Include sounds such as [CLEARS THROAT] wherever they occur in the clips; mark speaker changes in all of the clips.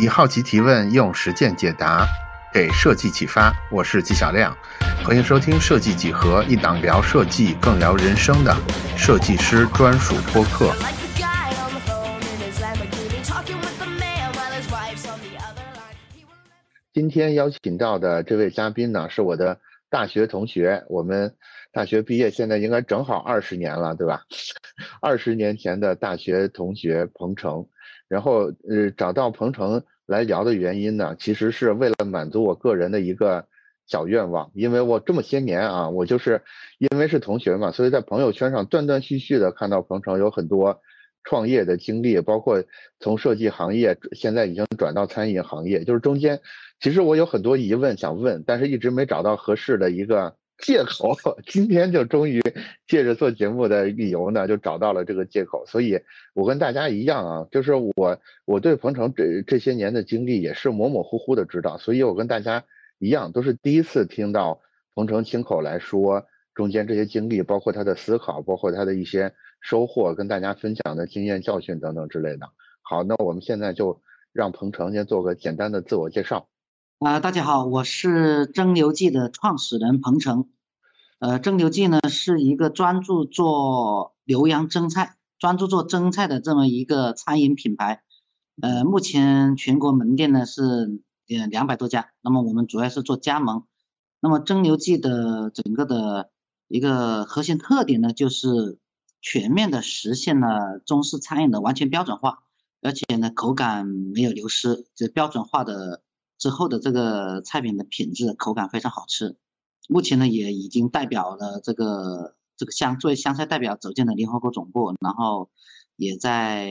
Speaker 1: 以好奇提问，用实践解答，给设计启发。我是纪晓亮，欢迎收听《设计几何》，一档聊设计更聊人生的设计师专属播客。今天邀请到的这位嘉宾呢，是我的大学同学，我们大学毕业现在应该正好二十年了，对吧？[LAUGHS] 二十年前的大学同学彭程，然后呃找到彭程来聊的原因呢，其实是为了满足我个人的一个小愿望，因为我这么些年啊，我就是因为是同学嘛，所以在朋友圈上断断续续的看到彭程有很多。创业的经历，包括从设计行业现在已经转到餐饮行业，就是中间其实我有很多疑问想问，但是一直没找到合适的一个借口。[LAUGHS] 今天就终于借着做节目的理由呢，就找到了这个借口。所以我跟大家一样啊，就是我我对鹏程这这些年的经历也是模模糊糊的知道，所以我跟大家一样，都是第一次听到鹏程亲口来说中间这些经历，包括他的思考，包括他的一些。收获跟大家分享的经验教训等等之类的。好，那我们现在就让彭程先做个简单的自我介绍。
Speaker 2: 啊，大家好，我是蒸馏记的创始人彭程。呃，蒸馏记呢是一个专注做浏阳蒸菜、专注做蒸菜的这么一个餐饮品牌。呃，目前全国门店呢是呃两百多家。那么我们主要是做加盟。那么蒸馏记的整个的一个核心特点呢就是。全面的实现了中式餐饮的完全标准化，而且呢口感没有流失，这标准化的之后的这个菜品的品质口感非常好吃。目前呢也已经代表了这个这个香作为湘菜代表走进了联合国总部，然后也在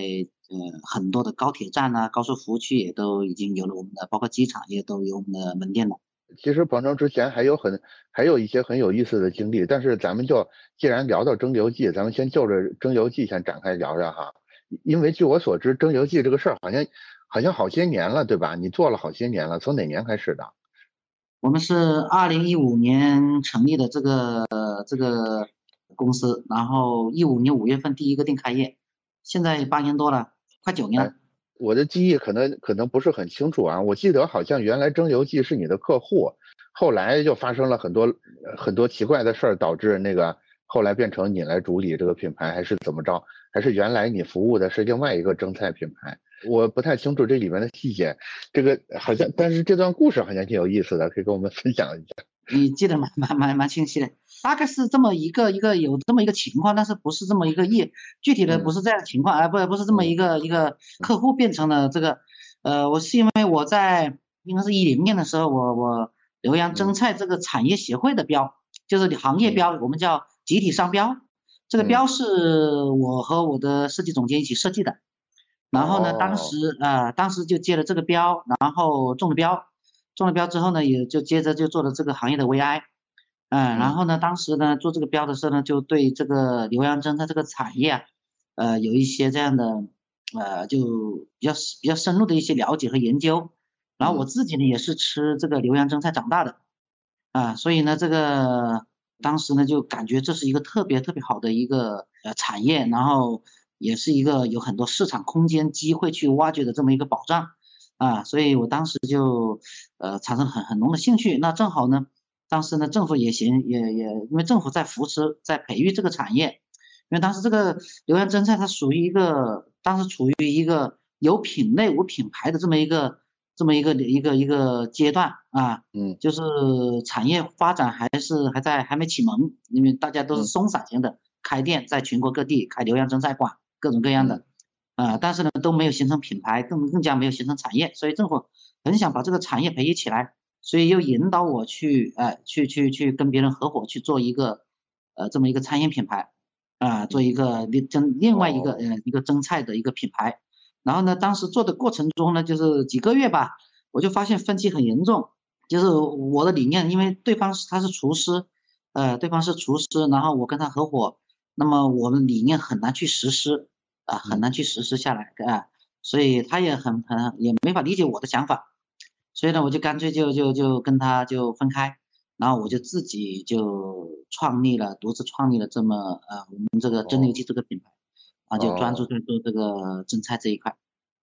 Speaker 2: 呃很多的高铁站啊、高速服务区也都已经有了我们的，包括机场也都有我们的门店了。
Speaker 1: 其实彭程之前还有很还有一些很有意思的经历，但是咱们就既然聊到蒸馏剂，咱们先就着蒸馏剂先展开聊聊哈。因为据我所知，蒸馏剂这个事儿好像好像好些年了，对吧？你做了好些年了，从哪年开始的？
Speaker 2: 我们是二零一五年成立的这个这个公司，然后一五年五月份第一个店开业，现在八年多了，快九年了。
Speaker 1: 我的记忆可能可能不是很清楚啊，我记得好像原来蒸馏记是你的客户，后来就发生了很多很多奇怪的事儿，导致那个后来变成你来主理这个品牌，还是怎么着？还是原来你服务的是另外一个蒸菜品牌？我不太清楚这里面的细节，这个好像，但是这段故事好像挺有意思的，可以跟我们分享一下。
Speaker 2: 你记得蛮蛮蛮蛮清晰的，大概是这么一个一个有这么一个情况，但是不是这么一个业，具体的不是这样的情况，而不不是这么一个一个客户变成了这个，呃，我是因为我在应该是一零年的时候，我我浏阳蒸菜这个产业协会的标，就是行业标，我们叫集体商标，这个标是我和我的设计总监一起设计的，然后呢，当时呃，当时就接了这个标，然后中了标。中了标之后呢，也就接着就做了这个行业的 VI，嗯，然后呢，当时呢做这个标的时候呢，就对这个浏阳蒸菜这个产业啊，呃，有一些这样的，呃，就比较比较深入的一些了解和研究。然后我自己呢也是吃这个浏阳蒸菜长大的，啊，所以呢，这个当时呢就感觉这是一个特别特别好的一个呃产业，然后也是一个有很多市场空间机会去挖掘的这么一个保障。啊，所以我当时就，呃，产生很很浓的兴趣。那正好呢，当时呢，政府也行，也也因为政府在扶持，在培育这个产业。因为当时这个浏阳蒸菜它属于一个，当时处于一个有品类无品牌的这么一个这么一个一个一个阶段啊。嗯。就是产业发展还是还在还没启蒙，因为大家都是松散型的开店，在全国各地开浏阳蒸菜馆，各种各样的。啊，但是呢都没有形成品牌，更更加没有形成产业，所以政府很想把这个产业培育起来，所以又引导我去，呃，去去去跟别人合伙去做一个，呃，这么一个餐饮品牌，啊，做一个另蒸另外一个呃一个蒸菜的一个品牌，然后呢，当时做的过程中呢，就是几个月吧，我就发现分歧很严重，就是我的理念，因为对方是他是厨师，呃，对方是厨师，然后我跟他合伙，那么我们理念很难去实施。啊，很难去实施下来啊，所以他也很很也没法理解我的想法，所以呢，我就干脆就就就跟他就分开，然后我就自己就创立了，独自创立了这么呃我们这个蒸馏记这个品牌，啊，就专注在做这个蒸菜这一块。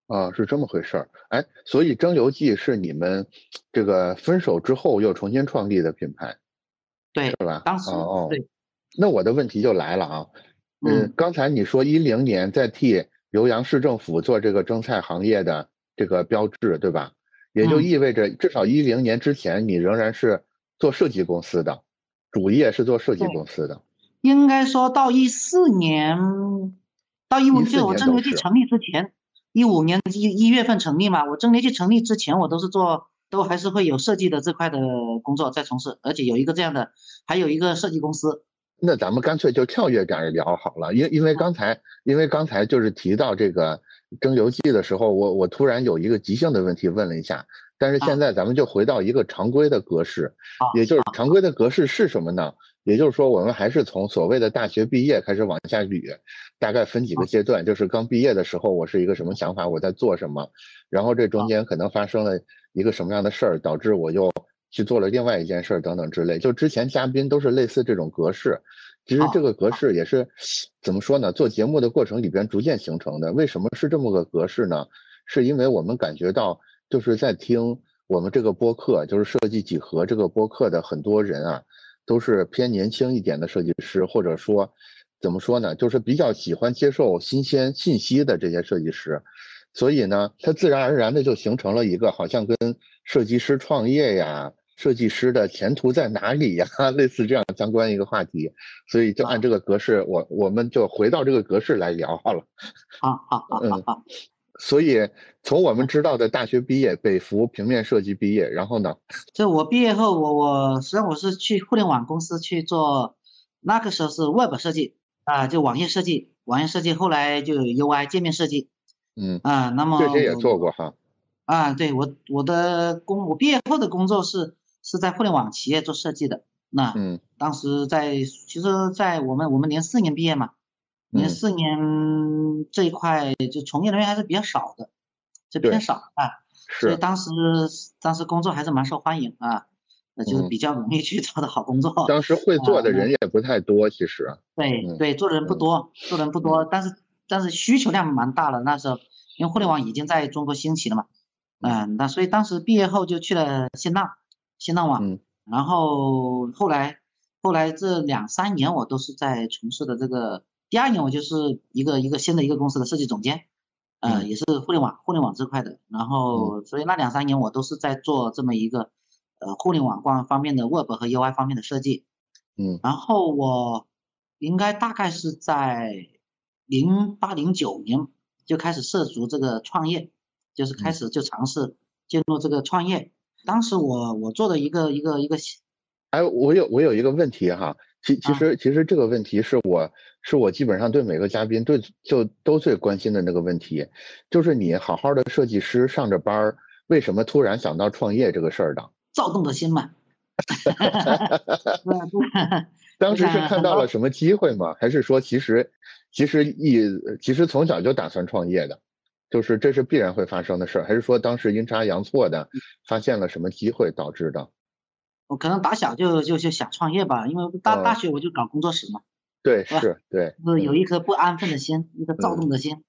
Speaker 1: 啊，是这么回事儿。哎，所以蒸馏记是你们这个分手之后又重新创立的品牌，
Speaker 2: 对，
Speaker 1: 是吧？
Speaker 2: 当时
Speaker 1: 哦哦，
Speaker 2: 对，
Speaker 1: 那我的问题就来了啊。
Speaker 2: 嗯，
Speaker 1: 刚才你说一零年在替浏阳市政府做这个蒸菜行业的这个标志，对吧？也就
Speaker 2: 嗯
Speaker 1: 意味着至少一零年之前你仍然是做设计公司的，主业是做设计公司的。
Speaker 2: 应该说到一四年，到一五
Speaker 1: 14
Speaker 2: 就我蒸
Speaker 1: 年都是
Speaker 2: 馏记成立之前，一五年一一月份成立嘛，我蒸馏记成立之前，我都是做，都还是会有设计的这块的工作在从事，而且有一个这样的，还有一个设计公司，
Speaker 1: 那咱们干脆就跳跃点聊好了，因因为刚才因为刚才就是提到这个蒸馏记的时候，我我突然有一个即兴的问题问了一下，但是现在咱们就回到一个常规的格式，
Speaker 2: 啊
Speaker 1: 也就是常规的格式是什么呢？也就是说，我们还是从所谓的大学毕业开始往下捋，大概分几个阶段，就是刚毕业的时候我是一个什么想法，我在做什么，然后这中间可能发生了一个什么样的事儿，导致我又去做了另外一件事儿等等之类。就之前嘉宾都是类似这种格式，其实这个格式也是怎么说呢？做节目的过程里边逐渐形成的。为什么是这么个格式呢？是因为我们感觉到就是在听我们这个播客，就是设计几何这个播客的很多人啊，都是偏年轻一点的设计师，或者说怎么说呢，就是比较喜欢接受新鲜信息的这些设计师。所以呢，它自然而然的就形成了一个好像跟设计师创业呀、设计师的前途在哪里呀，[LAUGHS] 类似这样相关一个话题。所以就按这个格式，我我们就回到这个格式来聊好了。
Speaker 2: 好好好好好，
Speaker 1: 所以从我们知道的大学毕业，北服平面设计毕业，然后呢，
Speaker 2: 就我毕业后，我我实际上我是去互联网公司去做，那个时候是 Web 设计啊，就网页设计，网页设计，后来就有 UI 界面设计
Speaker 1: 嗯，
Speaker 2: 啊，那么
Speaker 1: 这些也做过哈。
Speaker 2: 啊，对我我的工我毕业后的工作是是在互联网企业做设计的。那
Speaker 1: 嗯
Speaker 2: 当时在其实，在我们我们零四年毕业嘛，连
Speaker 1: 嗯
Speaker 2: 四年这一块就从业人员还是比较少的，就
Speaker 1: 对
Speaker 2: 偏少啊。所以，当时当时工作还是蛮受欢迎啊，那就是
Speaker 1: 嗯
Speaker 2: 比较容易去找到好工作。
Speaker 1: 当时会做的人也不太多，其实。嗯
Speaker 2: 对对，做的人不
Speaker 1: 嗯
Speaker 2: 多，做的人不多，但是但是需求量蛮大了。那时候因为互联网已经在中国兴起了嘛，嗯，那所以当时毕业后就去了新浪，新浪网，
Speaker 1: 嗯。
Speaker 2: 然后后来后来这两三年我都是在从事的这个，第二年我就是一个一个新的一个公司的设计总监，呃，
Speaker 1: 嗯。
Speaker 2: 也是互联网互联网这块的，然后所以那两三年我都是在做这么一个呃互联网方方面的 Web 和 UI 方面的设计，
Speaker 1: 嗯。
Speaker 2: 然后我应该大概是在零八零九年就开始涉足这个创业，就是开
Speaker 1: 嗯。
Speaker 2: 始就尝试进入这个创业。当时我我做的一个一个一个
Speaker 1: 哎，我有我有一个问题哈，其其
Speaker 2: 啊
Speaker 1: 实其实这个问题是我是我基本上对每个嘉宾对就都最关心的那个问题，就是你好好的设计师上着班儿，为什么突然想到创业这个事儿的？[LAUGHS]
Speaker 2: 躁动的心嘛。[LAUGHS]
Speaker 1: 当时是看到了什么机会吗？还是说其实其实一其实从小就打算创业的，就是这是必然会发生的事儿？还是说当时阴差阳错的发现了什么机会导致的？
Speaker 2: 我可能打小就就就想创业吧，因为大大
Speaker 1: 嗯
Speaker 2: 学我就搞工作室嘛，
Speaker 1: 对，
Speaker 2: 是，
Speaker 1: 对，
Speaker 2: 是有
Speaker 1: 嗯
Speaker 2: 一颗不安分的心，一个躁
Speaker 1: 嗯
Speaker 2: 动的心，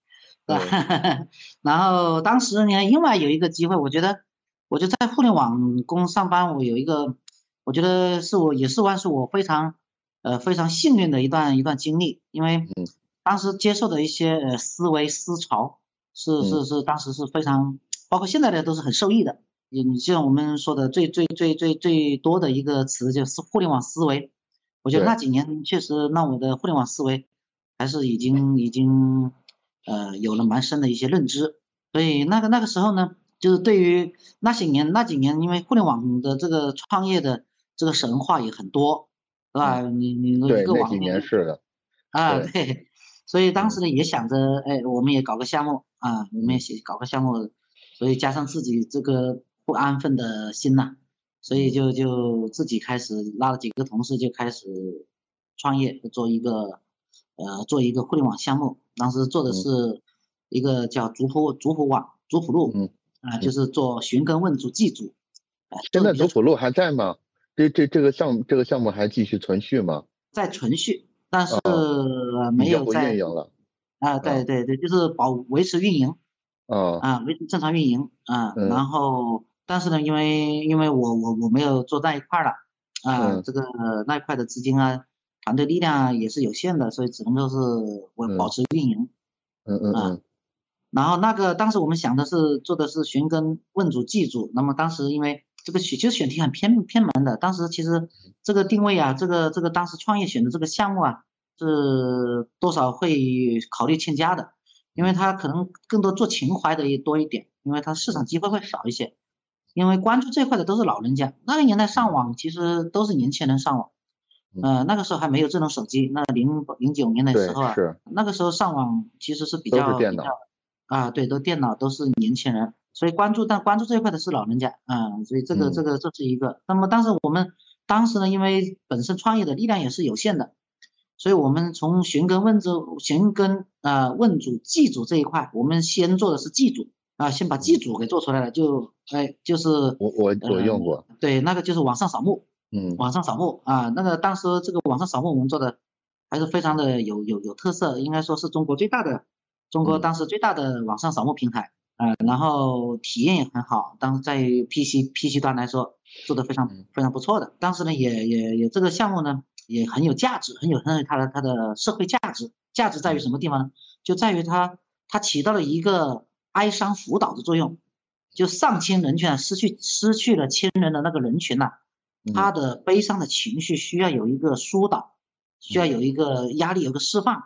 Speaker 2: 对吧？[LAUGHS] 然后当时呢，另外有一个机会，我觉得我就在互联网公司上班，我有一个，我觉得是我也是算是我非常呃非常幸运的一段一段经历，因为
Speaker 1: 嗯
Speaker 2: 当时接受的一些呃思维思潮是
Speaker 1: 嗯。
Speaker 2: 是是当时是非常，包括现在的都是很受益的。你你像我们说的最最最最最多的一个词就是互联网思维，我觉得那几年确实让我的互联网思维还是已经已经呃有了蛮深的一些认知，所以那个那个时候呢，就是对于那些年那几年，因为互联网的这个创业的这个神话也很多，是吧？你你一个网
Speaker 1: 那几年
Speaker 2: 店
Speaker 1: 是的，
Speaker 2: 啊，
Speaker 1: 对。
Speaker 2: 对，所以当时呢也想着，哎，我们也搞个项目啊，我们也写搞个项目，所以加上自己这个不安分的心呐、所以就就自己开始拉了几个同事就开始创业，做一个呃做一个互联网项目，当时做的
Speaker 1: 嗯
Speaker 2: 是一个叫族谱族谱网族谱路
Speaker 1: 嗯，
Speaker 2: 啊，就是做寻根问祖祭祖，啊，
Speaker 1: 现在族谱路还在吗？这这这个项目这个项目还继续存续吗？
Speaker 2: 在存续，但是没有在
Speaker 1: 运营了。
Speaker 2: 啊，对对对，就是保维持运营，
Speaker 1: 哦，
Speaker 2: 啊，维持正常运营啊，然后但是呢，因为因为我我我没有做那一块了啊，这个那一块的资金啊，团队力量也是有限的，所以只能够是我保持运营。
Speaker 1: 嗯嗯嗯。
Speaker 2: 然后那个当时我们想的是做的是寻根问主祭祖，那么当时因为这个选其实选题很偏偏门的，当时其实这个定位啊，这个这个当时创业选的这个项目啊，是多少会考虑欠佳的。因为他可能更多做情怀的也多一点，因为他市场机会会少一些，因为关注这块的都是老人家，那个年代上网其实都是年轻人上网，呃，那个时候还没有智能手机，那零零九年的时候啊，那个时候上网其实是比较比较啊，对，都电脑都是年轻人，所以关注但关注这一块的是老人家，嗯，所以这个这个这是一个。那么当时我们当时呢，因为本身创业的力量也是有限的。所以，我们从寻根问祖、寻根啊问祖祭祖这一块，我们先做的是祭祖啊，先把祭祖给做出来了，就哎，就是
Speaker 1: 我我我用过，
Speaker 2: 对，那个就是网上扫墓，
Speaker 1: 嗯，
Speaker 2: 网上扫墓啊，那个当时这个网上扫墓我们做的还是非常的有有有特色，应该说是中国最大的，中国当时最大的网上扫墓平台啊，然后体验也很好，当时在 PC PC 端来说做的非常非常不错的，当时呢也也也这个项目呢。也很有价值，很有很有它的它的社会价值。价值在于什么地方呢？就在于它它起到了一个哀伤辅导的作用。就丧亲人群啊，失去失去了亲人的那个人群呐，他的悲伤的情绪需要有一个疏导，需要有一个压力有个释放。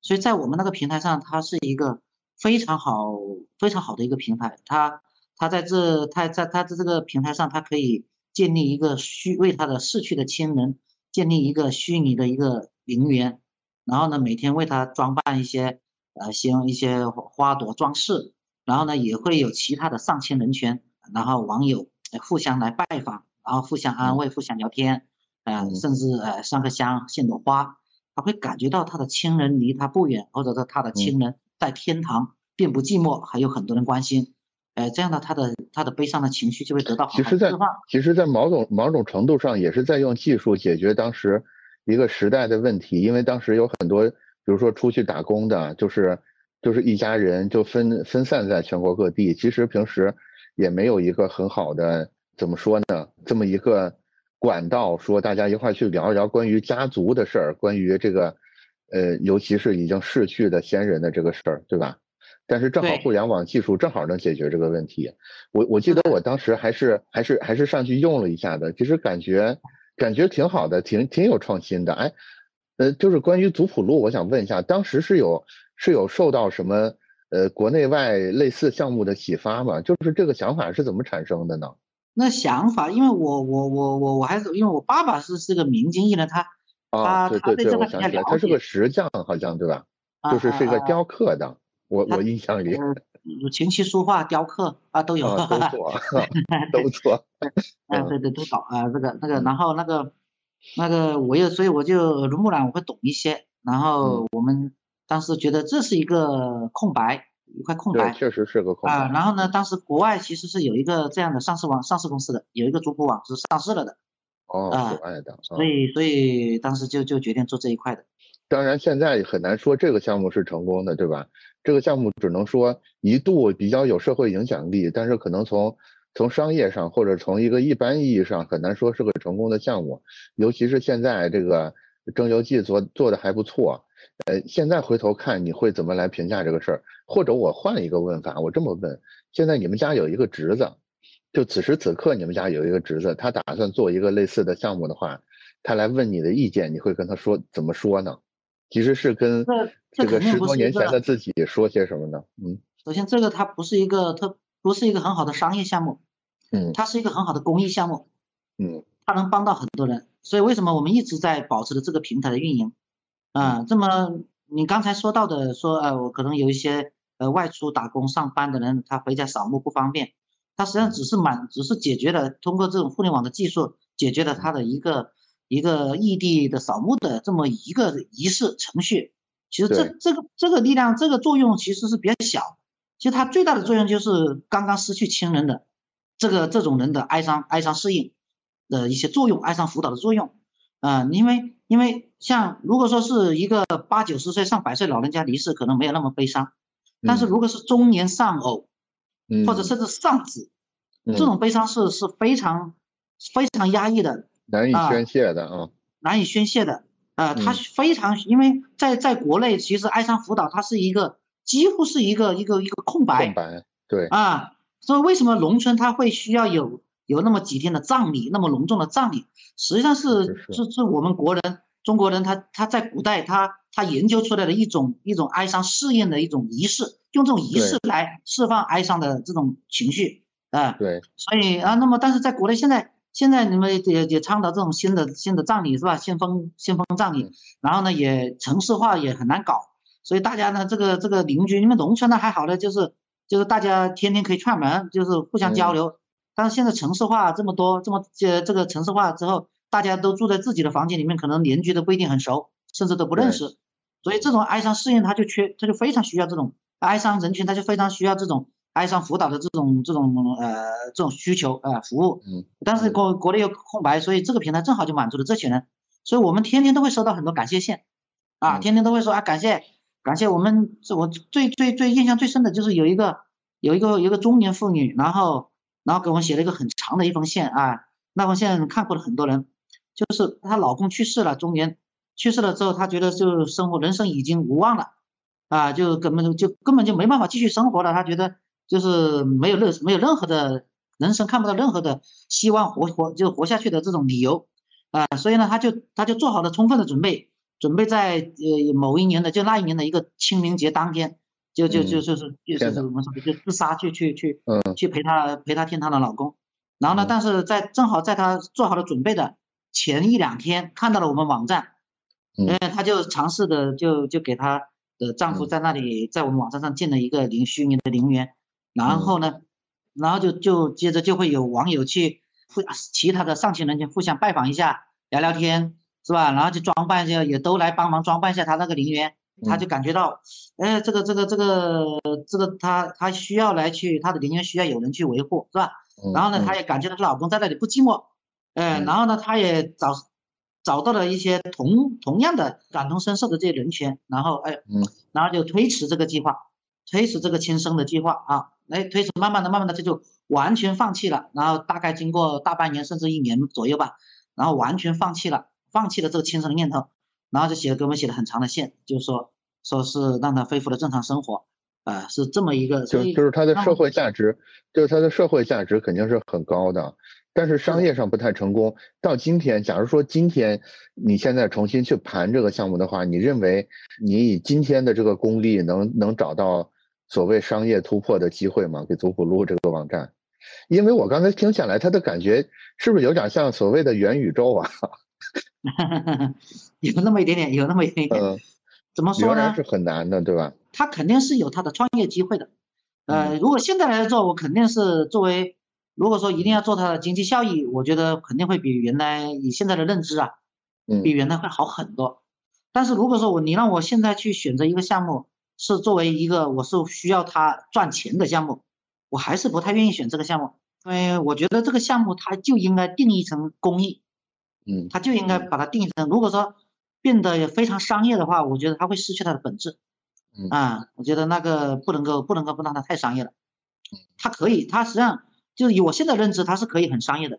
Speaker 2: 所以在我们那个平台上，它是一个非常好非常好的一个平台。它它在这它在它的这个平台上，它可以建立一个需为他的逝去的亲人。建立一个虚拟的一个陵园，然后呢，每天为他装扮一些呃，像一些花朵装饰，然后呢，也会有其他的上千人群，然后网友互相来拜访，然后互相安慰，互相聊天，呃，甚至呃上个香献朵花，他会感觉到他的亲人离他不远，或者说他的亲人在天堂并不寂寞，还有很多人关心。呃，这样的他的他的悲伤的情绪就会得到
Speaker 1: 其实，在其实，在某种某种程度上，也是在用技术解决当时一个时代的问题。因为当时有很多，比如说出去打工的，就是就是一家人就分分散在全国各地。其实平时也没有一个很好的怎么说呢，这么一个管道，说大家一块去聊一聊关于家族的事儿，关于这个呃，尤其是已经逝去的先人的这个事儿，对吧？但是正好互联网技术正好能解决这个问题。我我记得我当时还是还是还是上去用了一下的，其实感觉感觉挺好的，挺挺有创新的。哎，呃，就是关于族谱录，我想问一下，当时是有是有受到什么呃国内外类似项目的启发吗？就是这个想法是怎么产生的呢？
Speaker 2: 那想法，因为我我我我我还是因为我爸爸是是个民间艺人，他他他对这个比较了解。
Speaker 1: 他是个石匠，好像对吧？就是是一个雕刻的。我我印象里，
Speaker 2: 琴棋书画雕刻啊都有，
Speaker 1: 都做，[LAUGHS] 都做。[LAUGHS]
Speaker 2: 哎，对对都搞啊，这个那个，然后那个那个，我又所以我就耳濡目染，我会懂一些。然后我们当时觉得这是一个空白，一块空白，
Speaker 1: 确实是个空白。
Speaker 2: 啊，然后呢，当时国外其实是有一个这样的上市网，上市公司的有一个族谱网是上市了的。
Speaker 1: 哦，国外的。
Speaker 2: 所以所以当时就就决定做这一块的。
Speaker 1: 当然，现在很难说这个项目是成功的，对吧？这个项目只能说一度比较有社会影响力，但是可能从从商业上或者从一个一般意义上很难说是个成功的项目。尤其是现在这个征邮记做做的还不错，呃，现在回头看你会怎么来评价这个事儿？或者我换一个问法，我这么问：现在你们家有一个侄子，就此时此刻你们家有一个侄子，他打算做一个类似的项目的话，他来问你的意见，你会跟他说怎么说呢？其实是跟这个十多年前的自己说些什么呢？嗯，
Speaker 2: 首先这个它不是一个特不是一个很好的商业项目，
Speaker 1: 嗯，
Speaker 2: 它是一个很好的公益项目，
Speaker 1: 嗯，
Speaker 2: 它能帮到很多人，所以为什么我们一直在保持着这个平台的运营？啊，这么你刚才说到的说，呃，我可能有一些呃外出打工上班的人，他回家扫墓不方便，他实际上只是满只是解决了通过这种互联网的技术解决了他的一个。一个异地的扫墓的这么一个仪式程序，其实这这个这个力量这个作用其实是比较小，其实它最大的作用就是刚刚失去亲人的这个这种人的哀伤哀伤适应的一些作用，哀伤辅导的作用。啊，因为因为像如果说是一个八九十岁上百岁老人家离世，可能没有那么悲伤，但是如果是中年丧偶，
Speaker 1: 嗯，
Speaker 2: 或者甚至丧子，
Speaker 1: 嗯
Speaker 2: 这种悲伤是是非常非常压抑的，
Speaker 1: 难以
Speaker 2: 啊
Speaker 1: 宣泄的啊，
Speaker 2: 难以宣泄的。呃，它
Speaker 1: 嗯
Speaker 2: 非常，因为在在国内，其实哀伤辅导它是一个几乎是一个一个一个空白
Speaker 1: 空白，对，
Speaker 2: 啊。所以为什么农村它会需要有有那么几天的葬礼，那么隆重的葬礼？实际上是
Speaker 1: 是是
Speaker 2: 是是我们国人中国人他他在古代他他研究出来的一种一种哀伤试验的一种仪式，用这种仪式来释放哀伤的这种情绪啊。
Speaker 1: 对，
Speaker 2: 所以啊，那么但是在国内现在现在你们也也倡导这种新的新的葬礼是吧？先锋先锋葬礼
Speaker 1: 嗯，
Speaker 2: 然后呢也城市化也很难搞，所以大家呢这个这个邻居，你们农村呢还好呢就是就是大家天天可以串门，就是互相交
Speaker 1: 嗯
Speaker 2: 流。但是现在城市化这么多，这么这这个城市化之后，大家都住在自己的房间里面，可能邻居都不一定很熟，甚至都不认识。所以这种哀伤适应，它就缺，它就非常需要这种哀伤人群，它就非常需要这种哀伤辅导的这种这种呃这种需求呃服务。
Speaker 1: 嗯，
Speaker 2: 但是国国内有空白，所以这个平台正好就满足了这些人，所以我们天天都会收到很多感谢信，啊，
Speaker 1: 嗯。
Speaker 2: 天天都会说啊感谢感谢我们，这我最最最印象最深的就是有一个有一个有一个中年妇女，然后然后给我们写了一个很长的一封信啊，那封信看过了很多人，就是她老公去世了，中年去世了之后，她觉得就生活人生已经无望了，啊，就根本就就根本就没办法继续生活了，她觉得就是没有任没有任何的人生看不到任何的希望活活就活下去的这种理由。啊，所以呢，他就他就做好了充分的准备，准备在呃某一年的就那一年的一个清明节当天，就就就
Speaker 1: 嗯
Speaker 2: 就是就是。我们说的就自杀去去去
Speaker 1: 嗯
Speaker 2: 去陪她陪她天堂的老公，然后呢
Speaker 1: 嗯，
Speaker 2: 但是在正好在她做好了准备的前一两天看到了我们网站，
Speaker 1: 嗯。
Speaker 2: 呃，她就尝试的就就给她的丈夫
Speaker 1: 嗯。
Speaker 2: 在那里在我们网站上建了一个零虚拟的陵园，然
Speaker 1: 嗯。
Speaker 2: 后呢，然后就就接着就会有网友去互其他的上千人去互相拜访一下，聊聊天，是吧？然后就装扮一下，也都来帮忙装扮一下他那个陵园，他就感觉到，哎，这个这个这个这个他他需要来去他的陵园需要有人去维护，是吧？
Speaker 1: 嗯？
Speaker 2: 然后呢，
Speaker 1: 嗯。
Speaker 2: 她也感觉到她老公在那里不寂寞，呃，
Speaker 1: 嗯。
Speaker 2: 然后呢，她也找找到了一些同同样的感同身受的这些人群，然后哎，
Speaker 1: 嗯。
Speaker 2: 然后就推迟这个计划，推迟这个亲生的计划啊，哎，推迟慢慢的、慢慢的，这就完全放弃了，然后大概经过大半年甚至一年左右吧，然后完全放弃了，放弃了这个轻生的念头，然后就写了给我们写了很长的信，就是说说是让他恢复了正常生活，呃，是这么一个，
Speaker 1: 就就是他的社会价值，就是他的社会价值肯定是很高的，但是商业上不太成功。到今天，假如说今天你现在重新去盘这个项目的话，你认为你以今天的这个功力能能找到所谓商业突破的机会嘛？给族谱录这个网站，因为我刚才听下来，他的感觉是不是有点像所谓的元宇宙啊？[LAUGHS]
Speaker 2: 有那么一点点，有那么一点点。
Speaker 1: 嗯，
Speaker 2: 怎么说呢
Speaker 1: 是？很难的，对吧？
Speaker 2: 他肯定是有他的创业机会的。
Speaker 1: 嗯
Speaker 2: 呃，如果现在来做，我肯定是作为，如果说一定要做它的经济效益，我觉得肯定会比原来以现在的认知啊，
Speaker 1: 嗯
Speaker 2: 比原来会好很多。但是如果说我你让我现在去选择一个项目，是作为一个我是需要它赚钱的项目，我还是不太愿意选这个项目，因为我觉得这个项目它就应该定义成公益，
Speaker 1: 嗯
Speaker 2: 它就应该把它定义成，如果说变得非常商业的话，我觉得它会失去它的本质。
Speaker 1: 嗯
Speaker 2: 啊，我觉得那个不能够不能够不让它太商业了，它可以，它实际上就是以我现在认知，它是可以很商业的。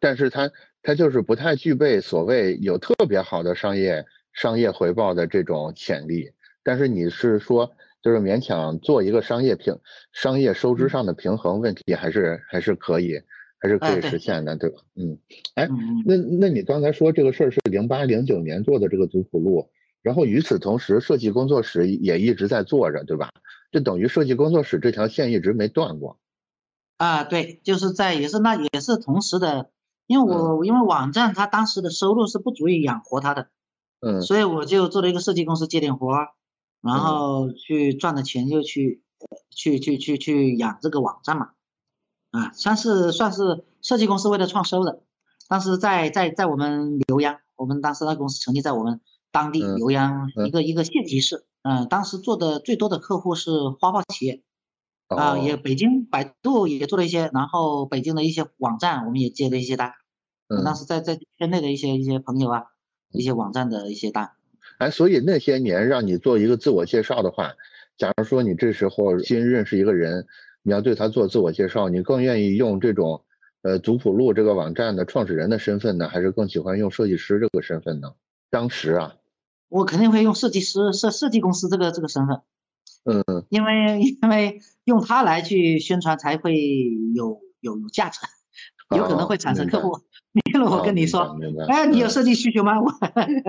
Speaker 1: 但是它它就是不太具备所谓有特别好的商业商业回报的这种潜力。但是你是说，就是勉强做一个商业平商业收支上的平衡问题，还是还是可以，还是可以实现的，对吧？嗯，哎，那那你刚才说这个事儿是零八零九年做的这个族谱录，然后与此同时，设计工作室也一直在做着，对吧？就等于设计工作室这条线一直没断过。
Speaker 2: 啊，对，就是在也是那也是同时的，因为我、因为网站它当时的收入是不足以养活它的，
Speaker 1: 嗯
Speaker 2: 所以我就做了一个设计公司接点活儿，然
Speaker 1: 嗯。
Speaker 2: 后去赚的钱就去呃去去去去养这个网站嘛，啊，算是算是设计公司为了创收的，当时在在在我们浏阳，我们当时那个公司成立在我们当地
Speaker 1: 嗯
Speaker 2: 浏阳
Speaker 1: 嗯
Speaker 2: 一个一个县级市，嗯、当时做的最多的客户是花豹企业。啊，也
Speaker 1: 哦。
Speaker 2: 北京百度也做了一些，然后北京的一些网站我们也接了一些单，
Speaker 1: 嗯
Speaker 2: 当时在在圈内的一些一些朋友啊，一些网站的一些单。
Speaker 1: 哎，所以那些年让你做一个自我介绍的话，假如说你这时候新认识一个人，你要对他做自我介绍，你更愿意用这种呃族谱录这个网站的创始人的身份呢，还是更喜欢用设计师这个身份呢？当时啊，
Speaker 2: 我肯定会用设计师设设计公司这个这个身份，
Speaker 1: 嗯，
Speaker 2: 因为因为用它来去宣传才会有有有价值，有可能会产生客户。[LAUGHS] 例如我跟你说，哎，你有设计需求吗？我，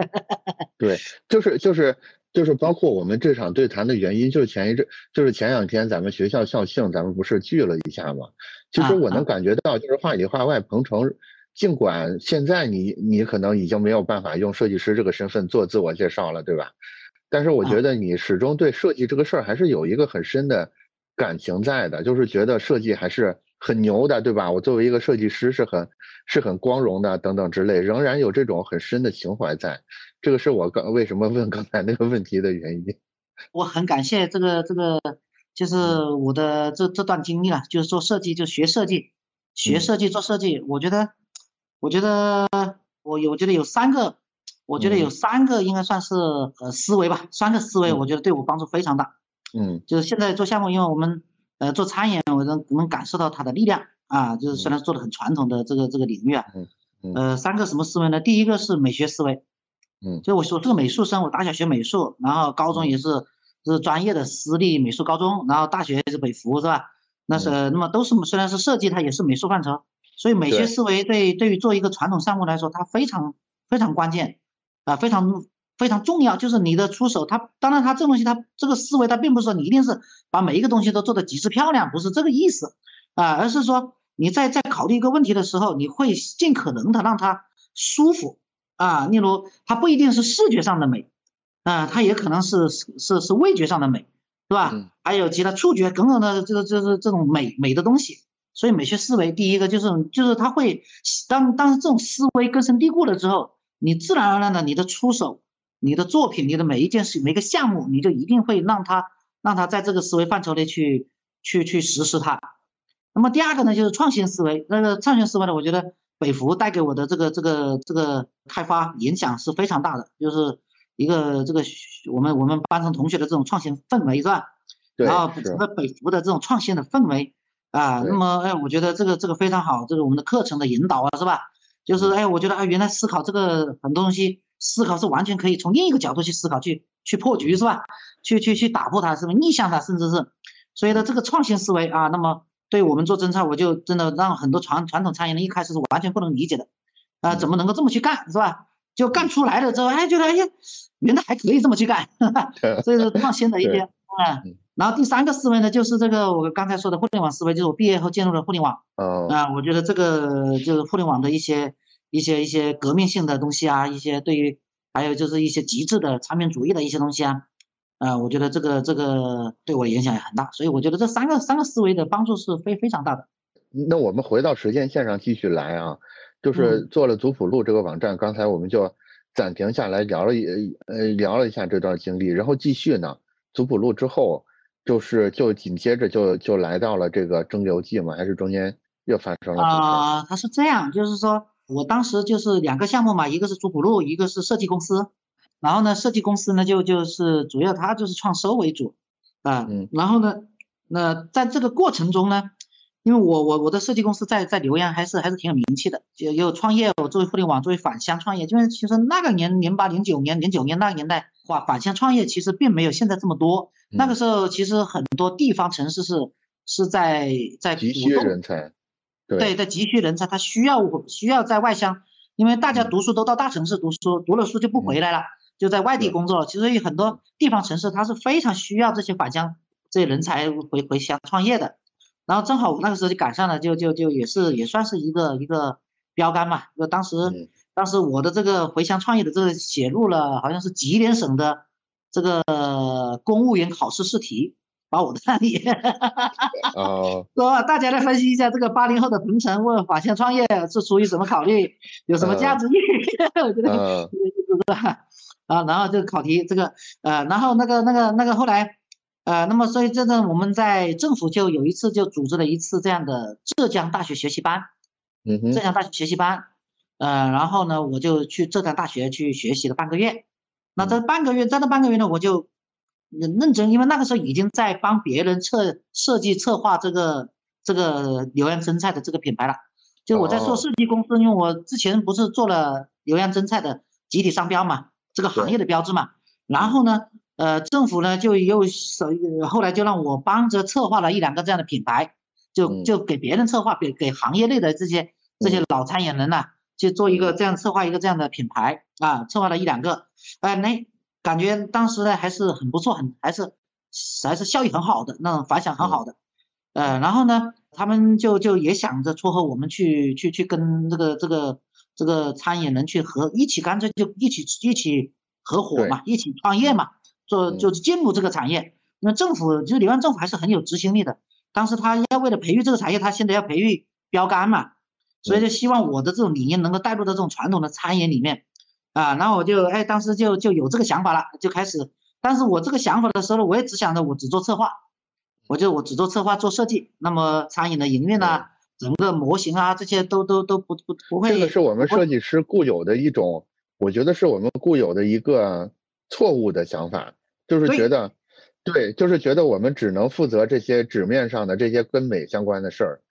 Speaker 2: [LAUGHS]
Speaker 1: 对，就是就是就是包括我们这场对谈的原因，就是前一阵，就是前两天咱们学校校庆，咱们不是聚了一下嘛？其实我能感觉到，就是话里话外，鹏程，尽管现在你你可能已经没有办法用设计师这个身份做自我介绍了，对吧？但是我觉得你始终对设计这个事儿还是有一个很深的感情在的，就是觉得设计还是。很牛的，对吧？我作为一个设计师是很是很光荣的，等等之类，仍然有这种很深的情怀在。这个是我刚为什么问刚才那个问题的原因。[LAUGHS]
Speaker 2: 我很感谢这个这个，就是我的这这段经历了，就是做设计，就学设计，学设计做设计。我觉得，我觉得我有，我觉得有三个，我觉得有三个应该算是呃思维吧，三个思维，我觉得对我帮助非常大。
Speaker 1: 嗯，
Speaker 2: 就是现在做项目，因为我们。呃，做餐饮，我能能感受到它的力量啊，就是虽然做的很传统的这个这个领域啊，呃，三个什么思维呢？第一个是美学思维，
Speaker 1: 嗯，
Speaker 2: 就我说这个美术生，我打小学美术，然后高中也是是专业的私立美术高中，然后大学是北服是吧？那是那么都是虽然是设计，它也是美术范畴，所以美学思维对对于做一个传统项目来说，它非常非常关键啊，非常。非常重要，就是你的出手，它当然它这东西，它这个思维，它并不是说你一定是把每一个东西都做得极致漂亮，不是这个意思啊，而是说你在在考虑一个问题的时候，你会尽可能的让它舒服啊。例如，它不一定是视觉上的美啊，它也可能是是是味觉上的美，是吧？还有其他触觉等等的这个就是这种美美的东西。所以美学思维，第一个就是就是它会当当这种思维根深蒂固了之后，你自然而然的你的出手。你的作品，你的每一件事，每个项目，你就一定会让他让他在这个思维范畴内去去去实施它。那么第二个呢，就是创新思维。那个创新思维呢，我觉得北服带给我的这个这个这个开发影响是非常大的，就是一个这个我们我们班上同学的这种创新氛围是吧？对然后整个北服的这种创新的氛围啊，那么哎，我觉得这个这个非常好，这个我们的课程的引导啊，是吧？就是哎，我觉得啊，原来思考这个很多东西。思考是完全可以从另一个角度去思考，去去破局是吧？去去去打破它，是不是逆向它，甚至是，所以呢，这个创新思维啊，那么对我们做侦查，我就真的让很多传传统餐饮人一开始是完全不能理解的，啊，怎么能够这么去干是吧？就干出来了之后，哎，觉得哎呀，原来还可以这么去干，[LAUGHS] 所以说创新的一些啊。然后第三个思维呢，就是这个我刚才说的互联网思维，就是我毕业后进入了互联网，啊，我觉得这个就是互联网的一些。一些一些革命性的东西啊，一些对于还有就是一些极致的产品主义的一些东西啊，呃，我觉得这个这个对我影响也很大，所以我觉得这三个三个思维的帮助是非非常大的。
Speaker 1: 那我们回到时间线上继续来啊，就是做了族谱录这个网站，刚才我们就暂停下来聊了一呃聊了一下这段经历，然后继续呢，族谱录之后就是就紧接着就就来到了这个蒸馏记嘛，还是中间又发生了
Speaker 2: 啊？它是这样，就是说。我当时就是两个项目嘛，一个是朱普路，一个是设计公司。然后呢，设计公司呢就就是主要它就是创收为主啊。嗯。然后呢，那在这个过程中呢，因为我我我的设计公司在在浏阳还是还是挺有名气的，就有创业，我作为互联网作为返乡创业，就是其实那个年零八零九年零九年那个年代，话返乡创业其实并没有现在这么多。那个时候其实很多地方城市是是在在
Speaker 1: 急需人才。
Speaker 2: 对，在急需人才，他需要我需要在外乡，因为大家读书都到大城市读书，读了书就不回来了，就在外地工作。其实有很多地方城市，他是非常需要这些返乡这些人才回回乡创业的。然后正好我那个时候就赶上了，就就就也是也算是一个一个标杆嘛。就当时当时我的这个回乡创业的这个写入了，好像是吉林省的这个公务员考试试题。把我的案例，[LAUGHS]
Speaker 1: 哦，[LAUGHS]
Speaker 2: 说大家来分析一下这个八零后的同城问返乡创业是出于什么考虑，有什么价值意义？我觉得就是啊，然后这个考题这个呃，然后那个那个那个后来呃，那么所以这个我们在政府就有一次就组织了一次这样的浙江大学学习班，
Speaker 1: 嗯哼，
Speaker 2: 浙江大学学习班，呃，然后呢我就去浙江大学去学习了半个月，那这半个月在那半个月呢我就。认真，因为那个时候已经在帮别人策设计策划这个这个浏阳蒸菜的这个品牌了。就我在做设计公司，因为我之前不是做了浏阳蒸菜的集体商标嘛，这个行业的标志嘛。然后呢，呃，政府呢就又手后来就让我帮着策划了一两个这样的品牌，就就给别人策划，给给行业内的这些这些老餐饮人呢，去做一个这样策划一个这样的品牌啊，策划了一两个，哎，那感觉当时呢还是很不错，很还是还是效益很好的那种反响很好的，呃，然后呢，他们就就也想着撮合我们去去去跟这个这个这个餐饮人去合一起，干脆就一起一起。合伙嘛，一起创业嘛，做就是进入这个产业。因为政府就是柳安政府还是很有执行力的。当时他要为了培育这个产业，他现在要培育标杆嘛，所以就希望我的这种理念能够带入到这种传统的餐饮里面啊。然后我就哎，当时就就有这个想法了，就开始。但是我这个想法的时候，我也只想着我只做策划，我就我只做策划做设计。那么餐饮的营运啊，整个模型啊，这些都都都不不不会。
Speaker 1: 这个是我们设计师固有的一种。我觉得是我们固有的一个错误的想法，就是觉得，对，就是觉得我们只能负责这些纸面上的这些跟美相关的事儿，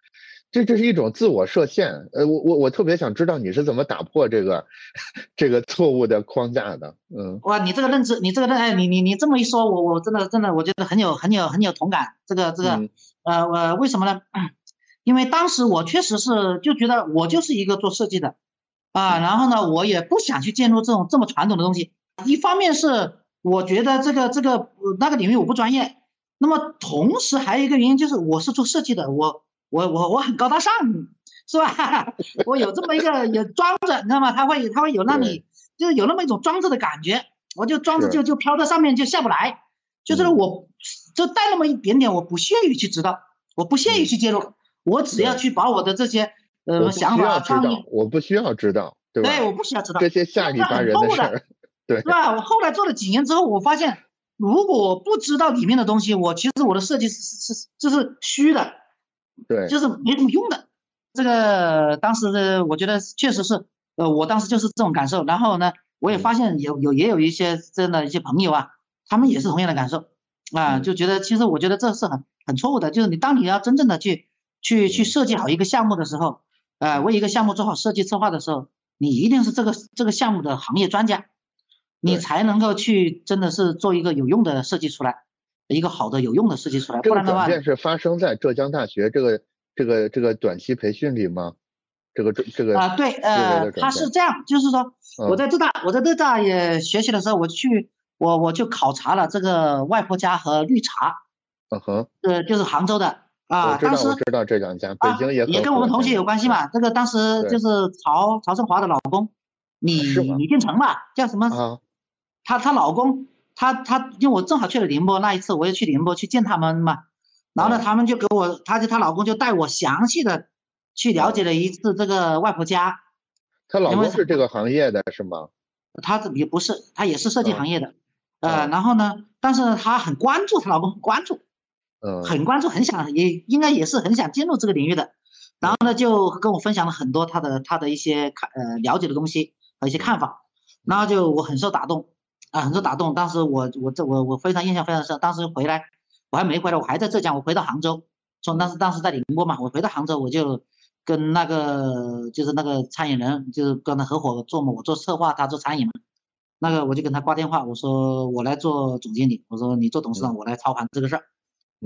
Speaker 1: 这这是一种自我设限。呃，我我我特别想知道你是怎么打破这个 [LAUGHS] 这个错误的框架的。嗯，
Speaker 2: 哇，你这个认知，你这个认，哎，你你你这么一说，我我真的真的我觉得很有很有很有同感。这个这个，呃，我为什么呢？因为当时我确实是就觉得我就是一个做设计的。啊，然后呢，我也不想去介入这种这么传统的东西。一方面是我觉得这个这个那个领域我不专业，那么同时还有一个原因就是我是做设计的，我我我我很高大上，是吧？[LAUGHS] 我有这么一个有装着，你知道吗？他会他会有让你就是有那么一种装着的感觉，我就装着就就飘在上面就下不来，就是我就带那么一点点，我不屑于去知道，我不屑于去介入，我只要去把我的这些。呃，想法创意，
Speaker 1: 我不需要知道，对吧？
Speaker 2: 对，我不需要知道
Speaker 1: 这些下里巴人的事儿，对，是
Speaker 2: 吧？我后来做了几年之后，我发现，如果我不知道里面的东西，我其实我的设计是是这是虚的，
Speaker 1: 对，
Speaker 2: 就是没什么用的。这个当时的我觉得确实是，呃，我当时就是这种感受。然后呢，我也发现有有也有一些这样的一些朋友啊，他们也是同样的感受啊，就觉得其实我觉得这是很很错误的，就是你当你要真正的去去去设计好一个项目的时候。呃，为一个项目做好设计策划的时候，你一定是这个这个项目的行业专家，你才能够去真的是做一个有用的设计出来，一个好的有用的事情出来。不然的话，
Speaker 1: 这发生在浙江大学这个这个这个短期培训里吗？这个这这个
Speaker 2: 啊，对，呃，他是这样，就是说我在浙大，我在浙大也学习的时候，我去我我就考察了这个外婆家和绿茶，
Speaker 1: 嗯哼，
Speaker 2: 呃，就是杭州的。啊，当时
Speaker 1: 我知道这两家，北京也
Speaker 2: 也跟我们同学有关系嘛。这个当时就是曹曹胜华的老公，李李建成吧，叫什么？啊，他他老公，他他，因为我正好去了宁波那一次，我也去宁波去见他们嘛。然后呢，他们就给我，他就她老公就带我详细的去了解了一次这个外婆家。
Speaker 1: 她老公是这个行业的是吗？
Speaker 2: 他也不是，他也是设计行业的。呃，然后呢，但是他很关注，她老公很关注。
Speaker 1: 嗯，
Speaker 2: 很关注，很想，也应该也是很想进入这个领域的，然后呢，就跟我分享了很多他的他的一些看呃了解的东西和一些看法，然后就我很受打动，啊，很受打动。当时我我这我我非常印象非常深，当时回来我还没回来，我还在浙江，我回到杭州，从当时当时在宁波嘛，我回到杭州，我就跟那个就是那个餐饮人，就是跟他合伙做嘛，我做策划，他做餐饮嘛，那个我就跟他挂电话，我说我来做总经理，我说你做董事长，我来操盘这个事儿。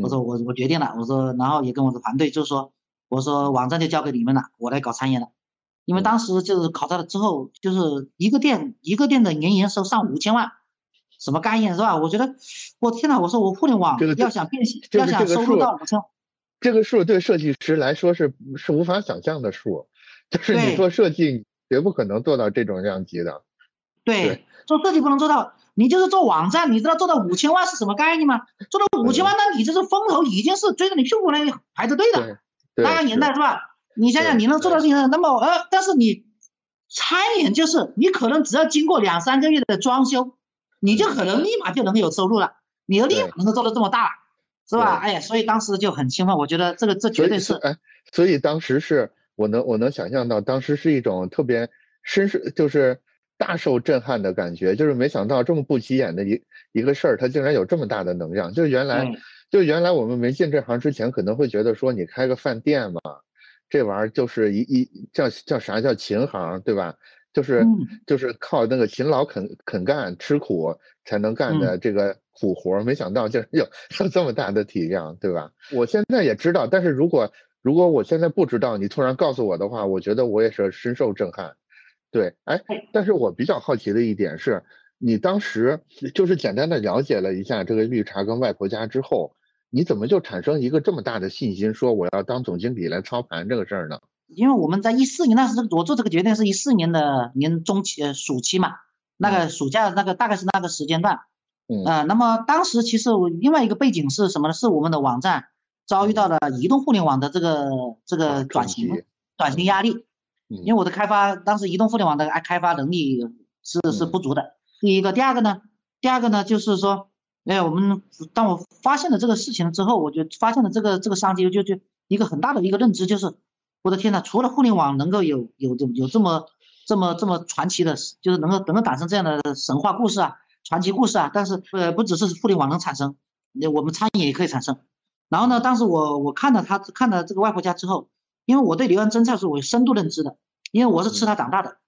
Speaker 2: 我说我我决定了，我说然后也跟我的团队就是说，我说网站就交给你们了，我来搞餐饮了，因为当时就是考察了之后，就是一个店一个店的年营收上五千万，什么概念是吧？我觉得我天呐，我说我互联网要想变现，要想收入到五千，
Speaker 1: 这个数对设计师来说是是无法想象的数，就是你做设计绝不可能做到这种量级的，
Speaker 2: 对，做设计不能做到。你就是做网站，你知道做到五千万是什么概念吗？做到五千万，那你这是风投已经是追着你屁股来排着队的，那个年代是吧？你想想，你能做到这些，那么呃，但是你餐饮就是你可能只要经过两三个月的装修，你就可能立马就能有收入了，你的立马能够做到这么大，是吧？哎呀，所以当时就很兴奋，我觉得这个这绝对是
Speaker 1: 哎，所以当时是我能我能想象到，当时是一种特别深是就是。大受震撼的感觉，就是没想到这么不起眼的一一个事儿，它竟然有这么大的能量。就原来，就原来我们没进这行之前，可能会觉得说你开个饭店嘛，这玩意儿就是一一叫叫啥叫勤行，对吧？就是就是靠那个勤劳肯肯干吃苦才能干的这个苦活，没想到竟然有 [LAUGHS] 有这么大的体量，对吧？我现在也知道，但是如果如果我现在不知道，你突然告诉我的话，我觉得我也是深受震撼。对，哎，但是我比较好奇的一点是，你当时就是简单的了解了一下这个绿茶跟外婆家之后，你怎么就产生一个这么大的信心，说我要当总经理来操盘这个事儿呢？
Speaker 2: 因为我们在一四年，那是我做这个决定是一四年的年中期呃暑期嘛，那个暑假那个大概是那个时间段，
Speaker 1: 嗯，
Speaker 2: 呃，那么当时其实另外一个背景是什么呢？是我们的网站。遭遇到了移动互联网的这个这个转型转型压力，因为我的开发当时移动互联网的开发能力是是不足的。第一个，第二个呢，第二个呢就是说，哎，我们当我发现了这个事情之后，我就发现了这个这个商机，就就一个很大的一个认知就是，我的天呐，除了互联网能够有有有有这么这么这么传奇的，就是能够能够产生这样的神话故事啊、传奇故事啊，但是呃不只是互联网能产生，我们餐饮也可以产生。然后呢？当时我我看到他看到这个外婆家之后，因为我对刘洋蒸菜是我有深度认知的，因为我是吃它长大的，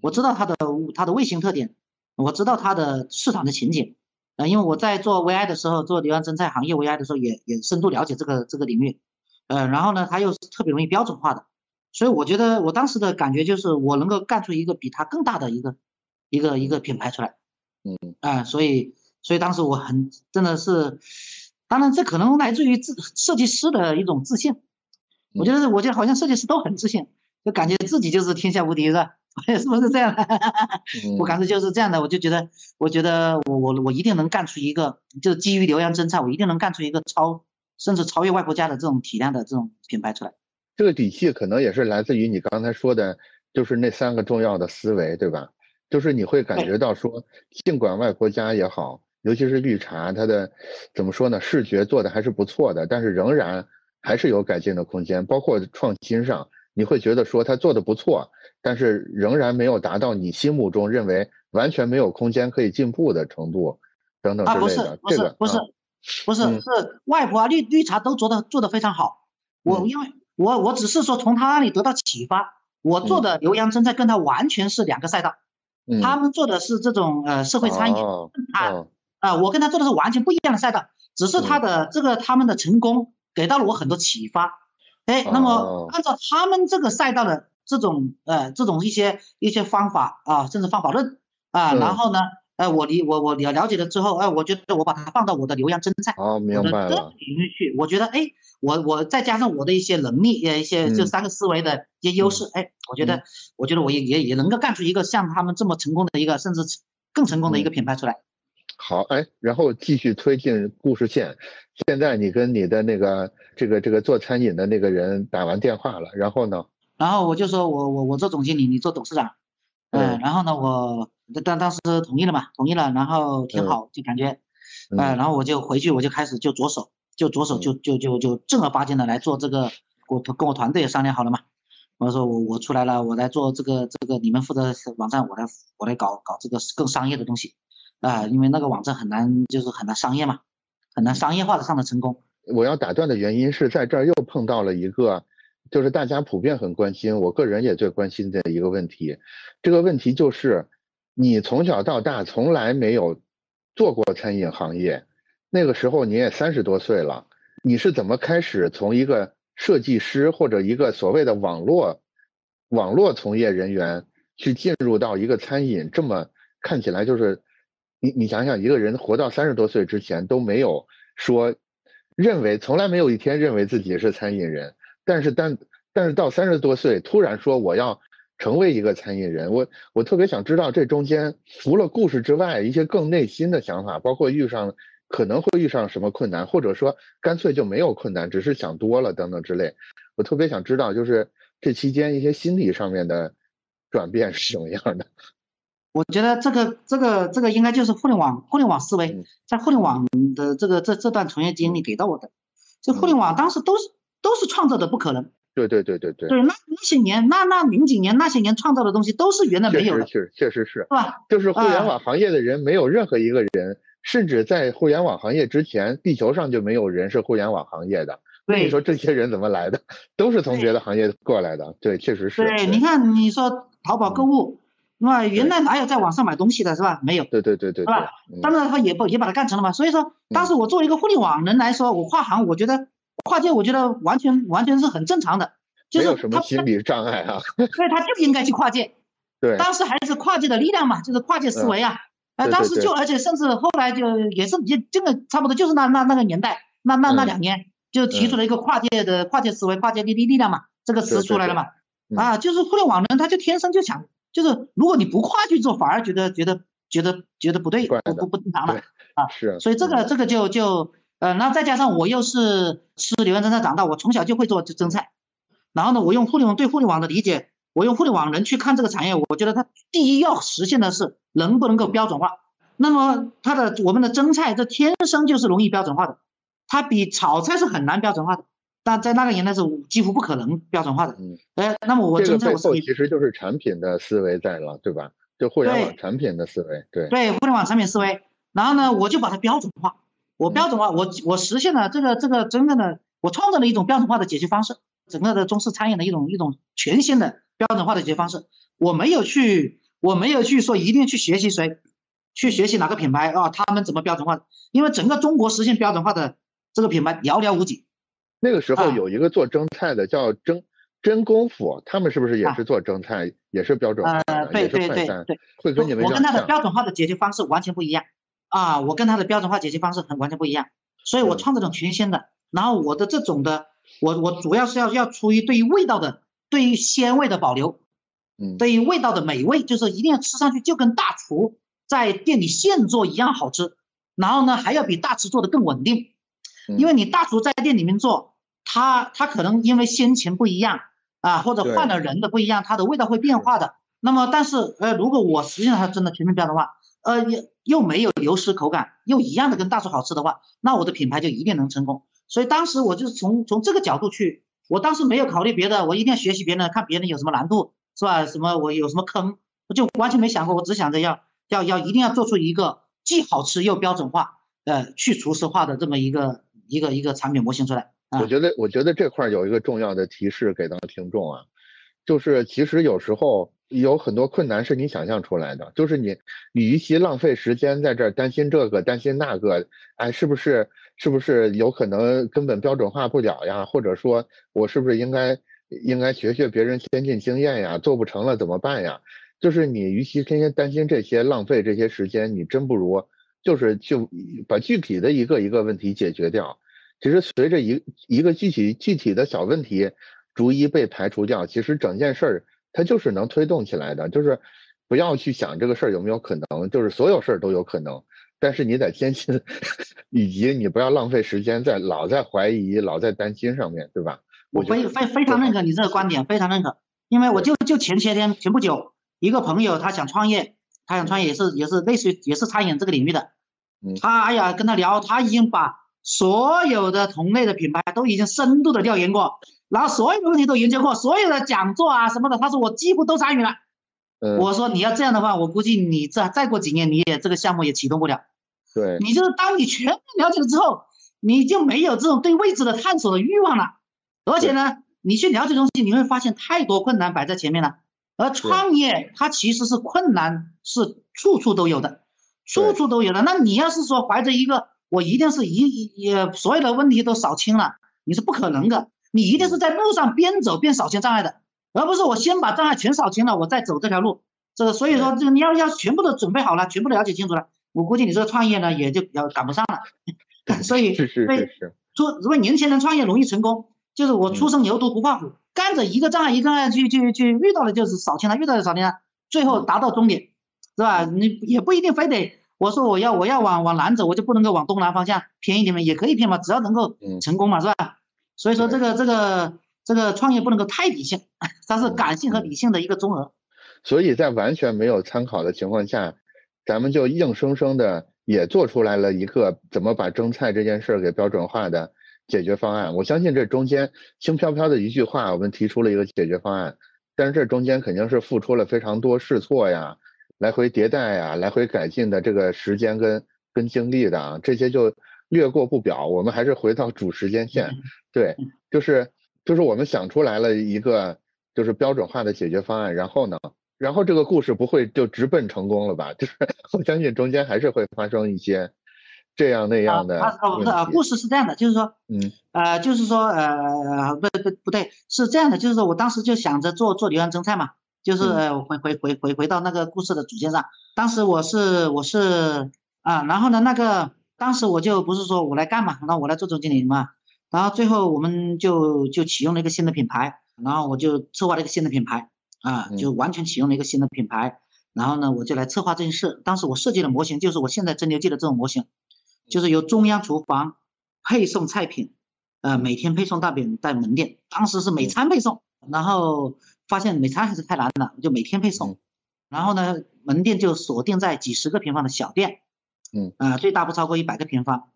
Speaker 2: 我知道它的它的味型特点，我知道它的市场的情景，呃，因为我在做 VI 的时候，做刘洋蒸菜行业 VI 的时候，也也深度了解这个这个领域，呃，然后呢，它又是特别容易标准化的，所以我觉得我当时的感觉就是我能够干出一个比它更大的一个一个一个品牌出来，
Speaker 1: 嗯，
Speaker 2: 啊，所以所以当时我很真的是。当然，这可能来自于自设计师的一种自信。我觉得，我觉得好像设计师都很自信，就感觉自己就是天下无敌，是吧？[LAUGHS] 是不是这样？[LAUGHS] 我感觉就是这样的。我就觉得，我觉得我我我一定能干出一个，就是基于浏阳蒸菜，我一定能干出一个超甚至超越外婆家的这种体量的这种品牌出来。
Speaker 1: 这个底气可能也是来自于你刚才说的，就是那三个重要的思维，对吧？就是你会感觉到说，尽管外婆家也好。尤其是绿茶，它的怎么说呢？视觉做的还是不错的，但是仍然还是有改进的空间。包括创新上，你会觉得说它做的不错，但是仍然没有达到你心目中认为完全没有空间可以进步的程度，等等之类
Speaker 2: 的。不是不是不是不是是外婆啊绿绿茶都做的做的非常好。我因为我我只是说从他那里得到启发，我做的浏阳蒸菜跟他完全是两个赛道。他们做的是这种呃社会餐饮啊。啊，我跟他做的是完全不一样的赛道，只是他的这个他们的成功给到了我很多启发。哎，那么按照他们这个赛道的这种呃这种一些一些方法啊，甚至方法论啊，然后呢，呃，我理我我了了解了之后，哎，我觉得我把它放到我的浏阳蒸菜
Speaker 1: 哦，明白了
Speaker 2: 领域去，我觉得哎，我我再加上我的一些能力，呃，一些这三个思维的一些优势，哎，我觉得我觉得我也也也能够干出一个像他们这么成功的一个，甚至更成功的一个品牌出来。
Speaker 1: 好，哎，然后继续推进故事线。现在你跟你的那个这个这个做餐饮的那个人打完电话了，然后呢？
Speaker 2: 然后我就说我我我做总经理，你做董事长。嗯。然后呢，我当当时同意了嘛，同意了，然后挺好，就感觉，呃，然后我就回去，我就开始就着手，就着手就就就就正儿八经的来做这个。我跟我团队也商量好了嘛，我说我我出来了，我来做这个这个，你们负责网站，我来我来搞搞这个更商业的东西。啊，因为那个网站很难，就是很难商业嘛，很难商业化的上的成功。
Speaker 1: 我要打断的原因是在这儿又碰到了一个，就是大家普遍很关心，我个人也最关心的一个问题。这个问题就是，你从小到大从来没有做过餐饮行业，那个时候你也三十多岁了，你是怎么开始从一个设计师或者一个所谓的网络网络从业人员去进入到一个餐饮这么看起来就是。你你想想，一个人活到三十多岁之前都没有说认为，从来没有一天认为自己是餐饮人。但是，但但是到三十多岁突然说我要成为一个餐饮人，我我特别想知道这中间除了故事之外，一些更内心的想法，包括遇上可能会遇上什么困难，或者说干脆就没有困难，只是想多了等等之类。我特别想知道，就是这期间一些心理上面的转变是什么样的。[LAUGHS]
Speaker 2: 我觉得这个这个这个应该就是互联网互联网思维，在互联网的这个这这段从业经历给到我的，就互联网当时都是都是创造的不可能。
Speaker 1: 对对对对对。
Speaker 2: 对，那那些年那那零几年那些年创造的东西都是原来没有的。
Speaker 1: 确实确实是。
Speaker 2: 是吧？
Speaker 1: 就是互联网行业的人没有任何一个人甚至在互联网行业之前，地球上就没有人是互联网行业的。
Speaker 2: 对，
Speaker 1: 你说这些人怎么来的？[LAUGHS] 都是从别的行业过来的。对，确实是。
Speaker 2: 对，你看，你说淘宝购物，是吧？原来哪有在网上买东西的，是吧？没有。
Speaker 1: 对对对对，是
Speaker 2: 吧？当然，他也不也把它干成了嘛。所以说，当时我作为一个互联网人来说，我跨行，我觉得跨界，我觉得完全完全是很正常的。没
Speaker 1: 有什么心理障碍啊。
Speaker 2: 所以他就应该去跨界。[LAUGHS]
Speaker 1: 对。
Speaker 2: 当时还是跨界的力量嘛，就是跨界思维啊。哎，当时就而且甚至后来就也是也这个差不多就是那那那个年代，那那那两年。就提出了一个跨界的跨界思维、跨界力力力量嘛，这个词出来了嘛？啊，就是互联网人他就天生就想，就是如果你不跨去做，反而觉得觉得觉得觉得不对，不不不正常了啊。
Speaker 1: 是。
Speaker 2: 所以这个这个就就呃，然后再加上我又是吃柳岩蒸菜长大，我从小就会做蒸菜。然后呢，我用互联网对互联网的理解，我用互联网人去看这个产业，我觉得它第一要实现的是能不能够标准化。那么它的我们的蒸菜，这天生就是容易标准化的。它比炒菜是很难标准化的，但在那个年代是几乎不可能标准化的。嗯，哎，那么我
Speaker 1: 这个背后其实就是产品的思维在了，对吧？就互联网产品的思维，对
Speaker 2: 对，互联网产品思维。然后呢，我就把它标准化，我标准化，我我实现了这个这个真正的，我创造了一种标准化的解决方式，整个的中式餐饮的一种一种全新的标准化的解决方式。我没有去，我没有去说一定去学习谁，去学习哪个品牌啊，他们怎么标准化？因为整个中国实现标准化的。这个品牌寥寥无几。
Speaker 1: 那个时候有一个做蒸菜的叫蒸真功夫，他们是不是也是做蒸菜，也是标准化的，
Speaker 2: 也是快
Speaker 1: 餐，会跟你们
Speaker 2: 我跟他的标准化的解决方式完全不一样啊！我跟他的标准化解决方式很完全不一样，所以我创造种全新的。然后我的这种的，我我主要是要要出于对于味道的，对于鲜味的保留，
Speaker 1: 嗯，
Speaker 2: 对于味道的美味，就是一定要吃上去就跟大厨在店里现做一样好吃。然后呢，还要比大厨做的更稳定。因为你大厨在店里面做，他他可能因为先前不一样啊，或者换了人的不一样，它的味道会变化的。那么，但是呃，如果我实现它真的全面标准化，呃，又又没有流失口感，又一样的跟大厨好吃的话，那我的品牌就一定能成功。所以当时我就是从从这个角度去，我当时没有考虑别的，我一定要学习别人，看别人有什么难度，是吧？什么我有什么坑，我就完全没想过，我只想着要要要一定要做出一个既好吃又标准化，呃，去厨师化的这么一个。一个一个产品模型出来，
Speaker 1: 我觉得我觉得这块有一个重要的提示给到听众啊，就是其实有时候有很多困难是你想象出来的，就是你你与其浪费时间在这儿担心这个担心那个，哎，是不是是不是有可能根本标准化不了呀？或者说我是不是应该应该学学别人先进经验呀？做不成了怎么办呀？就是你与其天天担心这些浪费这些时间，你真不如。就是就把具体的一个一个问题解决掉，其实随着一一个具体具体的小问题逐一被排除掉，其实整件事儿它就是能推动起来的。就是不要去想这个事儿有没有可能，就是所有事儿都有可能，但是你得坚信，[LAUGHS] 以及你不要浪费时间在老在怀疑、老在担心上面对吧？
Speaker 2: 我非非非常认可你这个观点，非常认可，因为我就就前些天前不久，一个朋友他想创业。他想创业也是也是类似于也是餐饮这个领域的，他哎呀跟他聊，他已经把所有的同类的品牌都已经深度的调研过，然后所有的问题都研究过，所有的讲座啊什么的，他说我几乎都参与了。我说你要这样的话，我估计你这再过几年你也这个项目也启动不了。
Speaker 1: 对，
Speaker 2: 你就是当你全面了解了之后，你就没有这种对未知的探索的欲望了，而且呢，你去了解东西，你会发现太多困难摆在前面了。而创业它其实是困难，是处处都有的，处处都有的。那你要是说怀着一个我一定是一也所有的问题都扫清了，你是不可能的。你一定是在路上边走边扫清障碍的，而不是我先把障碍全扫清了，我再走这条路。这个所以说，这个你要要全部都准备好了，全部都了解清楚了，我估计你这个创业呢也就要赶不上了。[LAUGHS] 所以，
Speaker 1: 是是是是，
Speaker 2: 说如果年轻人创业容易成功，就是我初生牛犊不怕虎。干着一个障碍一个障碍去去去遇到了就是扫清了，遇到了扫清了，最后达到终点，是吧？你也不一定非得我说我要我要往往南走，我就不能够往东南方向偏一点嘛，也可以偏嘛，只要能够成功嘛，是吧？所以说这个这个这个创业不能够太理性，它是感性和理性的一个综合。
Speaker 1: 所以在完全没有参考的情况下，咱们就硬生生的也做出来了一个怎么把蒸菜这件事儿给标准化的。解决方案，我相信这中间轻飘飘的一句话，我们提出了一个解决方案，但是这中间肯定是付出了非常多试错呀、来回迭代呀、来回改进的这个时间跟跟精力的啊，这些就略过不表。我们还是回到主时间线，对，就是就是我们想出来了一个就是标准化的解决方案，然后呢，然后这个故事不会就直奔成功了吧？[LAUGHS] 就是我相信中间还是会发生一些这样那样的。
Speaker 2: 啊，不是啊，故事是这样的，就是说，嗯，呃，就是说，呃，不不不对，是这样的，就是说我当时就想着做做牛羊蒸菜嘛。就是回回回回回到那个故事的主线上，当时我是我是啊，然后呢那个当时我就不是说我来干嘛，那我来做总经理嘛，然后最后我们就就启用了一个新的品牌，然后我就策划了一个新的品牌啊，就完全启用了一个新的品牌，然后呢我就来策划这件事，当时我设计的模型就是我现在蒸馏记的这种模型，就是由中央厨房配送菜品，呃每天配送大饼在门店，当时是每餐配送，然后。发现每餐还是太难了，就每天配送，然后呢，门店就锁定在几十个平方的小店，
Speaker 1: 嗯，
Speaker 2: 啊，最大不超过一百个平方，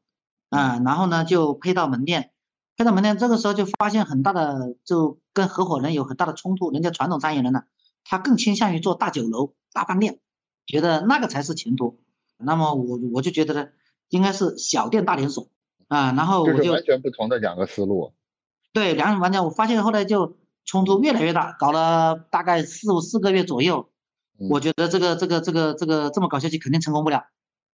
Speaker 2: 啊，然后呢就配到门店，配到门店，这个时候就发现很大的，就跟合伙人有很大的冲突，人家传统餐饮人呢，他更倾向于做大酒楼、大饭店，觉得那个才是前途，那么我我就觉得呢，应该是小店大连锁，啊，然后我就
Speaker 1: 完全不同的两个思路，
Speaker 2: 对，两种完全，我发现后来就。冲突越来越大，搞了大概四五四个月左右，我觉得这个这个这个这个这么搞下去肯定成功不了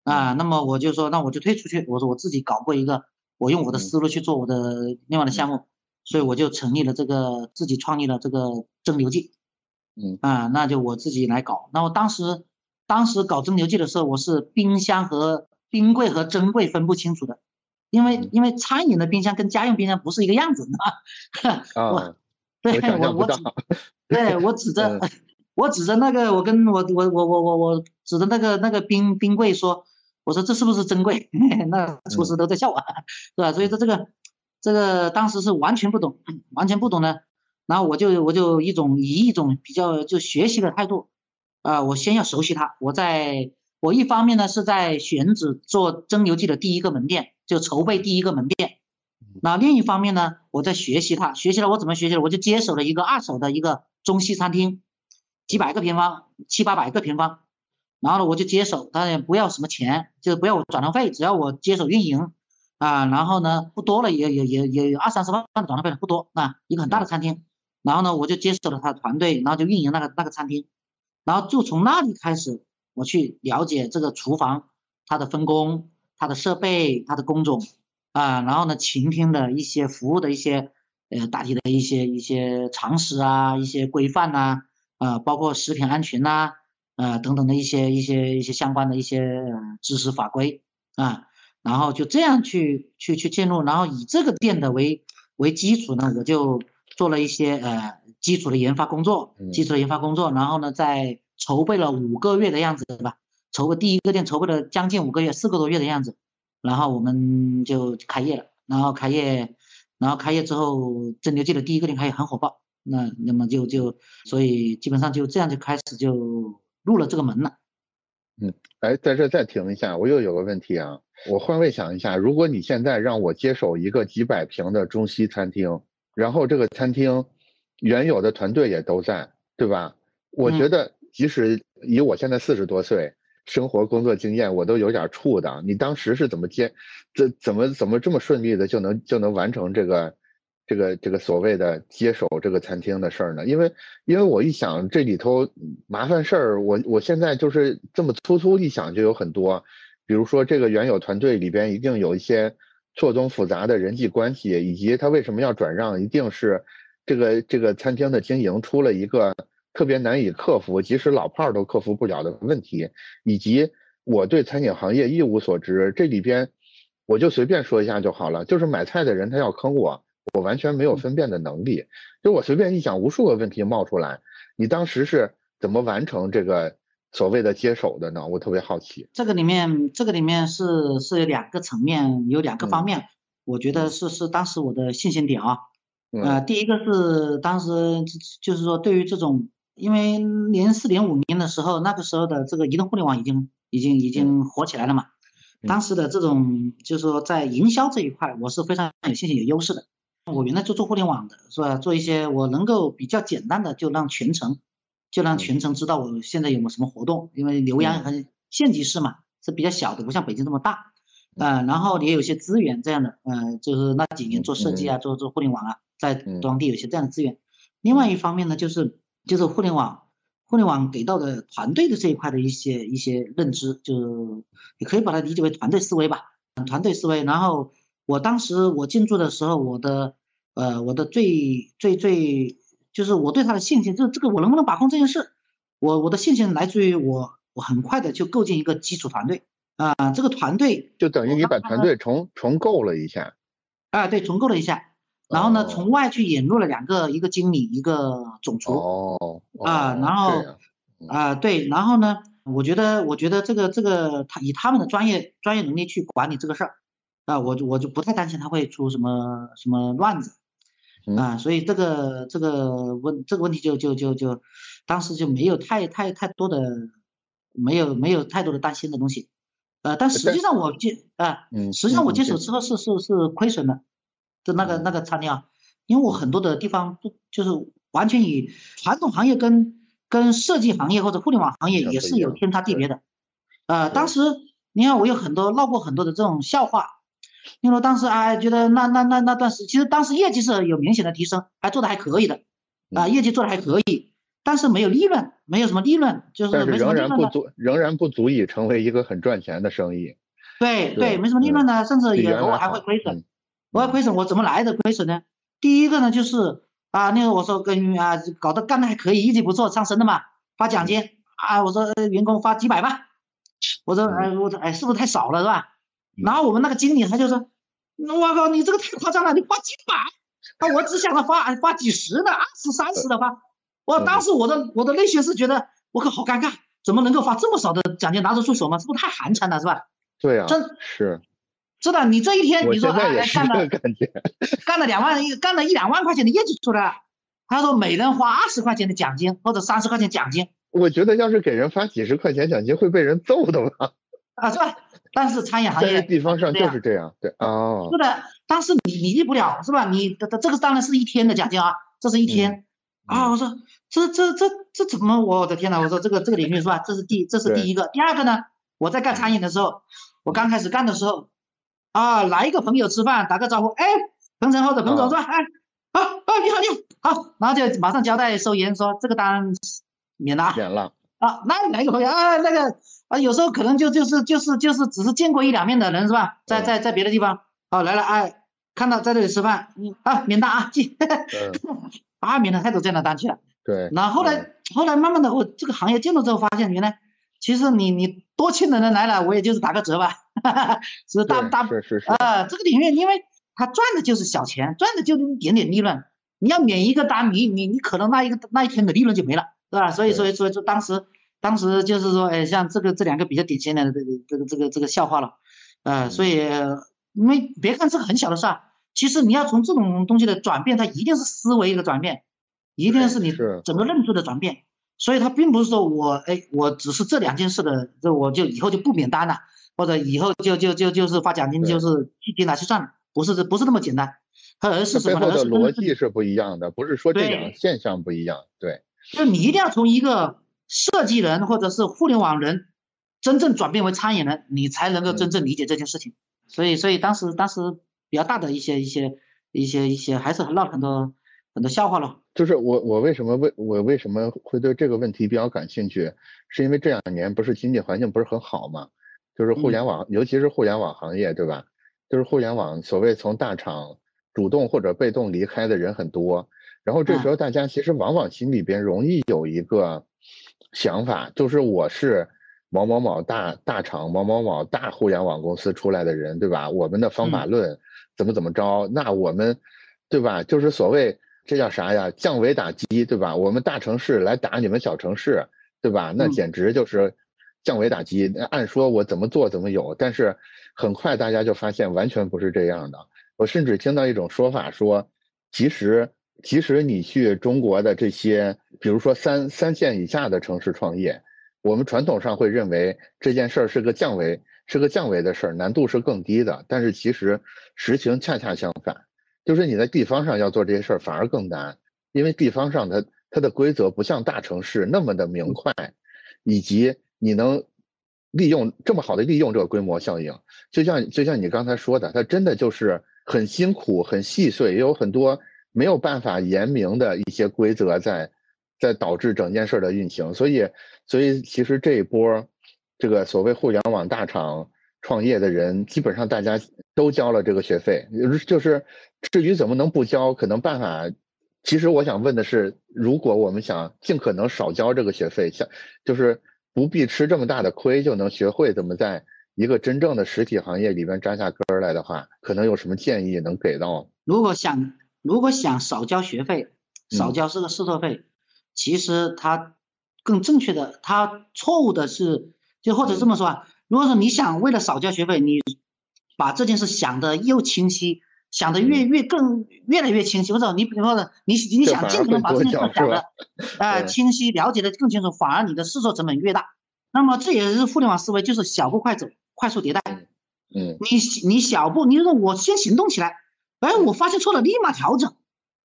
Speaker 2: 啊。那么我就说，那我就退出去。我说我自己搞过一个，我用我的思路去做我的另外的项目，所以我就成立了这个自己创立了这个蒸馏剂。
Speaker 1: 嗯
Speaker 2: 啊，那就我自己来搞。那我当时当时搞蒸馏剂的时候，我是冰箱和冰柜和蒸柜分不清楚的，因为因为餐饮的冰箱跟家用冰箱不是一个样子
Speaker 1: 啊。[LAUGHS] 啊。
Speaker 2: 对我我指，对我指 [LAUGHS] 着我指着那个我跟我我我我我我指着那个那个冰冰柜说，我说这是不是珍贵？[LAUGHS] 那厨师都在笑我，是吧？所以说这个这个当时是完全不懂，完全不懂的。然后我就我就一种以一种比较就学习的态度，啊，我先要熟悉它。我在我一方面呢是在选址做蒸馏记的第一个门店，就筹备第一个门店。那另一方面呢，我在学习它，学习了我怎么学习的，我就接手了一个二手的一个中西餐厅，几百个平方，七八百个平方，然后呢我就接手，当然不要什么钱，就是不要我转让费，只要我接手运营，啊，然后呢不多了也也也也有二三十万的转让费不多啊，一个很大的餐厅，然后呢我就接手了他的团队，然后就运营那个那个餐厅，然后就从那里开始我去了解这个厨房它的分工、它的设备、它的工种。啊，然后呢，倾听的一些服务的一些，呃，大体的一些一些常识啊，一些规范呐，啊，包括食品安全呐，呃，等等的一些一些一些相关的一些知识法规啊，然后就这样去去去进入，然后以这个店的为为基础呢，我就做了一些呃基础的研发工作，基础的研发工作，然后呢，在筹备了五个月的样子，对吧？筹备第一个店筹备了将近五个月，四个多月的样子。然后我们就开业了，然后开业，然后开业之后，蒸馏记的第一个店开业很火爆，那那么就就，所以基本上就这样就开始就入了这个门了。
Speaker 1: 嗯，哎，在这再停一下，我又有个问题啊，我换位想一下，如果你现在让我接手一个几百平的中西餐厅，然后这个餐厅原有的团队也都在，对吧？我觉得即使以我现在四十多岁。生活工作经验我都有点怵的，你当时是怎么接，这怎么怎么这么顺利的就能就能完成这个，这个这个所谓的接手这个餐厅的事儿呢？因为因为我一想这里头麻烦事儿，我我现在就是这么粗粗一想就有很多，比如说这个原有团队里边一定有一些错综复杂的人际关系，以及他为什么要转让，一定是这个这个餐厅的经营出了一个。特别难以克服，即使老炮儿都克服不了的问题，以及我对餐饮行业一无所知，这里边我就随便说一下就好了。就是买菜的人他要坑我，我完全没有分辨的能力。就我随便一想，无数个问题冒出来。你当时是怎么完成这个所谓的接手的呢？我特别好奇。
Speaker 2: 这个里面，这个里面是是有两个层面，有两个方面。我觉得是是当时我的信心点啊。呃，第一个是当时就是说对于这种。因为零四零五年的时候，那个时候的这个移动互联网已经已经已经火起来了嘛。当时的这种就是说在营销这一块，我是非常有信心有优势的。我原来就做互联网的，是吧？做一些我能够比较简单的，就让全程就让全程知道我现在有没有什么活动，因为浏阳很县级市嘛，是比较小的，不像北京这么大，呃，然后也有些资源这样的，呃，就是那几年做设计啊，做做互联网啊，在当地有些这样的资源。另外一方面呢，就是就是互联网，互联网给到的团队的这一块的一些一些认知，就你可以把它理解为团队思维吧，团队思维。然后我当时我进驻的时候，我的呃我的最最最就是我对他的信心，就是这个我能不能把控这件事，我我的信心来自于我。我很快的就构建一个基础团队。啊，这个团队
Speaker 1: 就等于你把团队重重构了一下，
Speaker 2: 啊，对，重构了一下，然后呢，从外去引入了两个，一个经理，一个总厨，
Speaker 1: 哦，
Speaker 2: 啊，然后啊，对，然后呢，我觉得，我觉得这个这个他以他们的专业专业能力去管理这个事儿，啊，我就我就不太担心他会出什么什么乱子，啊，所以这个这个问这个问题就就就就当时就没有太太太多的。没有没有太多的担心的东西，呃，但实际上我接啊，实际上我接手之后是是是亏损的，就那个那个餐厅啊，因为我很多的地方不就是完全以传统行业跟跟设计行业或者互联网行业也是有天差地别的，呃，当时你看我有很多闹过很多的这种笑话，因为当时啊觉得那那那那段时其实当时业绩是有明显的提升，还做的还可以的，啊，业绩做的还可以。但是没有利润，没有什么利润，就是
Speaker 1: 但是仍然不足，仍然不足以成为一个很赚钱的生意。
Speaker 2: 对对，没什么利润呢，甚至也偶尔还会亏损。我要亏损，我怎么来的亏损呢？第一个呢，就是啊，那个我说跟啊搞得干的还可以，业绩不错，上升的嘛，发奖金啊，我说员工发几百万，我说哎我说哎是不是太少了是吧？然后我们那个经理他就说，我靠你这个太夸张了，你发几百，啊我只想着发发几十的，二十三十的发。我当时我的我的内心是觉得我可好尴尬，怎么能够发这么少的奖金拿得出手吗？这不是太寒碜了，是吧？
Speaker 1: 对呀，
Speaker 2: 真
Speaker 1: 是，
Speaker 2: 真的，你这一天你说
Speaker 1: 哎
Speaker 2: 干了干了两万一干了一两万块钱的业绩出来，他说每人花二十块钱的奖金或者三十块钱奖金，
Speaker 1: 我觉得要是给人发几十块钱奖金会被人揍的吧？
Speaker 2: 啊是吧？但是餐饮行业
Speaker 1: 地方上就是这样，对哦，
Speaker 2: 是的，但是你你理不了是吧？你这这个当然是一天的奖金啊，这是一天。啊，我说这这这这怎么？我的天呐！我说这个这个领域是吧？这是第这是第一个，第二个呢？我在干餐饮的时候，我刚开始干的时候，啊，来一个朋友吃饭，打个招呼，哎，彭晨或者彭总是吧？哎，好，啊，你好，你好，好，然后就马上交代收银说这个单免了，
Speaker 1: 免了。
Speaker 2: 啊，那哪个朋友啊？那个啊，有时候可能就就是就是就是只是见过一两面的人是吧？在在在别的地方，哦，来了，哎，看到在这里吃饭，嗯，啊，免单啊，记。[LAUGHS] 八免了太多这样的单去了，
Speaker 1: 对。
Speaker 2: 然后后来后来慢慢的，我这个行业进入之后，发现原来其实你你多亲的人来了，我也就是打个折吧，[LAUGHS] 是大大
Speaker 1: 是是是
Speaker 2: 啊，这个领域因为他赚的就是小钱，赚的就一点点利润，你要免一个单，你你你可能那一个那一天的利润就没了，是吧？所以所以所以说当时当时就是说，哎，像这个这两个比较典型的这个这个这个这个笑话了，呃，所以因为别看这个很小的事儿。其实你要从这种东西的转变，它一定是思维一个转变，一定是你整个认知的转变。所以它并不是说我哎，我只是这两件事的，这我就以后就不免单了，或者以后就就就就是发奖金就是一笔拿去赚了，不是这不是那么简单。它而是什么？
Speaker 1: 背后的逻辑是不一样的，不是说这两个现象不一样。对，
Speaker 2: 就你一定要从一个设计人或者是互联网人，真正转变为餐饮人，你才能够真正理解这件事情。所以，所以当时当时。比较大的一些一些一些一些，还是很闹很多很多笑话了。
Speaker 1: 就是我我为什么为我为什么会对这个问题比较感兴趣，是因为这两年不是经济环境不是很好嘛？就是互联网，尤其是互联网行业，对吧？就是互联网所谓从大厂主动或者被动离开的人很多，然后这时候大家其实往往心里边容易有一个想法，就是我是。某某某大大厂、某某某大互联网公司出来的人，对吧？我们的方法论怎么怎么着？那我们，对吧？就是所谓这叫啥呀？降维打击，对吧？我们大城市来打你们小城市，对吧？那简直就是降维打击。按说我怎么做怎么有，但是很快大家就发现完全不是这样的。我甚至听到一种说法说，其实其实你去中国的这些，比如说三三线以下的城市创业。我们传统上会认为这件事儿是个降维，是个降维的事儿，难度是更低的。但是其实实情恰恰相反，就是你在地方上要做这些事儿反而更难，因为地方上它它的规则不像大城市那么的明快，以及你能利用这么好的利用这个规模效应，就像就像你刚才说的，它真的就是很辛苦、很细碎，也有很多没有办法言明的一些规则在在导致整件事的运行。所以，所以其实这一波这个所谓互联网大厂创业的人，基本上大家都交了这个学费，就是至于怎么能不交，可能办法。其实我想问的是，如果我们想尽可能少交这个学费，想就是不必吃这么大的亏，就能学会怎么在一个真正的实体行业里边扎下根来的话，可能有什么建议能给到？
Speaker 2: 如果想如果想少交学费，少交这个试错费，其实他更正确的，他错误的是，就或者这么说啊，如果说你想为了少交学费，你把这件事想的又清晰。想的越越更越来越清晰，或者你比如说你你想尽可能把这件事想的，呃清晰了解的更清楚，反而你的试错成本越大。那么这也是互联网思维，就是小步快走，快速迭代。
Speaker 1: 嗯，
Speaker 2: 你你小步，你就说我先行动起来，哎，我发现错了，立马调整。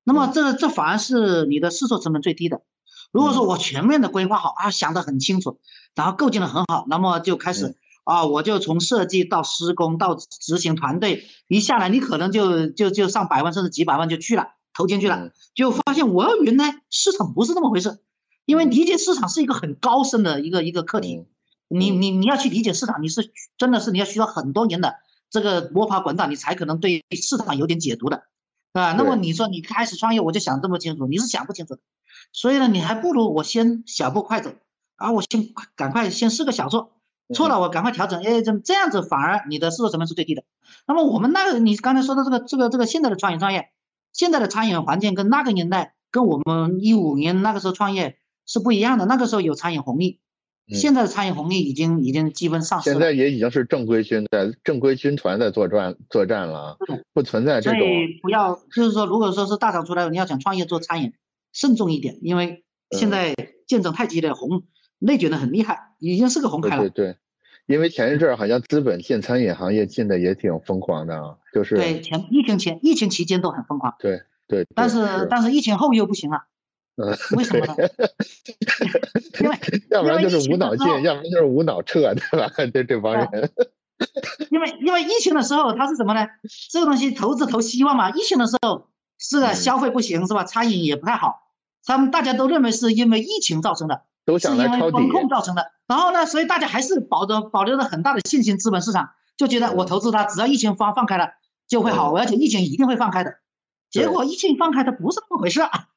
Speaker 2: 那么这这反而是你的试错成本最低的。如果说我全面的规划好啊，想得很清楚，然后构建的很好，那么就开始。啊，我就从设计到施工到执行团队一下来，你可能就就就上百万甚至几百万就去了，投进去了，就发现我原来市场不是那么回事，因为理解市场是一个很高深的一个一个课题，你你你要去理解市场，你是真的是你要需要很多年的这个摸爬滚打，你才可能对市场有点解读的，啊，那么你说你开始创业我就想这么清楚，你是想不清楚的，所以呢，你还不如我先小步快走，啊，我先赶快先试个小错。错了，我赶快调整。哎，这这样子反而你的试错成本是最低的。那么我们那个你刚才说的这个这个这个现在的创业创业，现在的餐饮环境跟那个年代，跟我们一五年那个时候创业是不一样的。那个时候有餐饮红利，现在的餐饮红利已经已经基本上
Speaker 1: 现在也已经是正规军在正规军团在作战作战了，不存在这种。所
Speaker 2: 以不要就是说，如果说是大厂出来，你要想创业做餐饮，慎重一点，因为现在竞争太激烈，红。内卷的很厉害，已经是个红海
Speaker 1: 了。对对，因为前一阵儿好像资本进餐饮行业进的也挺疯狂的啊，就是
Speaker 2: 对前疫情前疫情期间都很疯狂。
Speaker 1: 对对，
Speaker 2: 但是但是疫情后又不行了。
Speaker 1: 嗯，
Speaker 2: 为什么呢？因为 [LAUGHS]
Speaker 1: 要不然就是无脑进，要不然就是无脑撤，对吧？[LAUGHS] 这这帮人。
Speaker 2: 因为因为疫情的时候它是什么呢？这个东西投资投希望嘛。疫情的时候是消费不行是吧？餐饮也不太好，他们大家都认为是因为疫情造成的。
Speaker 1: 是因
Speaker 2: 为风控造成的，然后呢，所以大家还是保着保留着很大的信心，资本市场就觉得我投资它，只要疫情放放开了就会好，而且疫情一定会放开的。结果疫情放开它不是那么回事啊，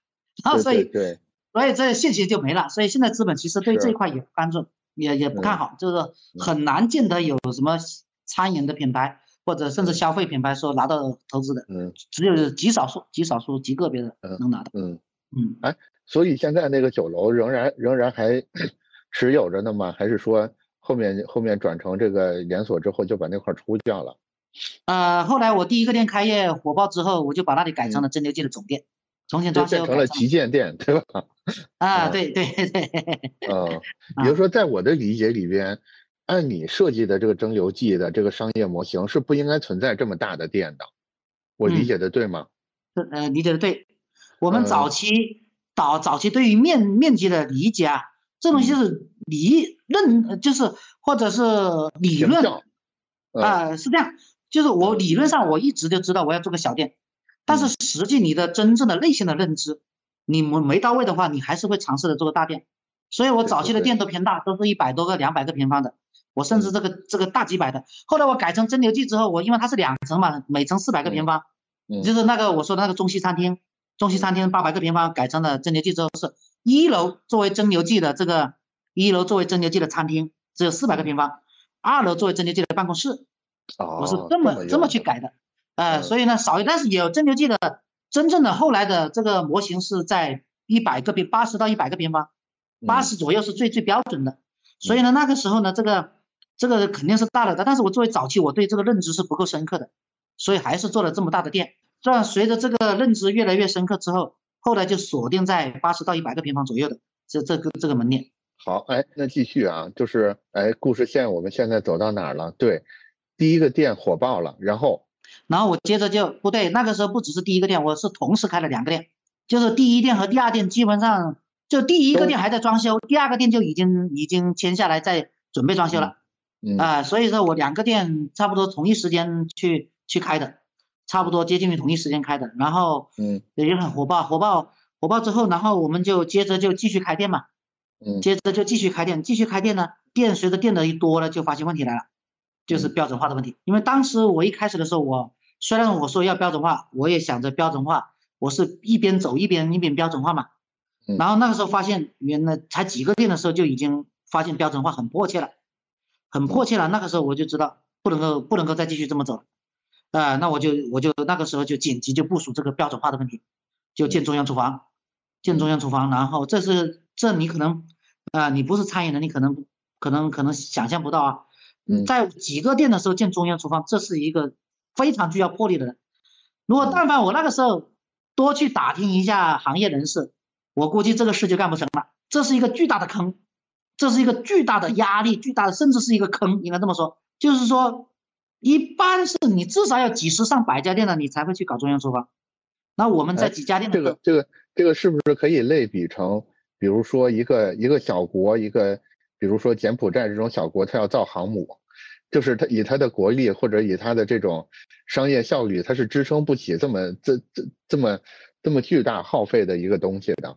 Speaker 2: [LAUGHS] 然后所以
Speaker 1: 对，
Speaker 2: 所以这信心就没了。所以现在资本其实对这一块也不关注，也也不看好，就是很难见得有什么餐饮的品牌或者甚至消费品牌说拿到投资的，嗯，只有极少数、极少数、极个别的能拿到，
Speaker 1: 嗯嗯，哎。所以现在那个酒楼仍然仍然还 [CLEARS THROAT] 持有着呢吗？还是说后面后面转成这个连锁之后就把那块出掉了？
Speaker 2: 呃，后来我第一个店开业火爆之后，我就把那里改成了蒸馏记的总店，重新装修，
Speaker 1: 变成了旗舰店，对吧？[LAUGHS]
Speaker 2: 啊，对对对。
Speaker 1: 嗯，[LAUGHS] 比如说在我的理解里边，按你设计的这个蒸馏剂的这个商业模型是不应该存在这么大的店的，我理解的对吗？
Speaker 2: 是呃，理解的对。我们早期。早早期对于面面积的理解啊，这东西是理论，就是或者是理论啊，是这样，就是我理论上我一直就知道我要做个小店，但是实际你的真正的内心的认知，你没没到位的话，你还是会尝试的做个大店。所以我早期的店都偏大，都是一百多个、两百个平方的，我甚至这个这个大几百的。后来我改成蒸馏记之后，我因为它是两层嘛，每层四百个平方，就是那个我说的那个中西餐厅。中西餐厅八百个平方改成了蒸馏记之后，是一楼作为蒸馏记的这个一楼作为蒸馏记的餐厅，只有四百个平方，二楼作为蒸馏记的办公室。我是这么这么去改的，呃，所以呢少一，但是有蒸馏记的真正的后来的这个模型是在一百个平八十到一百个平方，八十左右是最最标准的。所以呢那个时候呢这个这个肯定是大了的，但是我作为早期我对这个认知是不够深刻的，所以还是做了这么大的店。这样随着这个认知越来越深刻之后，后来就锁定在八十到一百个平方左右的这这个这个门店。
Speaker 1: 好，哎，那继续啊，就是哎，故事线我们现在走到哪儿了？对，第一个店火爆了，然后，
Speaker 2: 然后我接着就不对，那个时候不只是第一个店，我是同时开了两个店，就是第一店和第二店基本上就第一个店还在装修，第二个店就已经已经签下来在准备装修了。啊，所以说我两个店差不多同一时间去去开的，差不多接近于同一时间开的，然后
Speaker 1: 嗯。
Speaker 2: 也很火爆，火爆火爆之后，然后我们就接着就继续开店嘛，
Speaker 1: 嗯。
Speaker 2: 接着就继续开店，继续开店呢，店随着店的一多了，就发现问题来了，就是标准化的问题。因为当时我一开始的时候，我虽然我说要标准化，我也想着标准化，我是一边走一边一边标准化嘛。
Speaker 1: 嗯
Speaker 2: 然后那个时候发现，原来才几个店的时候就已经发现标准化很迫切了，很迫切了。那个时候我就知道不能够不能够再继续这么走了，啊、那我就我就那个时候就紧急就部署这个标准化的问题，就建中央厨房，建中央厨房，然后这是这你可能啊、你不是餐饮的，你可能可能可能想象不到啊，
Speaker 1: 嗯
Speaker 2: 在几个店的时候建中央厨房，这是一个非常具有魄力的人。如果但凡我那个时候多去打听一下行业人士，我估计这个事就干不成了。这是一个巨大的坑，这是一个巨大的压力，巨大的甚至是一个坑，应该这么说。就是说，一般是你至少要几十上百家店的，你才会去搞中央厨房。那我们在
Speaker 1: 哎
Speaker 2: 几家店的
Speaker 1: 这个这个这个是不是可以类比成，比如说一个一个小国，一个比如说柬埔寨这种小国，它要造航母，就是它以它的国力或者以它的这种商业效率，它是支撑不起这么这这这么这么巨大耗费的一个东西的。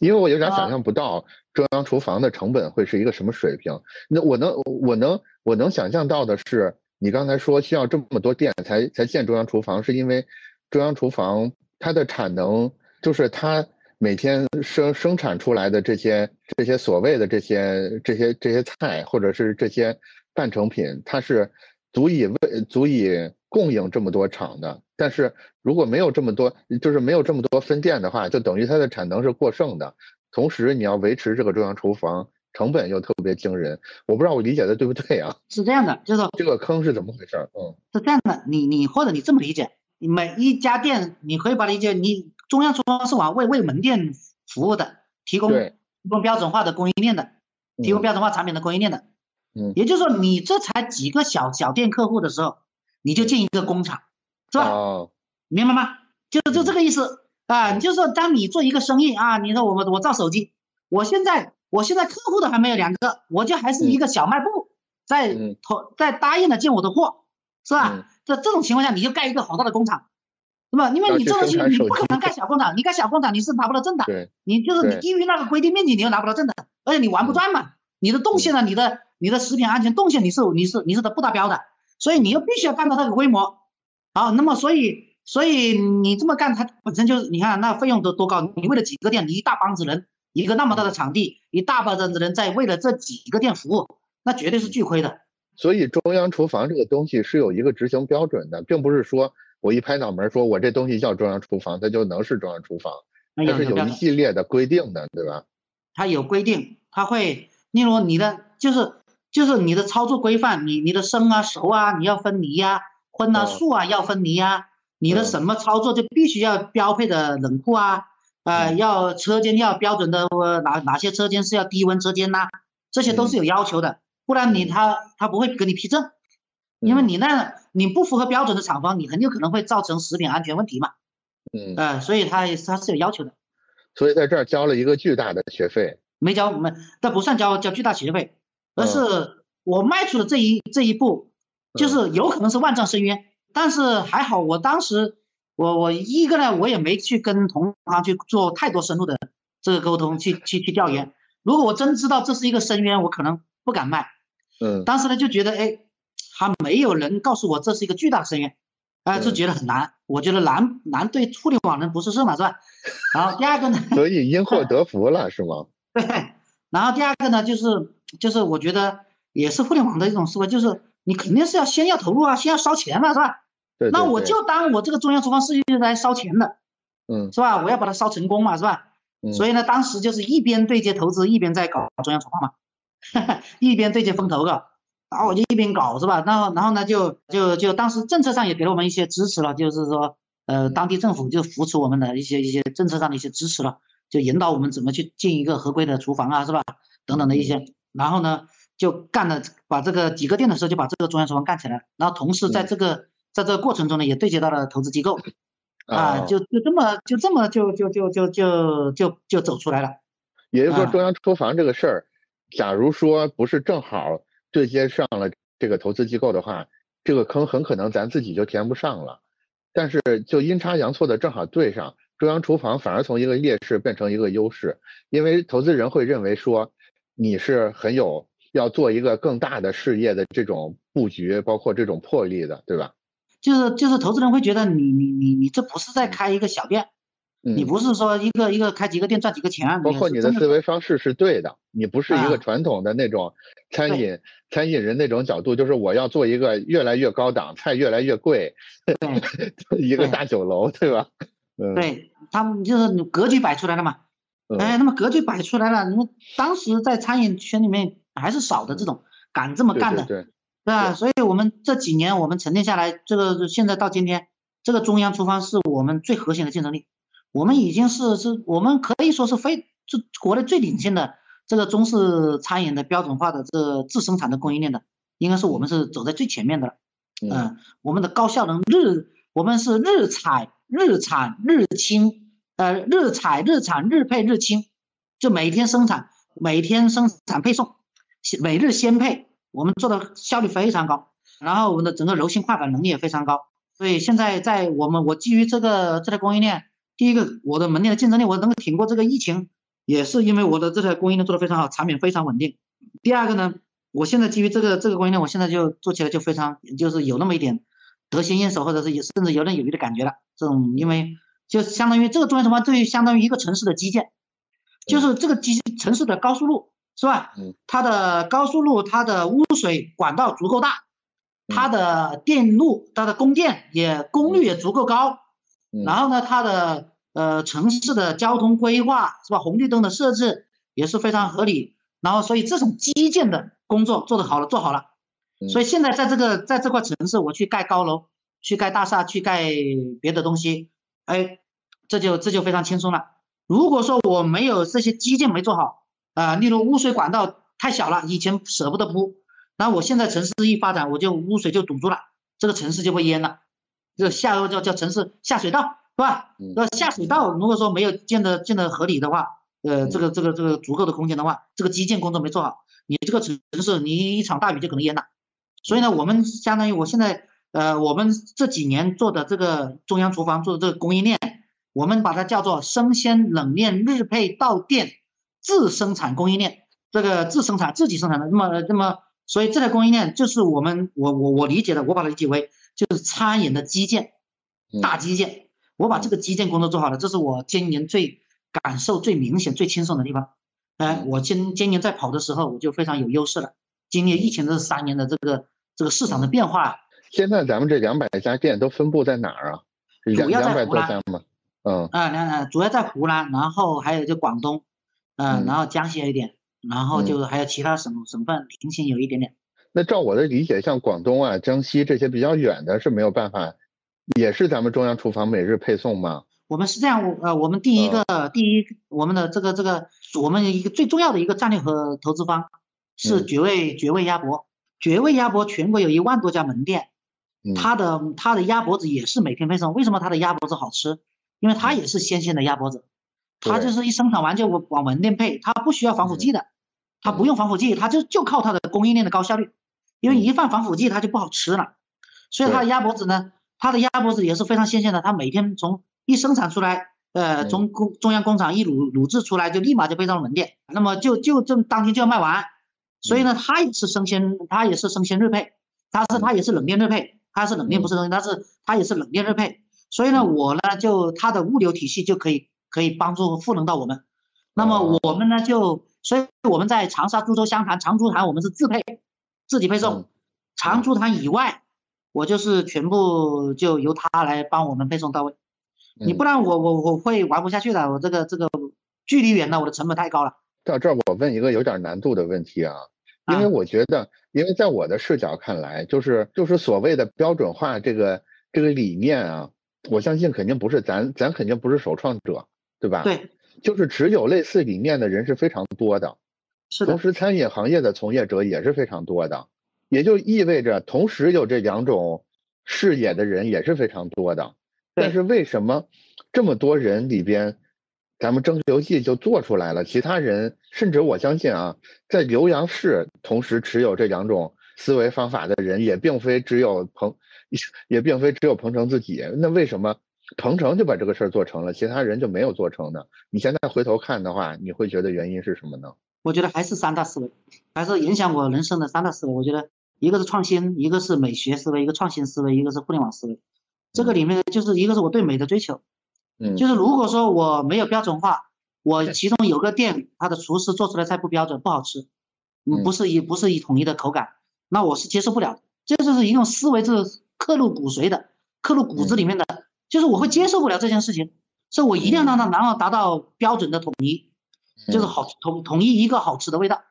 Speaker 1: 因为我有点想象不到中央厨房的成本会是一个什么水平。那我能我能我能想象到的是，你刚才说需要这么多店才才建中央厨房，是因为中央厨房它的产能就是它每天生生产出来的这些这些所谓的这些这些这些菜或者是这些半成品，它是足以为足以供应这么多厂的。但是如果没有这么多，就是没有这么多分店的话，就等于它的产能是过剩的。同时，你要维持这个中央厨房，成本又特别惊人。我不知道我理解的对不对啊？
Speaker 2: 是这样的，就是说
Speaker 1: 这个坑是怎么回事？嗯
Speaker 2: 是这样的，你你或者你这么理解，每一家店你可以把它理解，你中央厨房是往为为门店服务的，提供提供标准化的供应链的，提供
Speaker 1: 嗯
Speaker 2: 标准化产品的供应链的。
Speaker 1: 嗯
Speaker 2: 也就是说，你这才几个小小店客户的时候，你就建一个工厂，是吧？
Speaker 1: 哦，
Speaker 2: 明白吗？就就
Speaker 1: 嗯。
Speaker 2: 这个意思。啊，你就说当你做一个生意啊，你说我我我造手机，我现在我现在客户都还没有两个，我就还是一个小卖部，在
Speaker 1: 嗯
Speaker 2: 投在答应了进我的货，是吧？
Speaker 1: 嗯。
Speaker 2: 这这种情况下，你就盖一个好大的工厂，是吧？因为你这种情
Speaker 1: 生产手
Speaker 2: 你不可能盖小工厂，你盖小工厂你是拿不到证的，
Speaker 1: 对，
Speaker 2: 你就是你低于那个规定面积，你又拿不到证的，而且你玩不转嘛，你的动线呢，你的你的食品安全动线你是你是你是不达标的，所以你又必须要干到那个规模。好，那么所以所以你这么干，它本身就是你看那费用都多高？你为了几个店，你一大帮子人，一个那么大的场地，一大帮子人在为了这几个店服务，那绝对是巨亏的。
Speaker 1: 所以中央厨房这个东西是有一个执行标准的，并不是说我一拍脑门说我这东西叫中央厨房，它就能是中央厨房，
Speaker 2: 那
Speaker 1: 它是有一系列的规定的，对吧？
Speaker 2: 它有规定，它会，例如你的就是就是你的操作规范，你你的生啊熟啊，你要分离呀、荤啊
Speaker 1: 嗯。
Speaker 2: 素啊要分离呀、你的
Speaker 1: 嗯。
Speaker 2: 什么操作就必须要标配的冷库啊，呃，
Speaker 1: 嗯。
Speaker 2: 要车间要标准的，呃哪哪些车间是要低温车间呐、这些都是有要求的，不然你
Speaker 1: 嗯。
Speaker 2: 他他不会给你批证，因为
Speaker 1: 嗯。
Speaker 2: 你那你不符合标准的厂房，你很有可能会造成食品安全问题嘛，
Speaker 1: 嗯，
Speaker 2: 呃，所以它它是有要求的。
Speaker 1: 所以在这儿交了一个巨大的学费，
Speaker 2: 没交没，这不算交交巨大学费，而
Speaker 1: 嗯
Speaker 2: 是我迈出了这一这一步，就是有可能是万丈深渊，但是还好我当时我我一个呢，我也没去跟同行去做太多深入的这个沟通，去去去调研。如果我真知道这是一个深渊，我可能不敢卖。
Speaker 1: 嗯
Speaker 2: 当时呢就觉得，哎，还没有人告诉我这是一个巨大的深渊，啊、就
Speaker 1: 嗯
Speaker 2: 觉得很难。我觉得难难对互联网人不是事嘛，是吧？[LAUGHS] 然后第二个呢，
Speaker 1: 所以因祸 [LAUGHS] 得福了，是吗？
Speaker 2: 对，[LAUGHS] 然后第二个呢，就是就是我觉得也是互联网的一种思维，就是你肯定是要先要投入啊，先要烧钱嘛，是吧？
Speaker 1: 对，对对
Speaker 2: 那我就当我这个中央厨房是用来烧钱的，
Speaker 1: 嗯
Speaker 2: 是吧？我要把它烧成功嘛，是吧？
Speaker 1: 嗯，
Speaker 2: 所以呢，当时就是一边对接投资，一边在搞中央厨房嘛，[LAUGHS] 一边对接风投的，然后我就一边搞是吧？然后然后呢，就就就当时政策上也给了我们一些支持了，就是说呃，当地政府就扶持我们的一些一些政策上的一些支持了，就引导我们怎么去进一个合规的厨房啊，是吧？等等的一些，然后呢，就干了把这个几个店的时候就把这个中央厨房干起来了，然后同时在
Speaker 1: 嗯
Speaker 2: 这个在这个过程中呢，也对接到了投资机构。啊，
Speaker 1: 哦
Speaker 2: 就就这么就这么就就就就就就就走出来了。
Speaker 1: 也就是说，
Speaker 2: 啊
Speaker 1: 中央厨房这个事儿，假如说不是正好对接上了这个投资机构的话，这个坑很可能咱自己就填不上了。但是就阴差阳错的正好对上，中央厨房反而从一个劣势变成一个优势，因为投资人会认为说你是很有要做一个更大的事业的这种布局，包括这种魄力的，对吧？
Speaker 2: 就是就是投资人会觉得你你你你这不是在开一个小店。你不是说一个一个开几个店赚几个钱，
Speaker 1: 包括你的思维方式是对的，你不是一个传统的那种餐饮餐饮人那种角度，就是我要做一个越来越高档、菜越来越贵，[LAUGHS] 一个大酒楼，对吧？
Speaker 2: 对他们就是格局摆出来了嘛，哎，那么格局摆出来了，你们当时在餐饮圈里面还是少的这种敢这么干的，
Speaker 1: 对
Speaker 2: 吧？所以我们这几年我们沉淀下来，这个现在到今天，这个中央厨房是我们最核心的竞争力。我们已经是是，我们可以说是非是国内最领先的这个中式餐饮的标准化的这自生产的供应链的，应该是我们是走在最前面的了。嗯，我们的高效能日，我们是日采日产日清，呃，日采日产日配日清，就每天生产，每天生产配送，每日鲜配，我们做的效率非常高，然后我们的整个柔性快反能力也非常高，所以现在在我们我基于这个这条供应链。第一个，我的门店的竞争力，我能够挺过这个疫情，也是因为我的这条供应链做得非常好，产品非常稳定。第二个呢，我现在基于这个这个供应链，我现在就做起来就非常，就是有那么一点得心应手，或者是甚至游刃有余的感觉了。这种因为就相当于这个中央厨房，对于相当于一个城市的基建，就是这个基城市的高速路是吧？嗯。它的高速路，它的污水管道足够大，它的电路，它的供电也功率也足够高。然后呢，它的呃城市的交通规划是吧？红绿灯的设置也是非常合理。然后，所以这种基建的工作做得好了，做好了。所以现在在这个在这块城市，我去盖高楼，去盖大厦，去盖别的东西，哎，这就这就非常轻松了。如果说我没有这些基建没做好啊，例如污水管道太小了，以前舍不得铺，然后我现在城市一发展，我就污水就堵住了，这个城市就会淹了。这下游叫叫城市下水道是吧？那下水道如果说没有建的建的合理的话，呃，这个这个这个足够的空间的话，这个基建工作没做好，你这个城市你一场大雨就可能淹了。所以呢，我们相当于我现在呃，我们这几年做的这个中央厨房做的这个供应链，我们把它叫做生鲜冷链日配到店自生产供应链，这个自生产自己生产的，那么那么，所以这个供应链就是我们我我我理解的，我把它理解为。就是餐饮的基建，大基建，我把这个基建工作做好了，这是我今年最感受最明显、最轻松的地方。哎，我今今年在跑的时候，我就非常有优势了。经历疫情这三年的这个这个市场的变化，
Speaker 1: 现在咱们这两百家店都分布在哪儿啊？
Speaker 2: 主要在湖
Speaker 1: 南吗？嗯
Speaker 2: 啊，那主要在湖南，然后还有就广东，嗯，然后江西有一点，然后就还有其他省省份平行有一点点。
Speaker 1: 那照我的理解，像广东啊、江西这些比较远的，是没有办法，也是咱们中央厨房每日配送吗？
Speaker 2: 我们是这样，呃，我们第一个，第一，我们的这个这个，我们一个最重要的一个战略和投资方是绝味绝味鸭脖，绝味鸭脖全国有一万多家门店，它的它的鸭脖子也是每天配送。为什么它的鸭脖子好吃？因为它也是新鲜的鸭脖子，它就是一生产完就往门店配，它不需要防腐剂的，它不用防腐剂，它就就靠它的供应链的高效率。因为一放防腐剂，它就不好吃了，所以它的鸭脖子呢，它的鸭脖子也是非常新鲜的。它每天从一生产出来，呃，从工中央工厂一卤卤制出来，就立马就配到了门店，那么就就这当天就要卖完。所以呢，它也是生鲜，它也是生鲜日配，它是它也是冷链日配，它是冷链不是生鲜，它是它也是冷链日配。所以呢，我呢就它的物流体系就可以可以帮助赋能到我们。那么我们呢就，所以我们在长沙、株洲、湘潭、长株潭，我们是自配。自己配送，长株潭以外，我就是全部就由他来帮我们配送到位。你不然我我我会玩不下去的，我这个这个距离远了，我的成本太高了。
Speaker 1: 到这儿我问一个有点难度的问题啊，因为我觉得，因为在我的视角看来，就是就是所谓的标准化这个这个理念啊，我相信肯定不是咱咱肯定不是首创者，对吧？
Speaker 2: 对，
Speaker 1: 就是持有类似理念的人是非常多的。同时，餐饮行业的从业者也是非常多的，也就意味着同时有这两种视野的人也是非常多的。但是为什么这么多人里边，咱们蒸馏剂就做出来了，其他人甚至我相信啊，在浏阳市同时持有这两种思维方法的人，也并非只有彭，也并非只有彭程自己。那为什么彭程就把这个事儿做成了，其他人就没有做成呢？你现在回头看的话，你会觉得原因是什么呢？
Speaker 2: 我觉得还是三大思维，还是影响我人生的三大思维。我觉得一个是创新，一个是美学思维，一个创新思维，一个是互联网思维。这个里面就是一个是我对美的追求。
Speaker 1: 嗯，
Speaker 2: 就是如果说我没有标准化，我其中有个店，他的厨师做出来菜不标准，不好吃，嗯，不是一不是一统一的口感，那我是接受不了。这就是一种思维，是刻入骨髓的，刻入骨子里面的，就是我会接受不了这件事情，所以我一定要让它然后达到标准的统一，就是好统统一一个好吃的味道，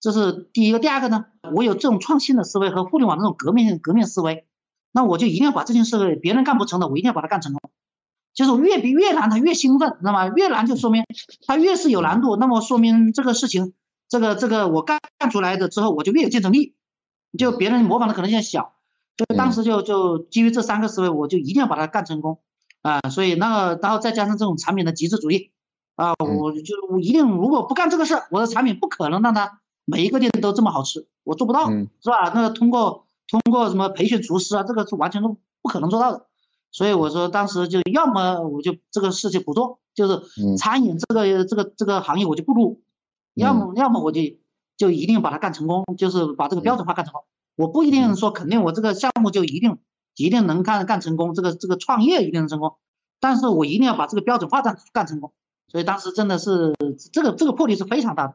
Speaker 2: 这是第一个。第二个呢，我有这种创新的思维和互联网这种革命革命思维，那我就一定要把这件事别人干不成的，我一定要把它干成功。就是越比越难，他越兴奋，知道吗？越难就说明他越是有难度，那么说明这个事情，这个这个我干干出来的之后，我就越有竞争力，就别人模仿的可能性小。就当时就就基于这三个思维，我就一定要把它干成功啊！所以那个，然后再加上这种产品的极致主义啊，我就我一定如果不干这个事儿，我的产品不可能让它每一个店都这么好吃，我做不到，是吧？那个通过通过什么培训厨师啊，这个是完全都不可能做到的。所以我说，当时就要么我就这个事情不做，就是餐饮这个这个这个行业我就不入，要么要么我就就一定把它干成功，就是把这个标准化干成功。我不一定说肯定我这个项目就一定一定能干干成功，这个这个创业一定能成功，但是我一定要把这个标准化干干成功。所以当时真的是这个这个魄力是非常大的。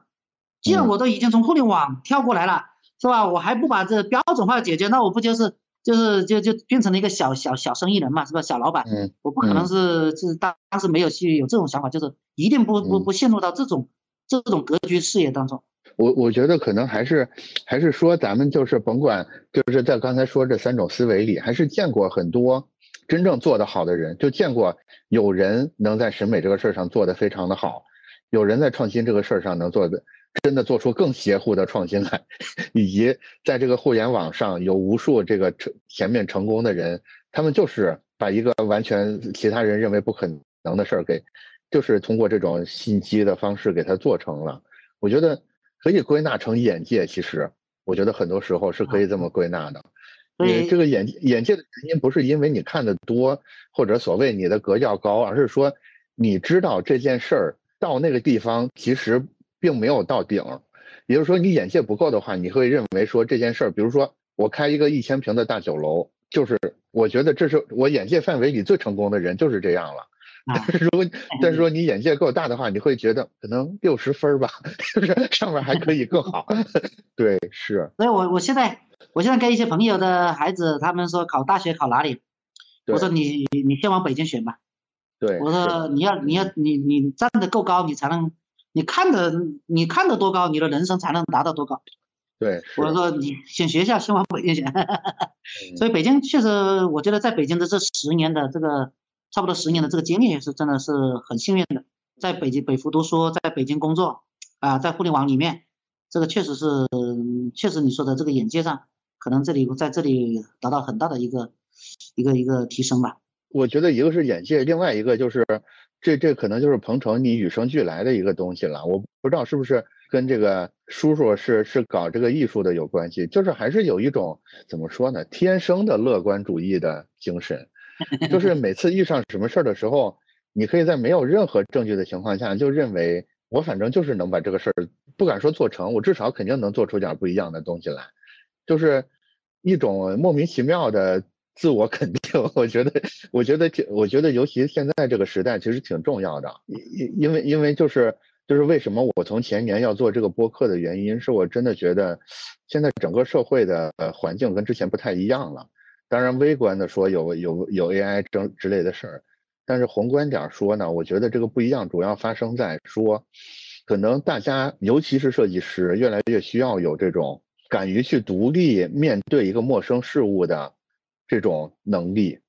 Speaker 2: 既然我都已经从互联网跳过来了，是吧？我还不把这标准化解决，那我不就是？就是就就变成了一个小小小生意人嘛，是吧？小老板，
Speaker 1: 嗯，
Speaker 2: 我不可能是是当当时没有去有这种想法，就是一定不不不陷入到这种这种格局视野当中。
Speaker 1: 我我觉得可能还是还是说咱们就是甭管就是在刚才说这三种思维里，还是见过很多真正做得好的人，就见过有人能在审美这个事儿上做得非常的好，有人在创新这个事儿上能做的。真的做出更邪乎的创新来，[LAUGHS] 以及在这个互联网上有无数这个成前面成功的人，他们就是把一个完全其他人认为不可能的事儿给，就是通过这种信息的方式给它做成了。我觉得可以归纳成眼界，其实我觉得很多时候是可以这么归纳的。
Speaker 2: 你
Speaker 1: 这个眼眼界的原因不是因为你看的多或者所谓你的格调高，而是说你知道这件事儿到那个地方其实。并没有到顶，也就是说，你眼界不够的话，你会认为说这件事儿，比如说我开一个一千平的大酒楼，就是我觉得这是我眼界范围里最成功的人，就是这样了。但 [LAUGHS] 是如果但是说你眼界够大的话，你会觉得可能六十分吧，[LAUGHS] 就是上面还可以更好。[LAUGHS] 对，是。
Speaker 2: 所以我我现在我现在跟一些朋友的孩子，他们说考大学考哪里，我说你你先往北京选吧。
Speaker 1: 对。
Speaker 2: 我说你要你要你你站得够高，你才能。你看的，你看的多高，你的人生才能达到多高。
Speaker 1: 对，[LAUGHS]
Speaker 2: 我说你选学校，先往北京选。所以北京确实，我觉得在北京的这十年的这个差不多十年的这个经历，是真的是很幸运的。在北京北服读书，在北京工作啊，在互联网里面，这个确实是确实你说的这个眼界上，可能这里在这里达到很大的一个一个一个提升吧。
Speaker 1: 我觉得一个是眼界，另外一个就是。这这可能就是彭程你与生俱来的一个东西了，我不知道是不是跟这个叔叔是是搞这个艺术的有关系，就是还是有一种怎么说呢，天生的乐观主义的精神，就 [LAUGHS] 是每次遇上什么事儿的时候，你可以在没有任何证据的情况下就认为我反正就是能把这个事儿不敢说做成，我至少肯定能做出点不一样的东西来，就是一种莫名其妙的。自我肯定，我觉得，我觉得挺，我觉得，尤其现在这个时代，其实挺重要的。因因为因为就是就是为什么我从前年要做这个播客的原因，是我真的觉得现在整个社会的环境跟之前不太一样了。当然，微观的说有有有 AI 争之类的事儿，但是宏观点说呢，我觉得这个不一样，主要发生在说，可能大家尤其是设计师，越来越需要有这种敢于去独立面对一个陌生事物的。这种能力，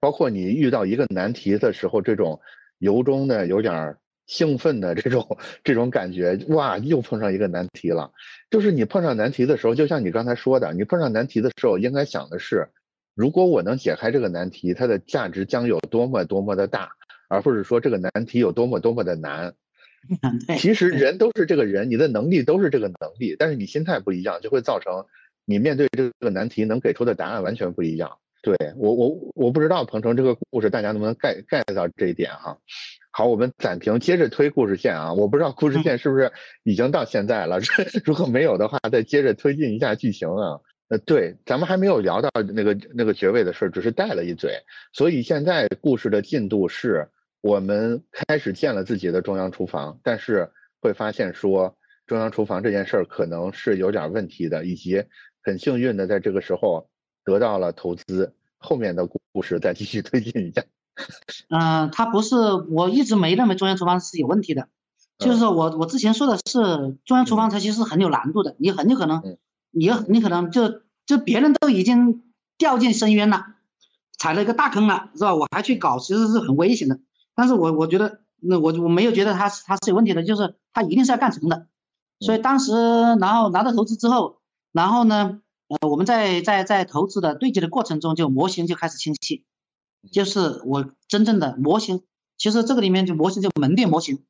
Speaker 1: 包括你遇到一个难题的时候，这种由衷的有点兴奋的这种这种感觉，哇，又碰上一个难题了。就是你碰上难题的时候，就像你刚才说的，你碰上难题的时候，应该想的是，如果我能解开这个难题，它的价值将有多么多么的大，而不是说这个难题有多么多么的难。[LAUGHS] 其实人都是这个人，你的能力都是这个能力，但是你心态不一样，就会造成你面对这个难题能给出的答案完全不一样。对我我我不知道鹏程这个故事大家能不能 get get 到这一点哈。好，我们暂停，接着推故事线啊。我不知道故事线是不是已经到现在了，[LAUGHS] 如果没有的话，再接着推进一下剧情啊。呃，对，咱们还没有聊到那个那个爵位的事，只是带了一嘴。所以现在故事的进度是，我们开始建了自己的中央厨房，但是会发现说中央厨房这件事儿可能是有点问题的，以及很幸运的在这个时候得到了投资。后面的故事再继续推进一下。
Speaker 2: 嗯，[LAUGHS] 他不是，我一直没认为中央厨房是有问题的，就是说我我之前说的是中央厨房它其实是很有难度的，你很有可能，你你可能就就别人都已经掉进深渊了，踩了一个大坑了，是吧？我还去搞，其实是很危险的。但是我我觉得，那我我没有觉得他是他是有问题的，就是他一定是要干成的。所以当时然后拿到投资之后，然后呢，呃，我们在在在投资的对接的过程中，就模型就开始清晰。就是我真正的模型，其实这个里面就模型就门店模型，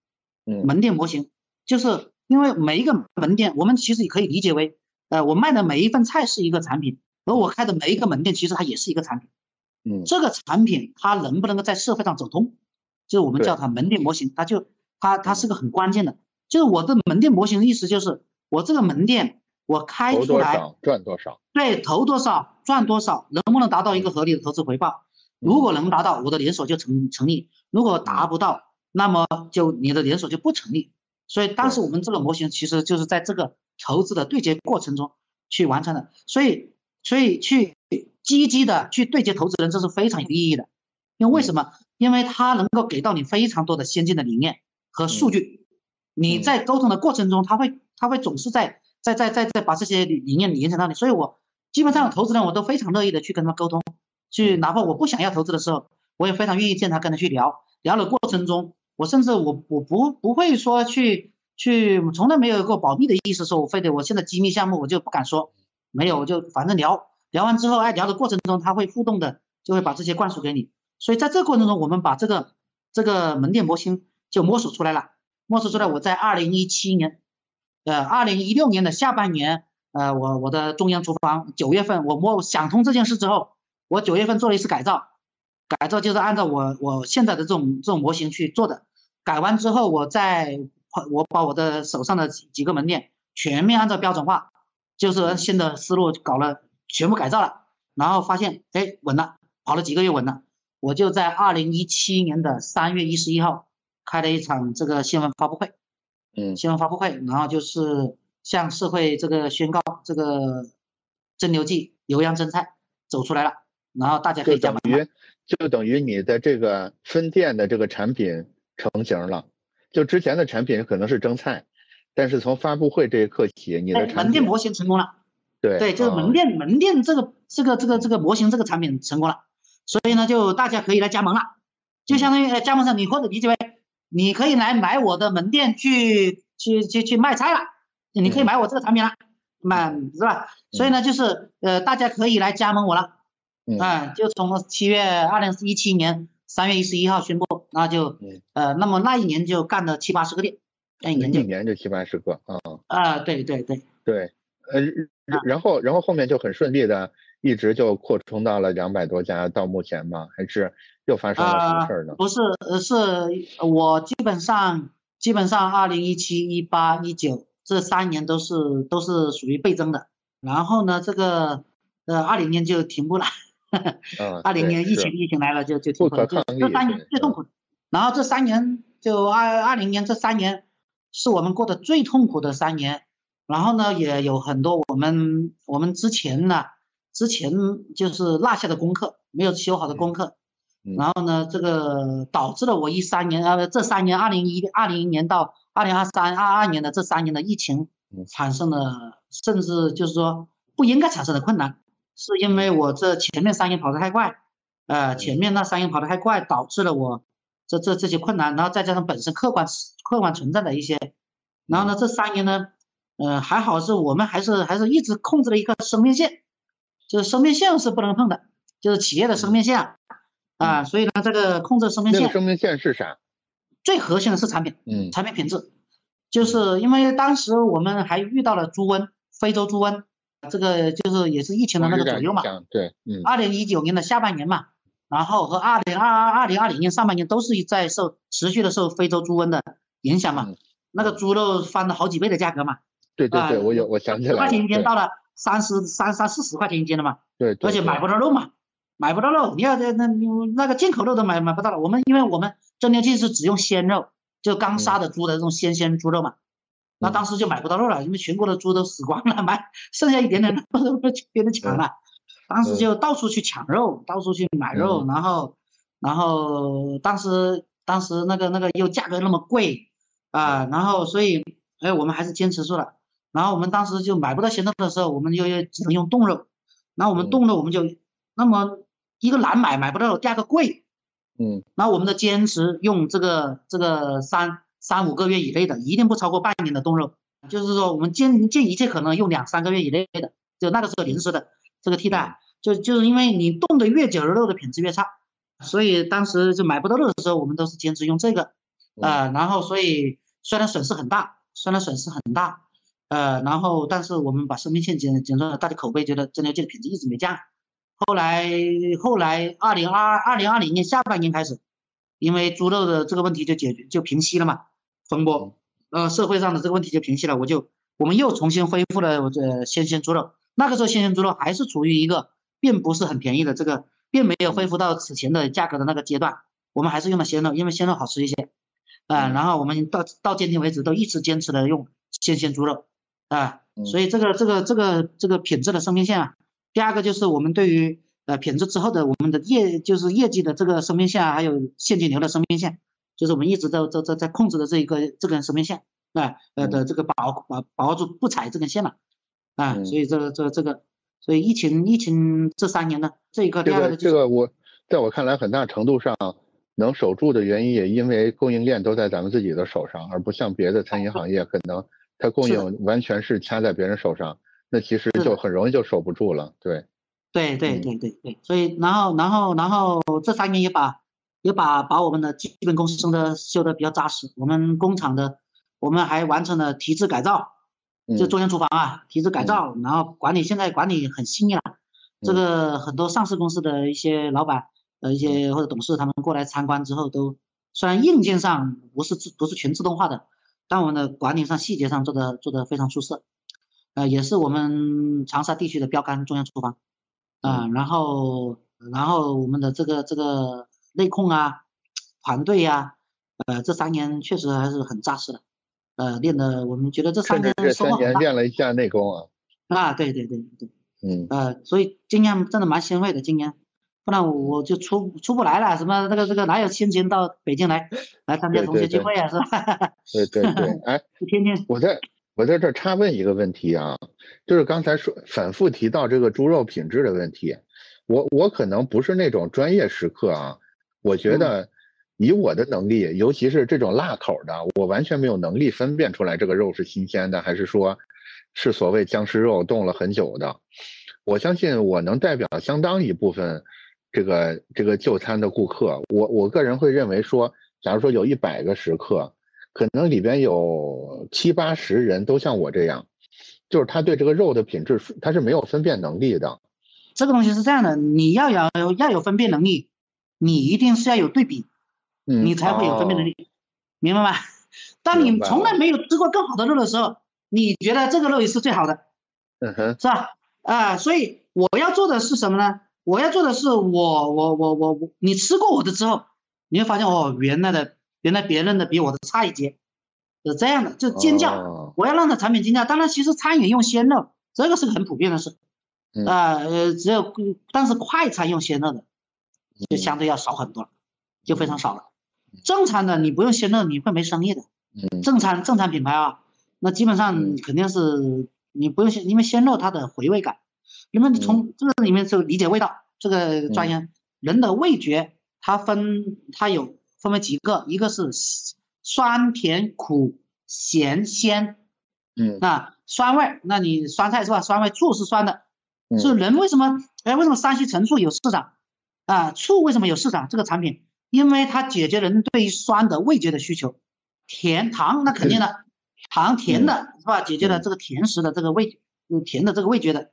Speaker 1: 嗯，
Speaker 2: 门店模型，就是因为每一个门店，我们其实也可以理解为，呃，我卖的每一份菜是一个产品，而我开的每一个门店其实它也是一个产品，
Speaker 1: 嗯，
Speaker 2: 这个产品它能不能够在社会上走通，就是我们叫它门店模型，它就它它是个很关键的，就是我的门店模型的意思就是我这个门店我开出来
Speaker 1: 赚多少，
Speaker 2: 对，投多少赚多少，能不能达到一个合理的投资回报？如果能达到，我的连锁就成成立；如果达不到，那么就你的连锁就不成立。所以当时我们这个模型其实就是在这个投资的对接过程中去完成的。所以，所以去积极的去对接投资人，这是非常有意义的。因为为什么？因为他能够给到你非常多的先进的理念和数据。你在沟通的过程中，他会他会总是在在在在在把这些理念影响到你。所以我基本上投资人我都非常乐意的去跟他沟通。去，哪怕我不想要投资的时候，我也非常愿意见他，跟他去聊聊的过程中，我甚至我我不不会说去去，从来没有过保密的意思，说我非得我现在机密项目我就不敢说，没有我，就反正聊聊完之后，哎，聊的过程中他会互动的，就会把这些灌输给你。所以在这个过程中，我们把这个这个门店模型就摸索出来了，摸索出来。我在二零一七年，呃，二零一六年的下半年，呃，我我的中央厨房九月份我摸想通这件事之后。我九月份做了一次改造，改造就是按照我我现在的这种这种模型去做的。改完之后，我再我把我的手上的几几个门店全面按照标准化，就是新的思路搞了，全部改造了，然后发现哎稳了，跑了几个月稳了。我就在二零一七年的三月一十一号开了一场这个新闻发布会，
Speaker 1: 嗯，
Speaker 2: 新闻发布会，然后就是向社会这个宣告这个蒸馏剂油阳蒸菜走出来了。然后大家可以
Speaker 1: 就等于就等于你的这个分店的这个产品成型了，就之前的产品可能是蒸菜，但是从发布会这一刻起，你的
Speaker 2: 门店模型成功了。
Speaker 1: 对。
Speaker 2: 对，就是门店门店这个这个这个这个模型这个产品成功了，所以呢，就大家可以来加盟了，就相当于加盟商你或者理解为你可以来买我的门店去去去去卖菜了，你可以买我这个产品了，买是吧？所以呢，就是呃大家可以来加盟我了。嗯，就从七月二零一七年三月一十一号宣布，那就呃，那么那一年就干了七八十个店，那一年就。
Speaker 1: 一年就七八十个啊。
Speaker 2: 啊，对对对。
Speaker 1: 对，呃，然后然后后面就很顺利的，一直就扩充到了两百多家，到目前嘛？还是又发生了什么事呢？
Speaker 2: 不是，呃，是我基本上基本上二零一七、一八、一九这三年都是都是属于倍增的，然后呢，这个呃二零年就停步了。二零年疫情疫情来了就就停步了，就这三年最痛苦。然后这三年就二二零年这三年是我们过得最痛苦的三年。然后呢，也有很多我们我们之前呢之前就是落下的功课没有修好的功课。然后呢，这个导致了我一三年呃这三年二零一二零年到二零二三二二年的这三年的疫情产生了甚至就是说不应该产生的困难。是因为我这前面三年跑得太快，呃，前面那三年跑得太快，导致了我这这这些困难，然后再加上本身客观客观存在的一些，然后呢，这三年呢，呃，还好是我们还是还是一直控制了一个生命线，就是生命线是不能碰的，就是企业的生命线啊，所以呢，这个控制生命线，
Speaker 1: 生命线是啥？
Speaker 2: 最核心的是产品，
Speaker 1: 嗯。
Speaker 2: 产品品质，就是因为当时我们还遇到了猪瘟，非洲猪瘟，这个就是也是疫情的那个左右嘛，
Speaker 1: 对，嗯，
Speaker 2: 二零一九年的下半年嘛，然后和二零二二二零二零年上半年都是在受持续的受非洲猪瘟的影响嘛，那个猪肉翻了好几倍的价格嘛，
Speaker 1: 对对对，我有我想起来了，
Speaker 2: 十块钱一斤到了三十三三四十块钱一斤了嘛，
Speaker 1: 对，
Speaker 2: 而且买不到肉嘛。买不到肉，你要那那那个进口肉都买买不到了。我们因为我们蒸馏器是只用鲜肉，就刚杀的猪的这种鲜鲜猪肉嘛，那当时就买不到肉了，因为全国的猪都死光了，买剩下一点点肉都被别人抢了。当时就到处去抢肉，到处去买肉，然后然后当时当时那个那个又价格那么贵啊，然后所以哎我们还是坚持住了。然后我们当时就买不到鲜肉的时候，我们就又只能用冻肉，然后我们冻肉我们就那么。一个难买买不到，第二个贵，
Speaker 1: 嗯，
Speaker 2: 那我们的坚持用这个这个三三五个月以内的，一定不超过半年的冻肉，就是说我们尽尽一切可能用两三个月以内的，就那个时候临时的这个替代，就就是因为你冻的越久，肉的品质越差，所以当时就买不到肉的时候，我们都是坚持用这个，呃，然后所以虽然损失很大，虽然损失很大，呃，然后但是我们把生命线减减了，大家口碑觉得蒸馏器的品质一直没降。后来，后来，二零二二零二零年下半年开始，因为猪肉的这个问题就解决就平息了嘛，风波，呃，社会上的这个问题就平息了，我就我们又重新恢复了我这鲜鲜猪肉。那个时候鲜鲜猪肉还是处于一个并不是很便宜的这个，并没有恢复到此前的价格的那个阶段。我们还是用了鲜肉，因为鲜肉好吃一些，啊，然后我们到到今天为止都一直坚持的用鲜鲜猪肉，啊，所以这个这个这个这个品质的生命线啊。第二个就是我们对于呃品质之后的我们的业就是业绩的这个生命线，还有现金流的生命线，就是我们一直都在在在控制的这一个这根生命线，啊呃的这个保保把握住不踩这根线了，啊，所以这个这个这个，所以疫情疫情这三年呢，这一个第二
Speaker 1: 个这个我在我看来很大程度上能守住的原因，也因为供应链都在咱们自己的手上，而不像别的餐饮行业可能它供应完全是掐在别人手上。那其实就很容易就守不住了，对，
Speaker 2: 对对对对对，所以然后然后然后这三年也把也把把我们的基本功升的修的比较扎实，我们工厂的我们还完成了提质改造，就中央厨房啊提质改造，然后管理现在管理很细腻了，这个很多上市公司的一些老板呃一些或者董事他们过来参观之后都，虽然硬件上不是自不是全自动化的，但我们的管理上细节上做的做的非常出色。呃，也是我们长沙地区的标杆中央厨房，啊，然后然后我们的这个这个内控啊，团队呀，呃，这三年确实还是很扎实的，呃，练的我们觉得这三年
Speaker 1: 这三年练了一下内功啊，
Speaker 2: 啊，对对对对，
Speaker 1: 嗯，
Speaker 2: 呃，所以今年真的蛮欣慰的，今年，不然我就出出不来了，什么这个这个哪有心情到北京来来参加同学聚会啊，是
Speaker 1: 吧？[LAUGHS] 对对对，哎，[LAUGHS]
Speaker 2: 天天
Speaker 1: 我在。我在这插问一个问题啊，就是刚才说反复提到这个猪肉品质的问题，我我可能不是那种专业食客啊，我觉得以我的能力，尤其是这种辣口的，我完全没有能力分辨出来这个肉是新鲜的还是说是所谓僵尸肉冻了很久的。我相信我能代表相当一部分这个这个就餐的顾客，我我个人会认为说，假如说有一百个食客。可能里边有七八十人都像我这样，就是他对这个肉的品质他是没有分辨能力的。
Speaker 2: 这个东西是这样的，你要有要有分辨能力，你一定是要有对比，你才会有分辨能力，明白吗？当你从来没有吃过更好的肉的时候，你觉得这个肉也是最好的，
Speaker 1: 嗯哼，
Speaker 2: 是吧？啊，所以我要做的是什么呢？我要做的是我我我我我，你吃过我的之后，你会发现哦，原来的。原来别人的比我的差一截，是这样的，就尖叫，我要让他产品尖叫。当然，其实餐饮用鲜肉，这个是个很普遍的事，啊，呃，只有但是快餐用鲜肉的，就相对要少很多了，就非常少了。正常的你不用鲜肉，你会没生意的。正餐正餐品牌啊，那基本上肯定是你不用鲜，因为鲜肉它的回味感，因为从这个里面就理解味道，这个专业人的味觉它分它有。分为几个，一个是酸甜苦咸鲜，
Speaker 1: 嗯，
Speaker 2: 那酸味，那你酸菜是吧？酸味，醋是酸的，是人为什么？哎，为什么山西陈醋有市场？啊，醋为什么有市场？这个产品因为它解决人对于酸的味觉的需求，甜糖那肯定的，糖甜的是吧？解决了这个甜食的这个味，有甜的这个味觉的，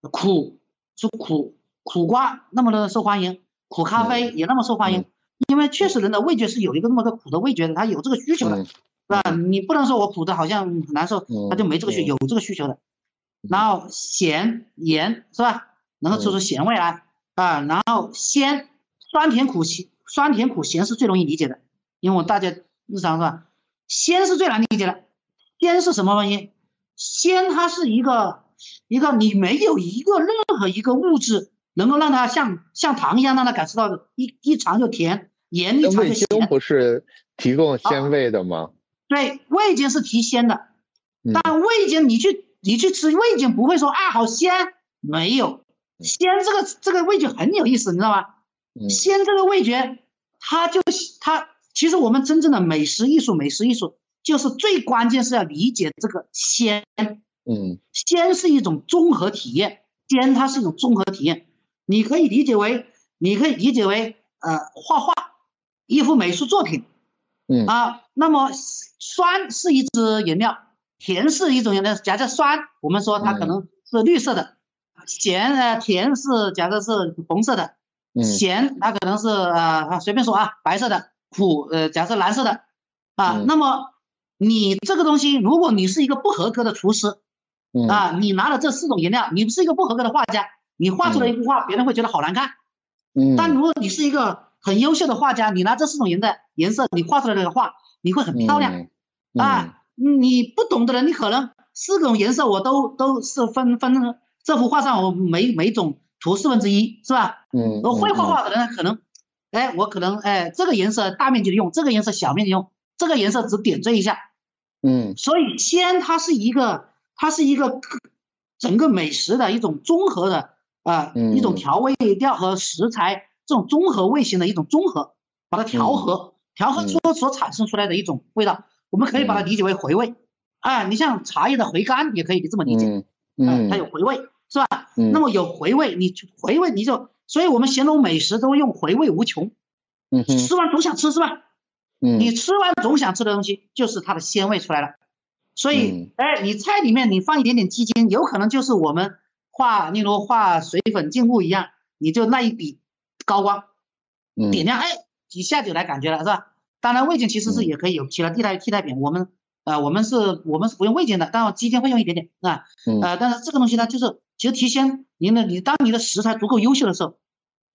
Speaker 2: 苦是苦苦瓜那么的受欢迎，苦咖啡也那么受欢迎，因为确实人的味觉是有一个那么个苦的味觉的，他有这个需求的，是吧？你不能说我苦的好像很难受，他就没这个需有这个需求的。然后咸盐是吧？能够吃出咸味来啊。然后鲜酸甜苦咸酸甜苦咸是最容易理解的，因为我大家日常是吧？鲜是最难理解的。鲜是什么东西？鲜它是一个一个你没有一个任何一个物质能够让它像像糖一样让它感受到一一尝就甜，盐一尝就咸。
Speaker 1: 不是提供鲜味的吗？
Speaker 2: 对，味精是提鲜的，但味精你去。你去吃味精不会说啊好鲜，没有鲜这个这个味觉很有意思，你知道吗？鲜这个味觉，它就它其实我们真正的美食艺术，美食艺术就是最关键是要理解这个鲜。
Speaker 1: 嗯，
Speaker 2: 鲜是一种综合体验，鲜它是一种综合体验，你可以理解为你可以理解为呃画画，一幅美术作品。
Speaker 1: 嗯
Speaker 2: 啊，那么酸是一支颜料。甜是一种颜料，假设酸，我们说它可能是绿色的；咸呃甜是假设是红色的；咸它可能是呃随便说啊白色的；苦呃假设蓝色的啊。那么你这个东西，如果你是一个不合格的厨师啊，你拿了这四种颜料，你是一个不合格的画家，你画出来一幅画，别人会觉得好难看。
Speaker 1: 嗯。
Speaker 2: 但如果你是一个很优秀的画家，你拿这四种颜的颜色，你画出来这个画，你会很漂亮啊。你不懂的人，你可能四种颜色我都都是分分这幅画上我每每种涂四分之一是吧？
Speaker 1: 嗯，
Speaker 2: 我会画画的人可能，哎，我可能哎这个颜色大面积的用，这个颜色小面积用，这个颜色只点缀一下，
Speaker 1: 嗯，
Speaker 2: 所以鲜它是一个它是一个整个美食的一种综合的啊一种调味料和食材这种综合味型的一种综合，把它调和调和出所产生出来的一种味道。我们可以把它理解为回味，啊，你像茶叶的回甘也可以这么理解，嗯，它有回味是吧？那么有回味，你回味你就，所以我们形容美食都用回味无穷，
Speaker 1: 嗯
Speaker 2: 吃完总想吃是吧？
Speaker 1: 嗯，
Speaker 2: 你吃完总想吃的东西就是它的鲜味出来了，所以，哎，你菜里面你放一点点鸡精，有可能就是我们画，例如画水粉静物一样，你就那一笔高光，点亮，哎，一下就来感觉了是吧？当然，味精其实是也可以有其他替代替代品。我们呃，我们是我们是不用味精的，但鸡精会用一点点啊。呃，但是这个东西呢，就是其实提鲜，您的你当你的食材足够优秀的时候，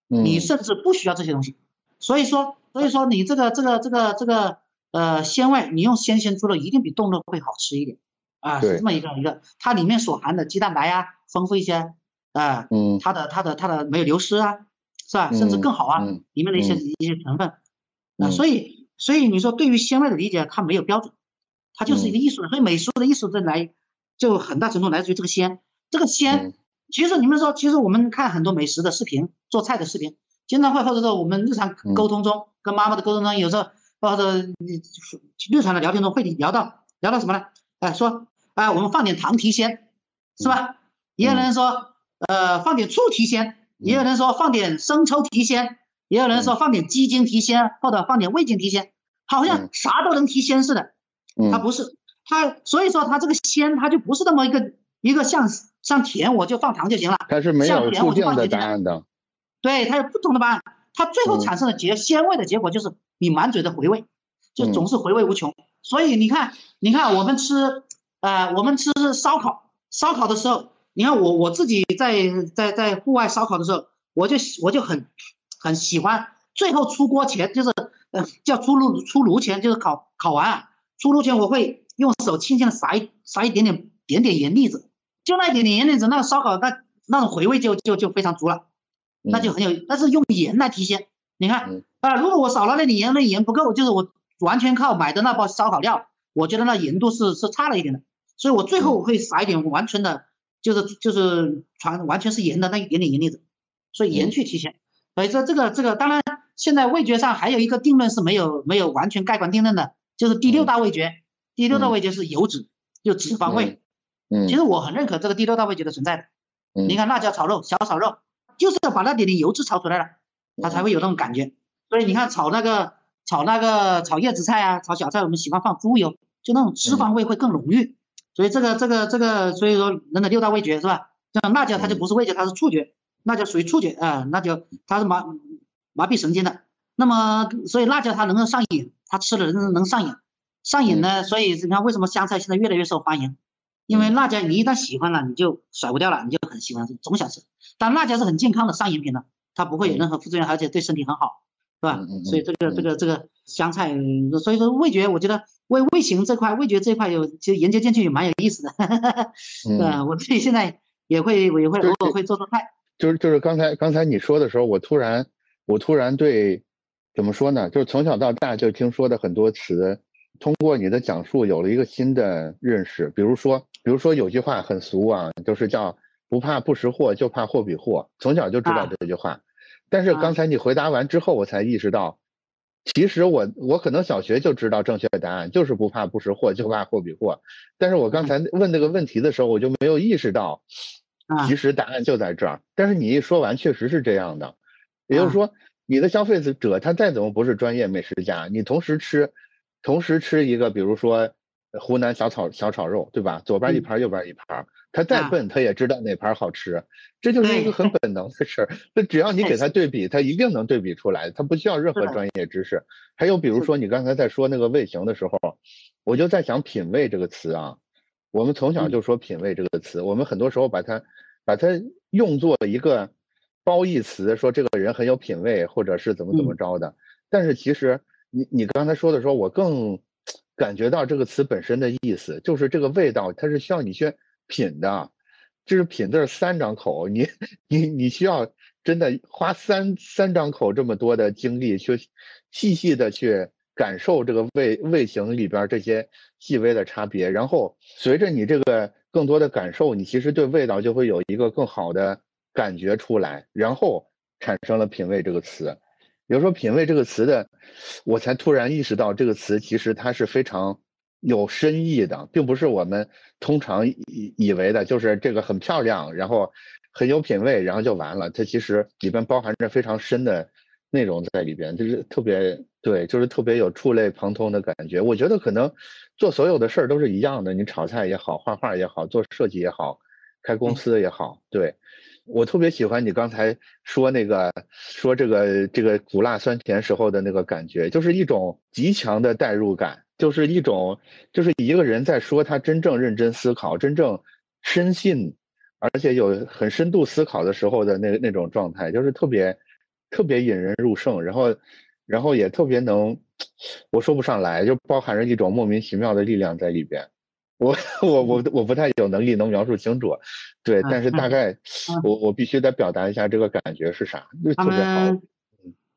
Speaker 2: 你甚至不需要这些东西。所以说，所以说你这个这个这个这个呃鲜味，你用鲜鲜猪肉一定比冻肉会好吃一点啊。是这么一个一个，它里面所含的鸡蛋白呀丰富一些啊，
Speaker 1: 嗯，
Speaker 2: 它的它的它的没有流失啊，是吧？甚至更好啊，里面的一些一些成分啊，所以。所以你说对于鲜味的理解，它没有标准，它就是一个艺术。所以美术的艺术在来，就很大程度来自于这个鲜。这个鲜，其实你们说，其实我们看很多美食的视频，做菜的视频，经常会或者说我们日常沟通中，跟妈妈的沟通中，有时候或者你日常的聊天中会聊到聊到什么呢？哎，说哎，我们放点糖提鲜，是吧？也有人说，呃，放点醋提鲜，也有人说放点生抽提鲜，也有人说放点鸡精提鲜，或者放点味精提鲜。好像啥都能提鲜似的，它不是，它所以说它这个鲜，它就不是那么一个一个像像甜，我就放糖就行了。
Speaker 1: 它是没有固定的答案的。
Speaker 2: 对，它有不同的答案，它最后产生的结鲜味的结果就是你满嘴的回味，就总是回味无穷。所以你看，你看我们吃，呃，我们吃烧烤，烧烤的时候，你看我我自己在在在户外烧烤的时候，我就我就很很喜欢，最后出锅前就是。呃，叫出炉出炉前就是烤烤完啊，出炉前我会用手轻轻的撒一撒一点点点点盐粒子，就那一点点盐粒子，那个烧烤那那种回味就就就非常足了，那就很有。但是用盐来提鲜，你看啊，如果我少了那点盐，那盐不够，就是我完全靠买的那包烧烤料，我觉得那盐度是是差了一点的，所以我最后我会撒一点完全的，就是就是传完全是盐的那一点点盐粒子，所以盐去提鲜。所以说这个这个当然。现在味觉上还有一个定论是没有没有完全盖棺定论的，就是第六大味觉。第六大味觉是油脂，就脂肪味。
Speaker 1: 嗯，
Speaker 2: 其实我很认可这个第六大味觉的存在的。
Speaker 1: 嗯，
Speaker 2: 你看辣椒炒肉、小炒肉，就是要把那点点油脂炒出来了，它才会有那种感觉。所以你看炒那个炒那个炒叶子菜啊，炒小菜，我们喜欢放猪油，就那种脂肪味会更浓郁。所以这个这个这个，所以说人的六大味觉是吧？像辣椒它就不是味觉，它是触觉，辣椒属于触觉啊，辣椒它是麻麻痹神经的。那么所以辣椒它能够上瘾，它吃了人能上瘾，上瘾呢，所以你看为什么香菜现在越来越受欢迎？因为辣椒你一旦喜欢了，你就甩不掉了，你就很喜欢，总想吃。但辣椒是很健康的上瘾品的，它不会有任何副作用，而且对身体很好，是吧？所以这个这个这个香菜，所以说味觉，我觉得味味型这块，味觉这块有其实研究进去也蛮有意思的，是 [LAUGHS] 吧？我自己现在也会我也会偶尔会做做菜。
Speaker 1: 就是就是刚才刚才你说的时候，我突然我突然对怎么说呢？就是从小到大就听说的很多词。通过你的讲述，有了一个新的认识。比如说，比如说有句话很俗啊，就是叫“不怕不识货，就怕货比货”。从小就知道这句话，但是刚才你回答完之后，我才意识到，其实我我可能小学就知道正确答案，就是不怕不识货，就怕货比货。但是我刚才问那个问题的时候，我就没有意识到，其实答案就在这儿。但是你一说完，确实是这样的。也就是说，你的消费者他再怎么不是专业美食家，你同时吃。同时吃一个，比如说湖南小炒小炒肉，对吧？左边一盘，右边一盘，他再笨，他也知道哪盘好吃，这就是一个很本能的事儿。那只要你给他对比，他一定能对比出来，他不需要任何专业知识。还有比如说你刚才在说那个味型的时候，我就在想“品味”这个词啊，我们从小就说“品味”这个词，我们很多时候把它把它用作一个褒义词，说这个人很有品味，或者是怎么怎么着的。但是其实。你你刚才说的时候，我更感觉到这个词本身的意思，就是这个味道它是需要你去品的，就是品字三张口，你你你需要真的花三三张口这么多的精力去细细的去感受这个味味型里边这些细微的差别，然后随着你这个更多的感受，你其实对味道就会有一个更好的感觉出来，然后产生了品味这个词。比如说“品味”这个词的，我才突然意识到这个词其实它是非常有深意的，并不是我们通常以以为的，就是这个很漂亮，然后很有品味，然后就完了。它其实里边包含着非常深的内容在里边，就是特别对，就是特别有触类旁通的感觉。我觉得可能做所有的事儿都是一样的，你炒菜也好，画画也好，做设计也好，开公司也好，对。我特别喜欢你刚才说那个说这个这个苦辣酸甜时候的那个感觉，就是一种极强的代入感，就是一种就是一个人在说他真正认真思考、真正深信，而且有很深度思考的时候的那那种状态，就是特别特别引人入胜，然后然后也特别能，我说不上来，就包含着一种莫名其妙的力量在里边。我 [LAUGHS] 我我我不太有能力能描述清楚，对，但是大概我我必须得表达一下这个感觉是啥，就特别好。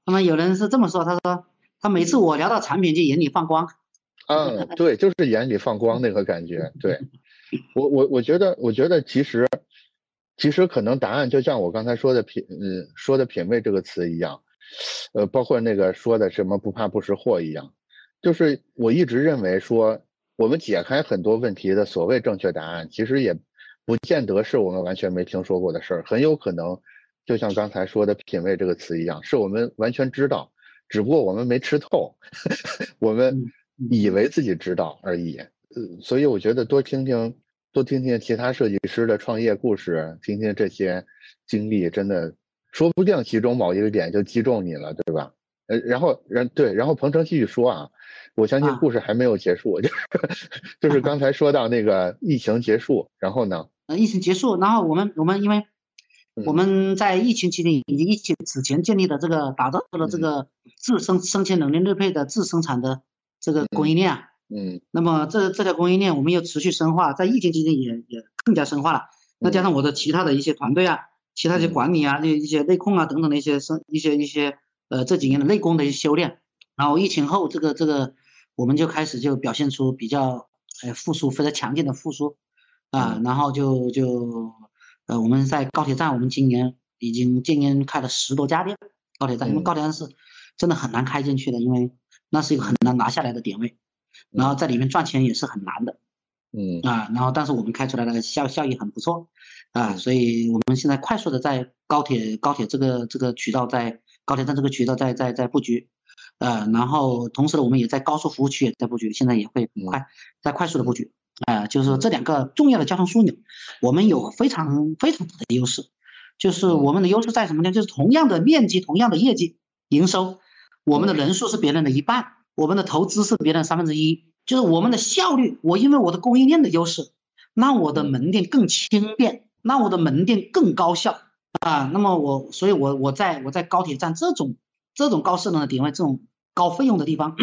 Speaker 2: 他们有人是这么说，他说他每次我聊到产品就眼里放光。[LAUGHS]
Speaker 1: 嗯，对，就是眼里放光那个感觉。对，[LAUGHS] 我我我觉得我觉得其实其实可能答案就像我刚才说的品嗯说的品味这个词一样，呃，包括那个说的什么不怕不识货一样，就是我一直认为说。我们解开很多问题的所谓正确答案，其实也不见得是我们完全没听说过的事儿，很有可能就像刚才说的“品味”这个词一样，是我们完全知道，只不过我们没吃透，[LAUGHS] 我们以为自己知道而已。呃，所以我觉得多听听，多听听其他设计师的创业故事，听听这些经历，真的说不定其中某一个点就击中你了，对吧？呃，然后，然对，然后彭程继续说啊。我相信故事还没有结束，就是就是刚才说到那个疫情结束，然后呢？
Speaker 2: 呃，疫情结束，然后我们我们因为我们在疫情期间以及疫情此前建立的这个打造了这个自生生鲜冷链热配的自生产的这个供应链啊，
Speaker 1: 嗯，
Speaker 2: 那么这这条供应链我们又持续深化，在疫情期间也也更加深化了。那加上我的其他的一些团队啊，其他一些管理啊，那一些内控啊等等的一些生一些一些呃这几年的内功的一些修炼，然后疫情后这个这个。我们就开始就表现出比较呃复苏非常强劲的复苏。啊，然后就就呃我们在高铁站，我们今年已经今年开了十多家店，高铁站，因为高铁站是真的很难开进去的，因为那是一个很难拿下来的点位，然后在里面赚钱也是很难的，
Speaker 1: 嗯
Speaker 2: 啊，然后但是我们开出来的效效益很不错啊，所以我们现在快速的在高铁高铁这个这个渠道在高铁站这个渠道在在在布局，呃，然后同时呢，我们也在高速服务区也在布局，现在也会快在快速的布局，啊，就是说这两个重要的交通枢纽，我们有非常非常大的优势，就是我们的优势在什么呢？就是同样的面积，同样的业绩，营收，我们的人数是别人的一半，我们的投资是别人三分之一，就是我们的效率，我因为我的供应链的优势，让我的门店更轻便，让我的门店更高效。啊，那么我，所以我我在我在高铁站这种这种高势能的点位，这种高费用的地方，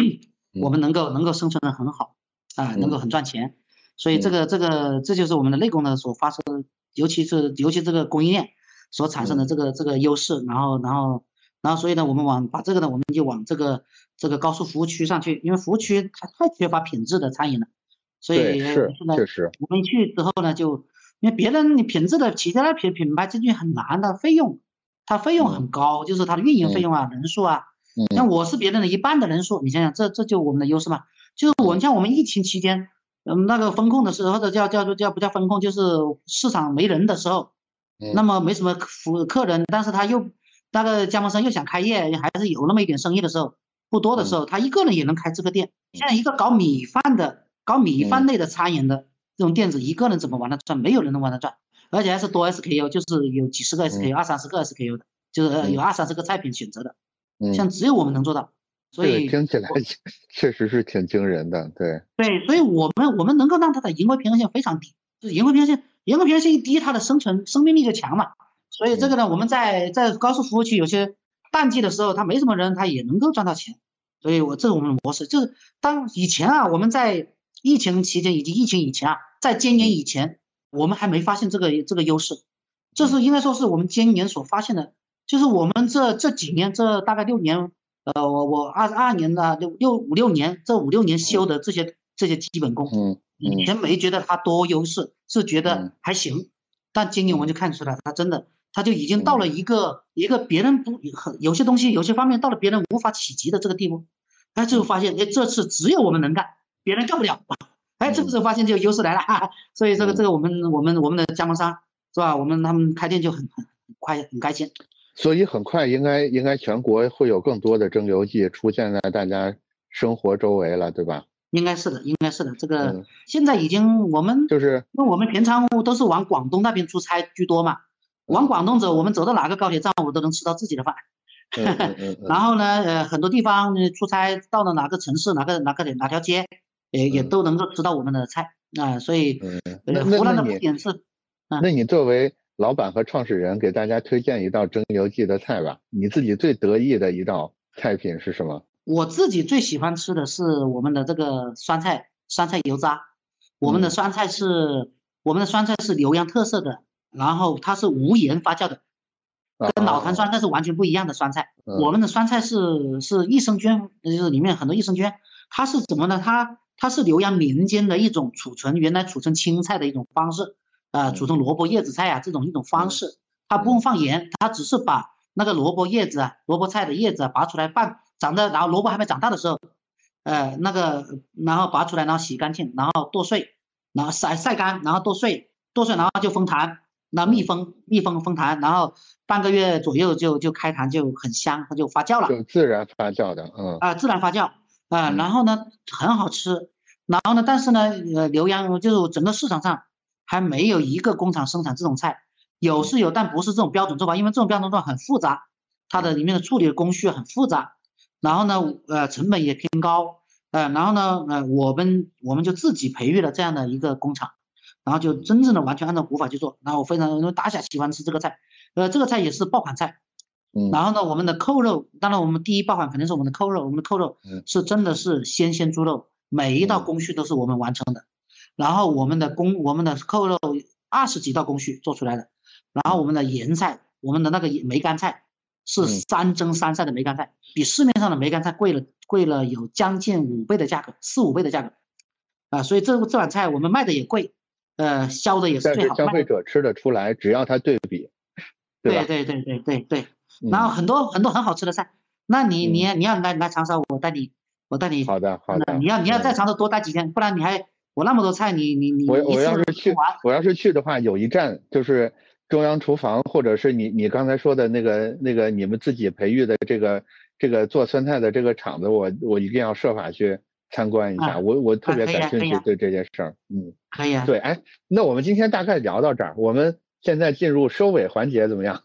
Speaker 2: 我们能够能够生存的很好，啊，能够很赚钱，所以这个这个这就是我们的内功呢所发生，尤其是尤其这个供应链所产生的这个这个优势，然后然后然后所以呢，我们往把这个呢，我们就往这个这个高速服务区上去，因为服务区它太缺乏品质的餐饮了，所以
Speaker 1: 是确实，
Speaker 2: 我们去之后呢就。因为别人你品质的其他的品品牌进去很难的，费用，它费用很高，就是它的运营费用啊、人数啊。像我是别人的一半的人数，你想想，这这就我们的优势嘛。就是我们像我们疫情期间，嗯，那个风控的时候，或者叫叫做叫不叫风控，就是市场没人的时候，那么没什么服客人，但是他又那个加盟商又想开业，还是有那么一点生意的时候，不多的时候，他一个人也能开这个店。像一个搞米饭的，搞米饭类的餐饮的。这种店子一个人怎么玩得转？没有人能玩得转，而且还是多 SKU，就是有几十个 SKU，二三十个 SKU 的，就是有二三十个菜品选择的。嗯，像只有我们能做到，所以
Speaker 1: 听起来确实是挺惊人的。对
Speaker 2: 对，所以我们我们能够让它的盈亏平衡性非常低，就是盈亏平衡性，盈亏平衡性一低，它的生存生命力就强嘛。所以这个呢，我们在在高速服务区有些淡季的时候，它没什么人，它也能够赚到钱。所以我这是我们的模式，就是当以前啊，我们在。疫情期间以及疫情以前啊，在今年以前，我们还没发现这个这个优势，这是应该说是我们今年所发现的，就是我们这这几年这大概六年，呃，我我二十二年的六六五六年这五六年修的这些这些基本功，嗯，以前没觉得它多优势，是觉得还行，但今年我们就看出来，它真的，它就已经到了一个一个别人不很有些东西有些方面到了别人无法企及的这个地步，哎，就发现哎，这次只有我们能干。别人干不了，哎，这个时候发现就优势来了，所以这个这个我们我们我们的加盟商是吧？我们他们开店就很很很快很开心，
Speaker 1: 所以很快应该应该全国会有更多的蒸馏剂出现在大家生活周围了，对吧？
Speaker 2: 应该是的，应该是的。这个现在已经我们
Speaker 1: 就是
Speaker 2: 因为我们平常都是往广东那边出差居多嘛，往广东走，我们走到哪个高铁站，我都能吃到自己的饭。[LAUGHS] 然后呢，呃，很多地方出差到了哪个城市，哪个哪个哪条街。也也都能够吃到我们的菜啊，所以湖南的特点是，
Speaker 1: 那你作为老板和创始人，给大家推荐一道蒸馏记的菜吧。你自己最得意的一道菜品是什么？
Speaker 2: 我自己最喜欢吃的是我们的这个酸菜酸菜油渣。我们的酸菜是我们的酸菜是浏阳特色的，然后它是无盐发酵的，跟老坛酸菜是完全不一样的酸菜。我们的酸菜是是益生菌，就是里面很多益生菌。它是怎么呢？它它是浏阳民间的一种储存，原来储存青菜的一种方式，呃，储存萝卜叶子菜啊这种一种方式，它不用放盐，它只是把那个萝卜叶子啊，萝卜菜的叶子拔出来拌，长的，然后萝卜还没长大的时候，呃，那个然后拔出来，然后洗干净，然后剁碎，然后晒晒干，然后剁碎，剁碎然后就封坛，那密封密封封坛，然后半个月左右就就开坛就很香，它就发酵了，
Speaker 1: 就自然发酵的，嗯
Speaker 2: 啊，自然发酵。啊，然后呢，很好吃，然后呢，但是呢，呃，浏阳就是整个市场上还没有一个工厂生产这种菜，有是有，但不是这种标准做法，因为这种标准做法很复杂，它的里面的处理的工序很复杂，然后呢，呃，成本也偏高，呃，然后呢，呃，我们我们就自己培育了这样的一个工厂，然后就真正的完全按照古法去做，然后我非常因为大侠喜欢吃这个菜，呃，这个菜也是爆款菜。然后呢，我们的扣肉，当然我们第一爆款肯定是我们的扣肉，我们的扣肉是真的是鲜鲜猪肉，每一道工序都是我们完成的。然后我们的工，我们的扣肉二十几道工序做出来的。然后我们的盐菜，我们的那个梅干菜是三蒸三晒的梅干菜，比市面上的梅干菜贵了贵了有将近五倍的价格，四五倍的价格。啊，所以这这碗菜我们卖的也贵，呃，销的也是最好。
Speaker 1: 消费者吃得出来，只要他对比，
Speaker 2: 对对对对对对。然后很多很多很好吃的菜，那你你你要来来长沙，我带你我带你。
Speaker 1: 好的好的。
Speaker 2: 你要你要在长沙多待几天，不然你还我那么多菜，你你你
Speaker 1: 我我要是去我要是去的话，有一站就是中央厨房，或者是你你刚才说的那个那个你们自己培育的这个这个做酸菜的这个厂子，我我一定要设法去参观一下。我我特别感兴趣对这件事儿。
Speaker 2: 嗯，可以啊。
Speaker 1: 对，哎，那我们今天大概聊到这儿，我们现在进入收尾环节怎么样？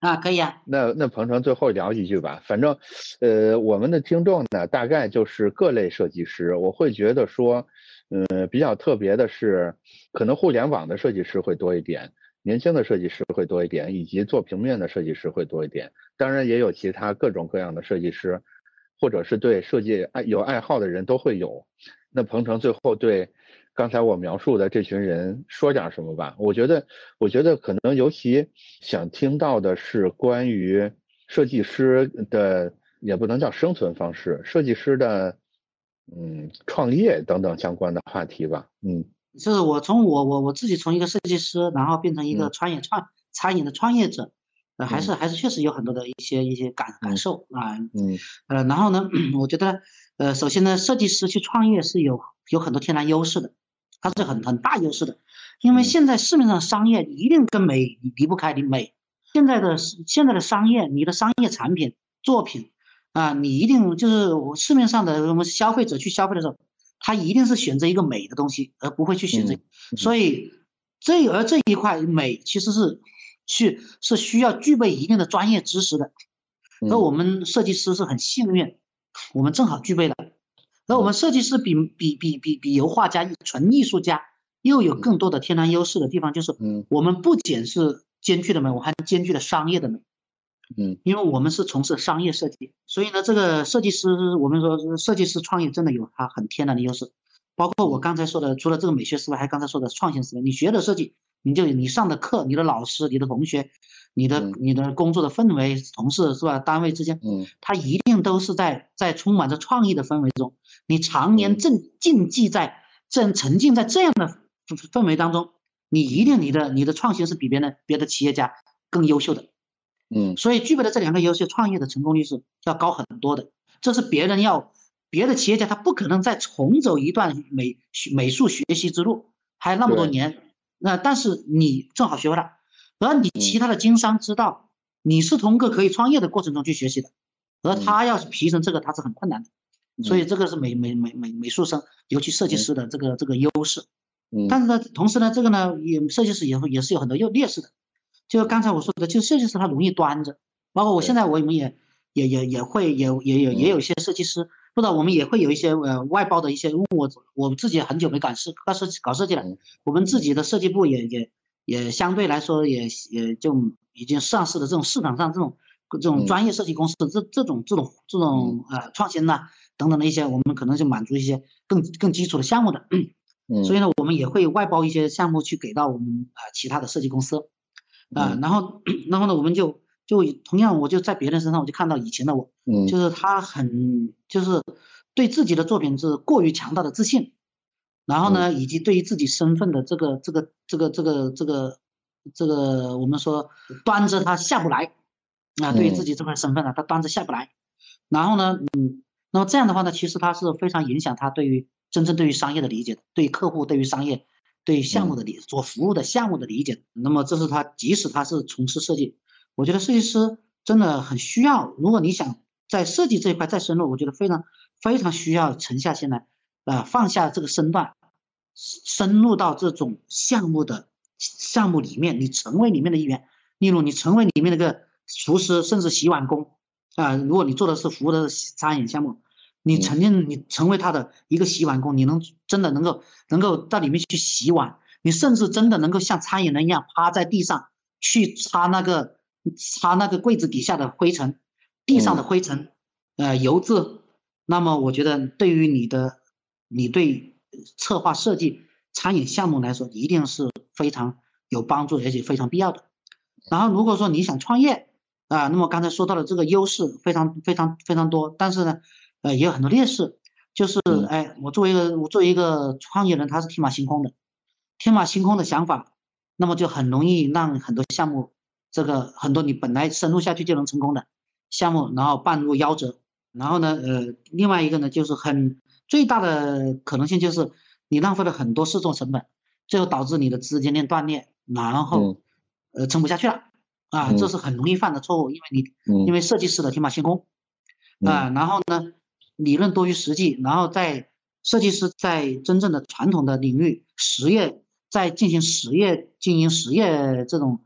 Speaker 2: 啊，可以啊。
Speaker 1: 那那鹏程最后聊几句吧。反正，呃，我们的听众呢，大概就是各类设计师。我会觉得说，呃，比较特别的是，可能互联网的设计师会多一点，年轻的设计师会多一点，以及做平面的设计师会多一点。当然，也有其他各种各样的设计师，或者是对设计爱有爱好的人都会有。那鹏程最后对。刚才我描述的这群人说点什么吧？我觉得，我觉得可能尤其想听到的是关于设计师的，也不能叫生存方式，设计师的，嗯，创业等等相关的话题吧。嗯，
Speaker 2: 就是我从我我我自己从一个设计师，然后变成一个创业创餐饮的创业者，呃，还是还是确实有很多的一些一些感感受啊。嗯，呃，然后呢，[CLEARS THROAT] 我觉得，呃，首先呢，设计师去创业是有有很多天然优势的。它是很很大优势的，因为现在市面上商业一定跟美离不开你美。现在的现在的商业，你的商业产品作品啊，你一定就是我市面上的我们消费者去消费的时候，他一定是选择一个美的东西，而不会去选择。所以这而这一块美其实是去是需要具备一定的专业知识的。而我们设计师是很幸运，我们正好具备了。而我们设计师比比比比比油画家、纯艺术家又有更多的天然优势的地方，就是，嗯，我们不仅是兼具的美，我还兼具了商业的美，
Speaker 1: 嗯，
Speaker 2: 因为我们是从事商业设计，所以呢，这个设计师，我们说设计师创业真的有它很天然的优势，包括我刚才说的，除了这个美学思维，还刚才说的创新思维，你学的设计，你就你上的课，你的老师，你的同学。你的你的工作的氛围，同事是吧？单位之间，嗯，他一定都是在在充满着创意的氛围中。你常年正浸浸在正沉浸在这样的氛围当中，你一定你的你的创新是比别人别的企业家更优秀的，
Speaker 1: 嗯。
Speaker 2: 所以具备了这两个优势，创业的成功率是要高很多的。这是别人要别的企业家他不可能再重走一段美美术学习之路，还有那么多年。那但是你正好学会了。而你其他的经商知道，你是通过可以创业的过程中去学习的，而他要是提升这个，他是很困难的，所以这个是美美美美美术生，尤其设计师的这个这个优势。但是呢，同时呢，这个呢，也设计师也也是有很多优劣势的。就刚才我说的，就设计师他容易端着，包括我现在我们也也也也会也也有也有一些设计师，或者我们也会有一些呃外包的一些，因为我我自己很久没搞设搞设搞设计了，我们自己的设计部也也。也相对来说也也就已经上市的这种市场上这种这种专业设计公司这这种这种这种呃创新呐等等的一些，我们可能就满足一些更更基础的项目的，所以呢，我们也会外包一些项目去给到我们啊其他的设计公司。啊，然后 [CLEARS THROAT] 然后呢，我们就就同样我就在别人身上我就看到以前的我，嗯就是他很就是对自己的作品是过于强大的自信。然后呢，以及对于自己身份的这个这个这个这个这个这个，我们说端着他下不来啊，对于自己这块身份呢，他端着下不来。然后呢，嗯，那么这样的话呢，其实他是非常影响他对于真正对于商业的理解的，对客户、对于商业、对项目的理所服务的项目的理解。那么这是他，即使他是从事设计，我觉得设计师真的很需要。如果你想在设计这一块再深入，我觉得非常非常需要沉下心来。啊，放下这个身段，深入到这种项目的项目里面，你成为里面的一员。例如，你成为里面那个厨师，甚至洗碗工啊。如果你做的是服务的餐饮项目，你曾经你成为他的一个洗碗工，你能真的能够能够到里面去洗碗，你甚至真的能够像餐饮人一样趴在地上去擦那个擦那个柜子底下的灰尘，地上的灰尘，呃，油渍。那么，我觉得对于你的。你对策划设计餐饮项目来说，一定是非常有帮助，而且非常必要的。然后，如果说你想创业啊，那么刚才说到的这个优势非常非常非常多，但是呢，呃，也有很多劣势。就是，哎，我作为一个我作为一个创业人，他是天马行空的，天马行空的想法，那么就很容易让很多项目，这个很多你本来深入下去就能成功的项目，然后半路夭折。然后呢，呃，另外一个呢，就是很。最大的可能性就是你浪费了很多试错成本，最后导致你的资金链断裂，然后呃撑不下去了。啊，这是很容易犯的错误，因为你因为设计师的天马行空啊，然后呢理论多于实际，然后在设计师在真正的传统的领域实业在进行实业经营实业这种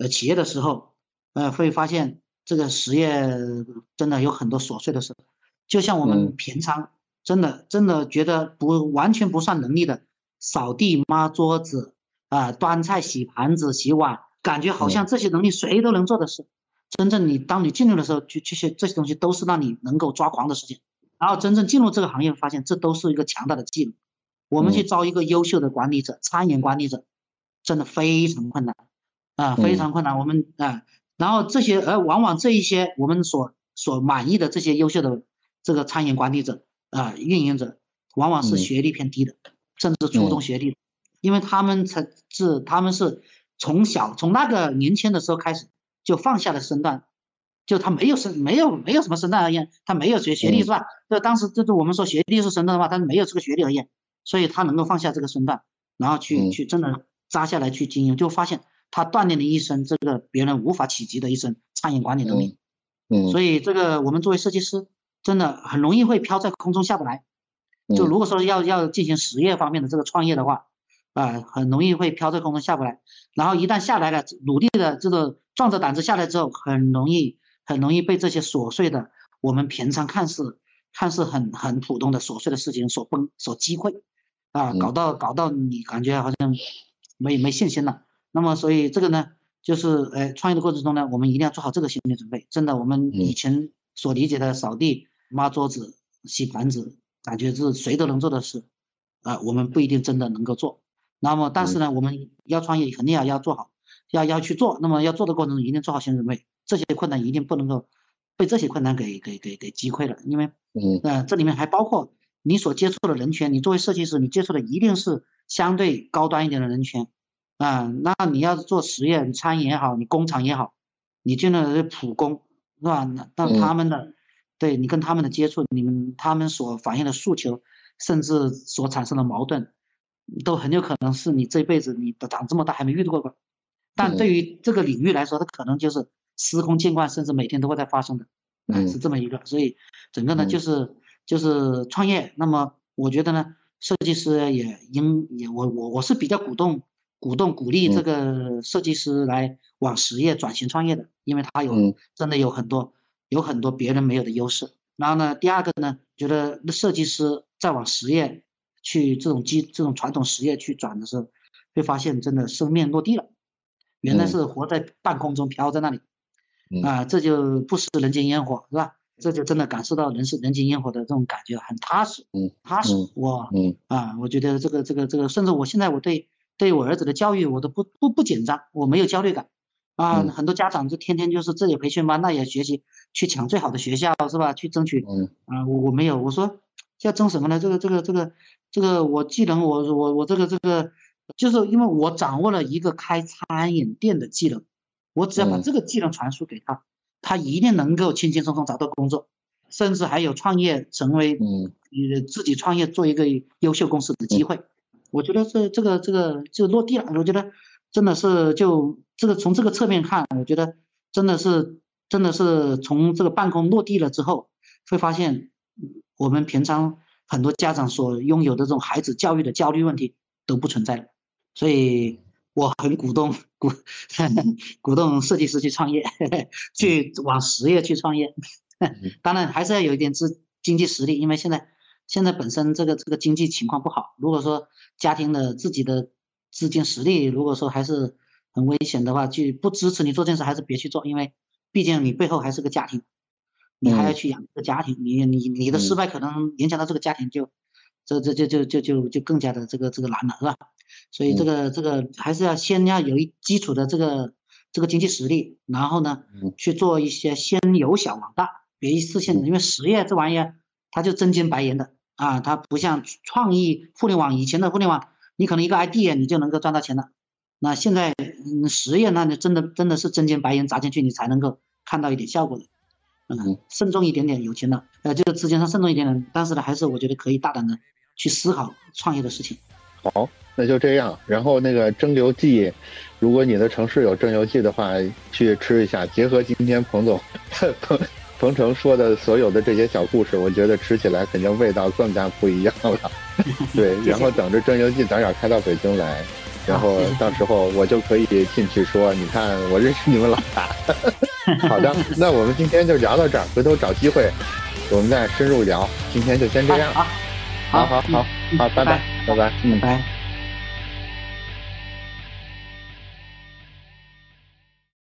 Speaker 2: 呃企业的时候，呃会发现这个实业真的有很多琐碎的事，就像我们平常真的真的觉得不完全不算能力的扫地抹桌子啊端菜洗盘子洗碗，感觉好像这些能力谁都能做的事，真正你当你进入的时候，就这些这些东西都是让你能够抓狂的事情。然后真正进入这个行业，发现这都是一个强大的技能。我们去招一个优秀的管理者，餐饮管理者，真的非常困难啊，非常困难。我们啊，然后这些，而往往这一些我们所所满意的这些优秀的这个餐饮管理者啊，运营者，往往是学历偏低的，甚至初中学历，因为他们才是他们是从小从那个年轻的时候开始就放下了身段。就他没有身没有没有什么身段而言，他没有学学历是吧？就当时就是我们说学历是身段的话，他没有这个学历而言，所以他能够放下这个身段，然后去去真的扎下来去经营，就发现他锻炼了一身这个别人无法企及的一身餐饮管理能力。嗯，所以这个我们作为设计师，真的很容易会飘在空中下不来。就如果说要要进行实业方面的这个创业的话，啊，很容易会飘在空中下不来。然后一旦下来了，努力的这个壮着胆子下来之后，很容易。很容易被这些琐碎的，我们平常看似看似很很普通的琐碎的事情所崩所击溃，啊，搞到搞到你感觉好像没没信心了。那么所以这个呢，就是呃创业的过程中呢，我们一定要做好这个心理准备。真的，我们以前所理解的扫地、抹桌子、洗盘子，感觉是谁都能做的事，啊，我们不一定真的能够做。那么但是呢，我们要创业肯定要要做好，要要去做。那么要做的过程中一定做好心理准备。这些困难一定不能够被这些困难给给给给击溃了，因为，嗯，这里面还包括你所接触的人群，你作为设计师，你接触的一定是相对高端一点的人群，啊，那你要做实验，餐饮也好，你工厂也好，你进了是普工，是吧？那那他们的，对你跟他们的接触，你们他们所反映的诉求，甚至所产生的矛盾，都很有可能是你这辈子你长这么大还没遇到过吧？但对于这个领域来说，它可能就是。司空见惯，甚至每天都会在发生的，嗯，是这么一个，所以整个呢就是就是创业。那么我觉得呢，设计师也应也我我我是比较鼓动鼓动鼓励这个设计师来往实业转型创业的，因为他有真的有很多有很多别人没有的优势。然后呢，第二个呢，觉得设计师再往实业去这种基这种传统实业去转的时候，会发现真的生面落地了，原来是活在半空中飘在那里。啊，这就不食人间烟火，是吧？这就真的感受到人是人间烟火的这种感觉，很踏实，嗯，踏实。我，嗯，啊，我觉得这个这个这个，甚至我现在我对对我儿子的教育，我都不不不紧张，我没有焦虑感。啊，很多家长就天天就是这里培训班，那也学习，去抢最好的学校，是吧？去争取。嗯，啊，我我没有，我说要争什么呢？这个这个这个这个，我技能，我我我这个这个，就是因为我掌握了一个开餐饮店的技能。我只要把这个技能传输给他，他一定能够轻轻松松找到工作，甚至还有创业成为嗯，自己创业做一个优秀公司的机会。我觉得这这个这个就落地了。我觉得真的是就这个从这个侧面看，我觉得真的是真的是从这个办公落地了之后，会发现我们平常很多家长所拥有的这种孩子教育的焦虑问题都不存在了。所以。我很鼓动鼓 [LAUGHS] 鼓动设计师去创业，[LAUGHS] 去往实业去创业。[LAUGHS] 当然还是要有一点资经济实力，因为现在现在本身这个这个经济情况不好。如果说家庭的自己的资金实力，如果说还是很危险的话，就不支持你做这件事，还是别去做。因为毕竟你背后还是个家庭，你还要去养个家庭，你你你的失败可能影响到这个家庭，就这这就就就就就更加的这个这个难了，是吧？所以这个这个还是要先要有一基础的这个这个经济实力，然后呢去做一些先由小往大，别一次性，因为实业这玩意儿它就真金白银的啊，它不像创意互联网以前的互联网，你可能一个 idea 你就能够赚到钱了，那现在嗯实业那你真的真的是真金白银砸进去，你才能够看到一点效果的，嗯，慎重一点点有钱了，呃，这个资金上慎重一点点，但是呢，还是我觉得可以大胆的去思考创业的事情。
Speaker 1: 好。那就这样。然后那个蒸馏剂，如果你的城市有蒸馏剂的话，去吃一下。结合今天彭总彭 [LAUGHS] 彭程说的所有的这些小故事，我觉得吃起来肯定味道更加不一样了。[LAUGHS] 对，然后等着蒸馏剂早点开到北京来，然后到时候我就可以进去说，你看我认识你们老大。[LAUGHS] 好的，那我们今天就聊到这儿，回头找机会我们再深入聊。今天就先这样。
Speaker 2: 好，
Speaker 1: 好好好好，拜拜拜拜，
Speaker 2: 嗯，拜。